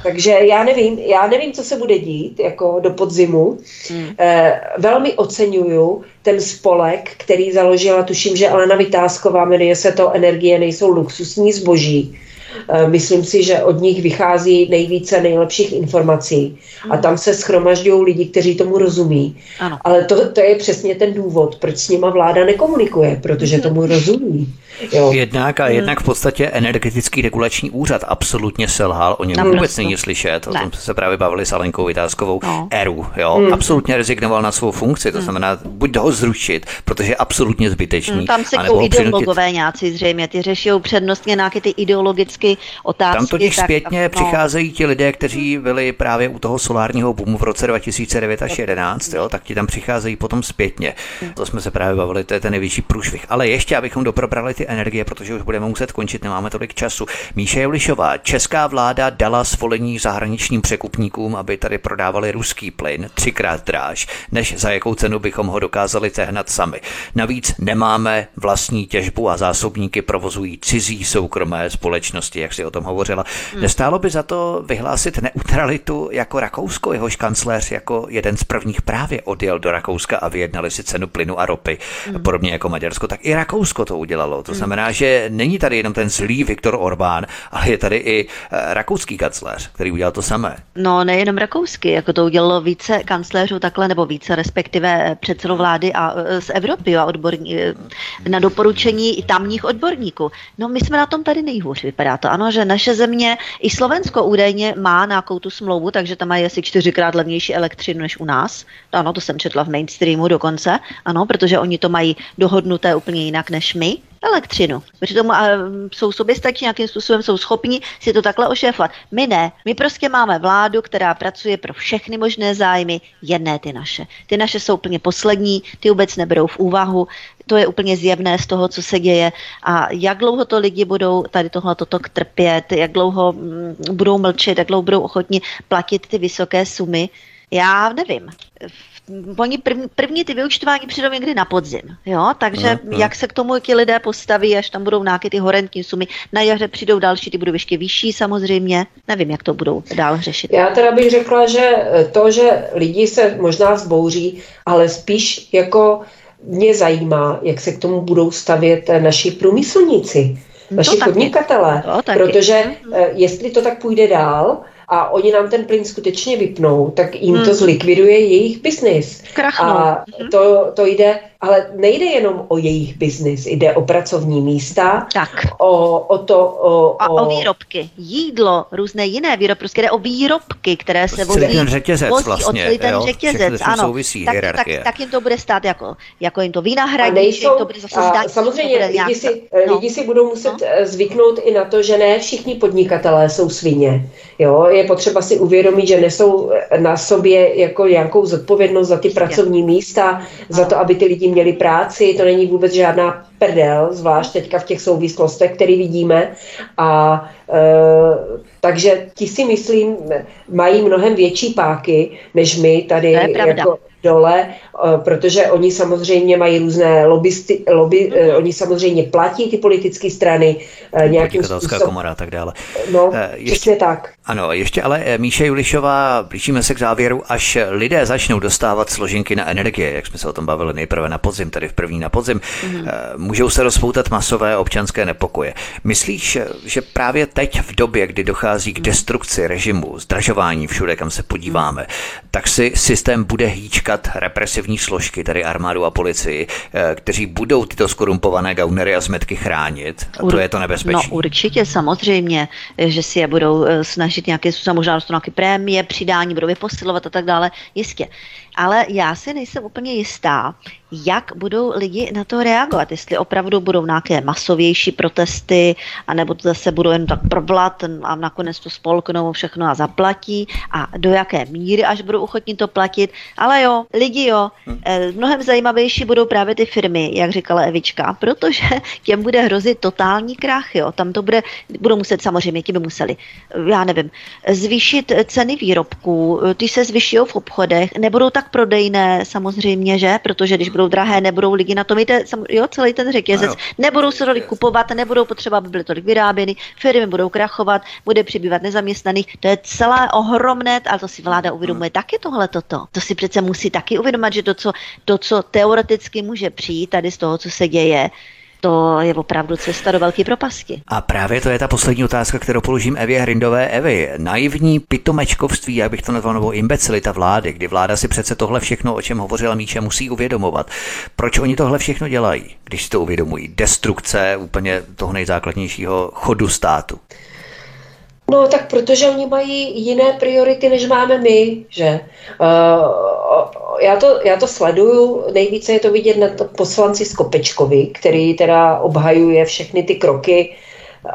takže já nevím, já nevím, co se bude dít jako do podzimu. Hmm. Eh, velmi oceňuju ten spolek, který založila, tuším, že Alena Vytázková, jmenuje se to Energie nejsou luxusní zboží. Eh, myslím si, že od nich vychází nejvíce nejlepších informací a hmm. tam se schromažďují lidi, kteří tomu rozumí. Ano. Ale to, to je přesně ten důvod, proč s nima vláda nekomunikuje, protože tomu rozumí. Jo. Jednak a hmm. jednak v podstatě energetický regulační úřad absolutně selhal, o něm Naprosto. vůbec není slyšet, o tom se právě bavili s Alenkou Vytázkovou, no. ERU, jo, hmm. absolutně rezignoval na svou funkci, to hmm. znamená buď ho zrušit, protože je absolutně zbytečný. Hmm, tam se jdou ideologové přinutit... nějací zřejmě, ty řeší přednostně nějaké ty ideologické otázky. Tam totiž tak, zpětně no. přicházejí ti lidé, kteří byli právě u toho solárního boomu v roce 2009 až 2011, jo, tak ti tam přicházejí potom zpětně. Hmm. To jsme se právě bavili, to je ten nejvyšší průšvih. Ale ještě, abychom doprobrali ty energie, protože už budeme muset končit, nemáme tolik času. Míše Julišová, česká vláda dala svolení zahraničním překupníkům, aby tady prodávali ruský plyn třikrát dráž, než za jakou cenu bychom ho dokázali sehnat sami. Navíc nemáme vlastní těžbu a zásobníky provozují cizí soukromé společnosti, jak si o tom hovořila. Hmm. Nestálo by za to vyhlásit neutralitu jako Rakousko, jehož kancléř jako jeden z prvních právě odjel do Rakouska a vyjednali si cenu plynu a ropy. Hmm. Podobně jako Maďarsko, tak i Rakousko to udělalo. To. Znamená, že není tady jenom ten zlý Viktor Orbán, ale je tady i eh, rakouský kancléř, který udělal to samé. No, nejenom rakouský, jako to udělalo více kancléřů takhle, nebo více respektive eh, předsedů vlády a eh, z Evropy a odborní, na doporučení tamních odborníků. No, my jsme na tom tady nejhůř, vypadá to. Ano, že naše země, i Slovensko údajně má nějakou tu smlouvu, takže tam mají asi čtyřikrát levnější elektřinu než u nás. Ano, to jsem četla v mainstreamu dokonce. Ano, protože oni to mají dohodnuté úplně jinak než my elektřinu. Přitom jsou soběstační, nějakým způsobem jsou schopni si to takhle ošéfovat. My ne. My prostě máme vládu, která pracuje pro všechny možné zájmy, jedné ty naše. Ty naše jsou úplně poslední, ty vůbec neberou v úvahu. To je úplně zjevné z toho, co se děje. A jak dlouho to lidi budou tady tohle toto trpět, jak dlouho mm, budou mlčet, jak dlouho budou ochotni platit ty vysoké sumy, já nevím oni první, první ty vyučtování přijdou někdy na podzim, jo, takže uh, uh. jak se k tomu ti lidé postaví, až tam budou nějaké ty horentní sumy, na jaře přijdou další, ty budou ještě vyšší samozřejmě, nevím, jak to budou dál řešit. Já teda bych řekla, že to, že lidi se možná zbouří, ale spíš jako mě zajímá, jak se k tomu budou stavět naši průmyslníci, naši podnikatelé, protože mhm. eh, jestli to tak půjde dál, a oni nám ten plyn skutečně vypnou, tak jim hmm. to zlikviduje jejich biznis. A mhm. to, to jde ale nejde jenom o jejich biznis, jde o pracovní místa, tak. O, o to... O, a o výrobky. Jídlo, různé jiné výrobky, prostě jde o výrobky, které se vozí. ten řetězec vozí, vlastně. O celý ten jo? řetězec, ano. Souvisí, tak, tak, tak, jim to bude stát jako, jako jim to vynahradí, nejsou, to bude zase zdání, Samozřejmě bude lidi, si, no. lidi si budou muset no. Eh, zvyknout i na to, že ne všichni podnikatelé jsou svině. Jo? Je potřeba si uvědomit, že nesou eh, na sobě jako nějakou zodpovědnost za ty pracovní místa, za to, aby ty lidi měli práci, to není vůbec žádná prdel, zvlášť teďka v těch souvislostech, které vidíme. A e, takže ti si myslím, mají mnohem větší páky, než my tady jako dole, eh, protože oni samozřejmě mají různé lobbysty, lobby, mm-hmm. oni samozřejmě platí ty politické strany nějakým způsobem. komora a tak dále. No, ještě tak. Ano, ještě ale Míše Julišová, blížíme se k závěru, až lidé začnou dostávat složenky na energie, jak jsme se o tom bavili nejprve na podzim, tedy v první na podzim, mm-hmm. můžou se rozpoutat masové občanské nepokoje. Myslíš, že právě teď v době, kdy dochází k mhm. destrukci režimu, zdražování všude, kam se podíváme, mm. tak si systém bude hýčkat získat represivní složky, tedy armádu a policii, eh, kteří budou tyto skorumpované gaunery a zmetky chránit. A to je to nebezpečí. No určitě, samozřejmě, že si je budou eh, snažit nějaké, možná dostanou nějaké prémie, přidání, budou je posilovat a tak dále, jistě. Ale já si nejsem úplně jistá, jak budou lidi na to reagovat, jestli opravdu budou nějaké masovější protesty, anebo to zase budou jen tak problat a nakonec to spolknou všechno a zaplatí a do jaké míry až budou ochotní to platit. Ale jo, lidi jo, hm. eh, mnohem zajímavější budou právě ty firmy, jak říkala Evička, protože těm bude hrozit totální krach, jo. Tam to bude, budou muset samozřejmě, ti by museli, já nevím, zvýšit ceny výrobků, ty se zvyšují v obchodech, nebudou tak prodejné samozřejmě, že, protože když budou drahé, nebudou lidi na tom, jde, jo, celý ten řetězec, nebudou se tolik kupovat, nebudou potřeba, aby byly tolik vyráběny, firmy budou krachovat, bude přibývat nezaměstnaných, to je celé ohromné, ale to si vláda uvědomuje. Hmm. taky tohle toto. To si přece musí taky uvědomit, že to, co, to, co teoreticky může přijít tady z toho, co se děje, to je opravdu cesta do velké propasti. A právě to je ta poslední otázka, kterou položím Evě Hrindové. Evy, naivní pitomečkovství, jak bych to nazval, nebo imbecilita vlády, kdy vláda si přece tohle všechno, o čem hovořila Míče, musí uvědomovat. Proč oni tohle všechno dělají, když si to uvědomují? Destrukce úplně toho nejzákladnějšího chodu státu. No tak protože oni mají jiné priority, než máme my, že? Uh, já, to, já to sleduju, nejvíce je to vidět na to poslanci Skopečkovi, který teda obhajuje všechny ty kroky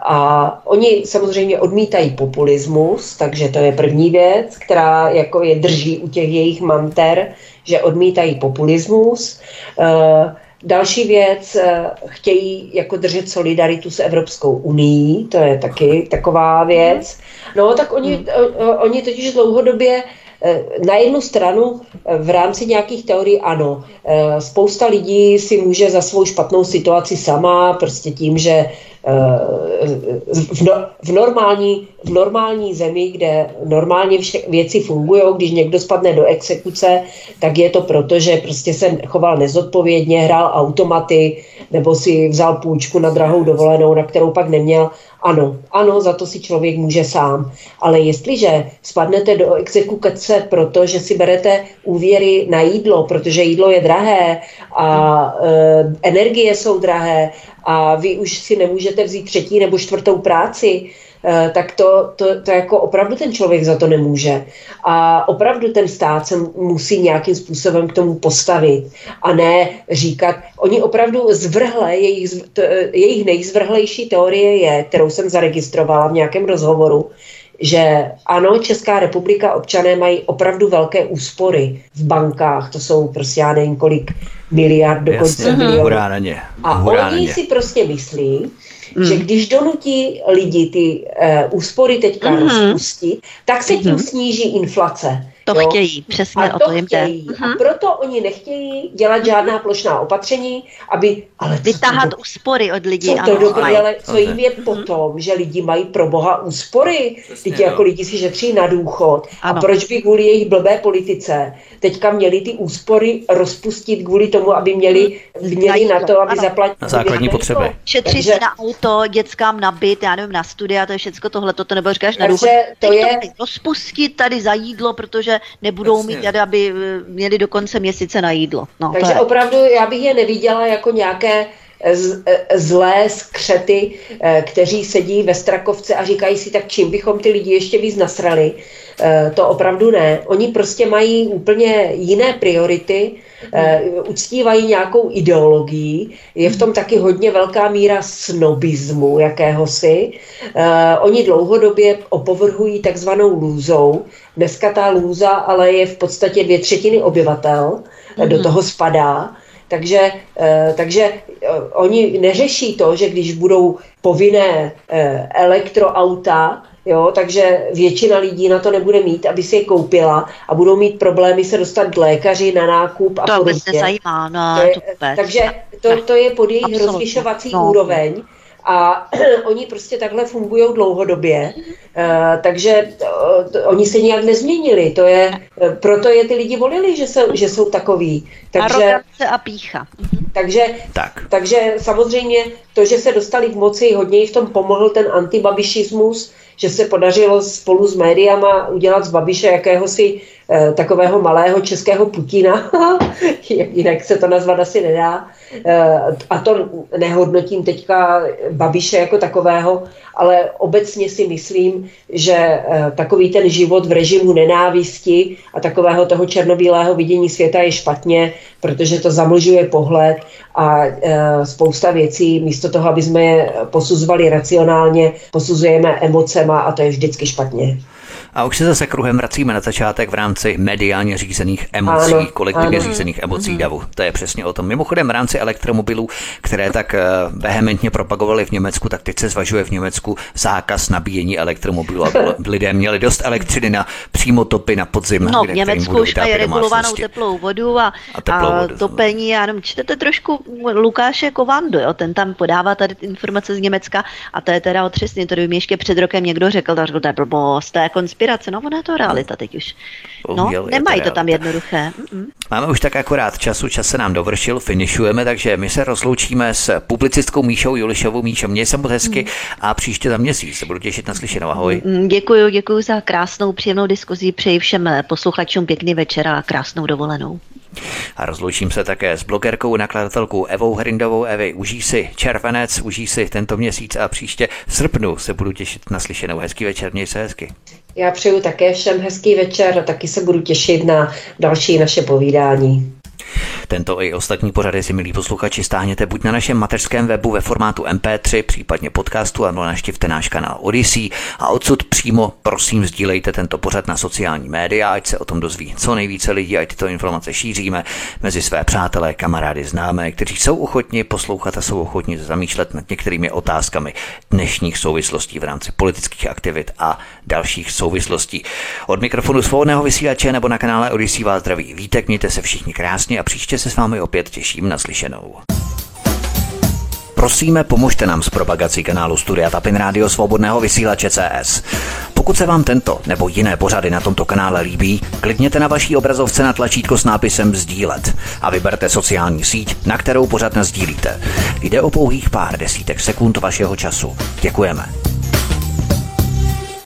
a oni samozřejmě odmítají populismus, takže to je první věc, která jako je drží u těch jejich manter, že odmítají populismus. Uh, Další věc, eh, chtějí jako držet solidaritu s Evropskou unii, to je taky taková věc. No tak oni, hmm. oni totiž dlouhodobě eh, na jednu stranu v rámci nějakých teorií ano, spousta lidí si může za svou špatnou situaci sama, prostě tím, že v, no, v, normální, v normální zemi, kde normálně vše, věci fungují, když někdo spadne do exekuce, tak je to proto, že prostě se choval nezodpovědně, hrál automaty nebo si vzal půjčku na drahou dovolenou, na kterou pak neměl. Ano, ano, za to si člověk může sám. Ale jestliže spadnete do exekuce proto, že si berete úvěry na jídlo, protože jídlo je drahé a e, energie jsou drahé a vy už si nemůžete vzít třetí nebo čtvrtou práci, tak to, to, to jako opravdu ten člověk za to nemůže. A opravdu ten stát se musí nějakým způsobem k tomu postavit a ne říkat, oni opravdu zvrhle, jejich, jejich nejzvrhlejší teorie je, kterou jsem zaregistrovala v nějakém rozhovoru, že ano, Česká republika, občané mají opravdu velké úspory v bankách, to jsou prostě já nevím kolik miliard, dokonce milionů. A oni si prostě myslí, mm. že když donutí lidi ty uh, úspory teďka mm. rozpustit, tak se tím mm. sníží inflace. To jo? chtějí, přesně a o to, to jim chtějí. jde. A mhm. proto oni nechtějí dělat žádná plošná opatření, aby... Ale Vytáhat to, úspory od lidí. Co, to do ale co jim je potom, že lidi mají pro boha úspory? Teď jako lidi si šetří na důchod. Ano. A proč by kvůli jejich blbé politice teďka měli ty úspory rozpustit kvůli tomu, aby měli, měli na to, aby zaplatili... Na základní potřeby. Šetří Takže, se na auto, dětskám na byt, já nevím, na studia, to je všechno tohle, to nebo říkáš na důchod. To je... rozpustit tady za jídlo, protože nebudou Jasně. mít tady, aby eh, měli do konce měsíce na jídlo. No, Takže opravdu já bych je neviděla jako nějaké z, eh, zlé skřety, eh, kteří sedí ve Strakovce a říkají si, tak čím bychom ty lidi ještě víc nasrali. To opravdu ne. Oni prostě mají úplně jiné priority, uctívají nějakou ideologii, je v tom taky hodně velká míra snobismu jakéhosi. Oni dlouhodobě opovrhují takzvanou lůzou, Dneska ta lůza ale je v podstatě dvě třetiny obyvatel, mm-hmm. do toho spadá. Takže, eh, takže eh, oni neřeší to, že když budou povinné eh, elektroauta, Jo, takže většina lidí na to nebude mít, aby si je koupila a budou mít problémy se dostat k lékaři na nákup a to podobně. To zajímá, no, to je, to takže to, to je pod jejich rozlišovací no. úroveň a oni prostě takhle fungují dlouhodobě, uh, takže uh, oni se nějak nezměnili. To je, uh, proto je ty lidi volili, že jsou, že jsou takový. Takže, Arogance a pícha. Mhm. Takže, tak. takže samozřejmě to, že se dostali k moci, hodně jich v tom pomohl ten antibabišismus, že se podařilo spolu s médiama udělat z Babiše jakéhosi eh, takového malého českého Putina, jinak se to nazvat asi nedá, a to nehodnotím teďka Babiše jako takového, ale obecně si myslím, že eh, takový ten život v režimu nenávisti a takového toho černobílého vidění světa je špatně, protože to zamlžuje pohled a spousta věcí, místo toho, aby jsme je posuzovali racionálně, posuzujeme emocema a to je vždycky špatně. A už se zase kruhem vracíme na začátek v rámci mediálně řízených emocí, ano, kolektivně ano. řízených emocí davu. To je přesně o tom. Mimochodem v rámci elektromobilů, které tak eh, vehementně propagovali v Německu, tak teď se zvažuje v Německu zákaz nabíjení elektromobilů, aby lidé měli dost elektřiny na přímo topy na podzim. No, v Německu už mají regulovanou teplou vodu a, a, teplou a vodu. topení. Já jenom čtete trošku Lukáše Kovandu, jo? ten tam podává tady informace z Německa a to je teda otřesně, to by mi ještě před rokem někdo řekl, tak to je blbost, to je inspirace, no ona je to realita teď už. No, Uměl, nemají to, to tam jednoduché. Mm-mm. Máme už tak akorát času, čas se nám dovršil, finišujeme, takže my se rozloučíme s publicistkou Míšou Julišovou. Míšo, měj se moc hezky mm. a příště za měsíc se budu těšit na slyšenou. Ahoj. Děkuji, děkuji za krásnou, příjemnou diskuzi. Přeji všem posluchačům pěkný večer a krásnou dovolenou. A rozloučím se také s blogerkou, nakladatelkou Evou Hrindovou. Evy, užij si červenec, užij si tento měsíc a příště v srpnu se budu těšit na slyšenou. Hezký večer, měj se hezky. Já přeju také všem hezký večer a taky se budu těšit na další naše povídání. Tento i ostatní pořady si, milí posluchači, stáhněte buď na našem mateřském webu ve formátu MP3, případně podcastu, nebo naštivte náš kanál Odyssey a odsud přímo prosím sdílejte tento pořad na sociální média, ať se o tom dozví co nejvíce lidí, ať tyto informace šíříme mezi své přátelé, kamarády, známé, kteří jsou ochotni poslouchat a jsou ochotni zamýšlet nad některými otázkami dnešních souvislostí v rámci politických aktivit a dalších souvislostí. Od mikrofonu svobodného vysílače nebo na kanále Odyssey vás zdraví vítek, mějte se všichni krásně a příště se s vámi opět těším na slyšenou. Prosíme, pomožte nám s propagací kanálu Studia Tapin Rádio Svobodného vysílače CS. Pokud se vám tento nebo jiné pořady na tomto kanále líbí, klikněte na vaší obrazovce na tlačítko s nápisem Sdílet a vyberte sociální síť, na kterou pořád sdílíte. Jde o pouhých pár desítek sekund vašeho času. Děkujeme.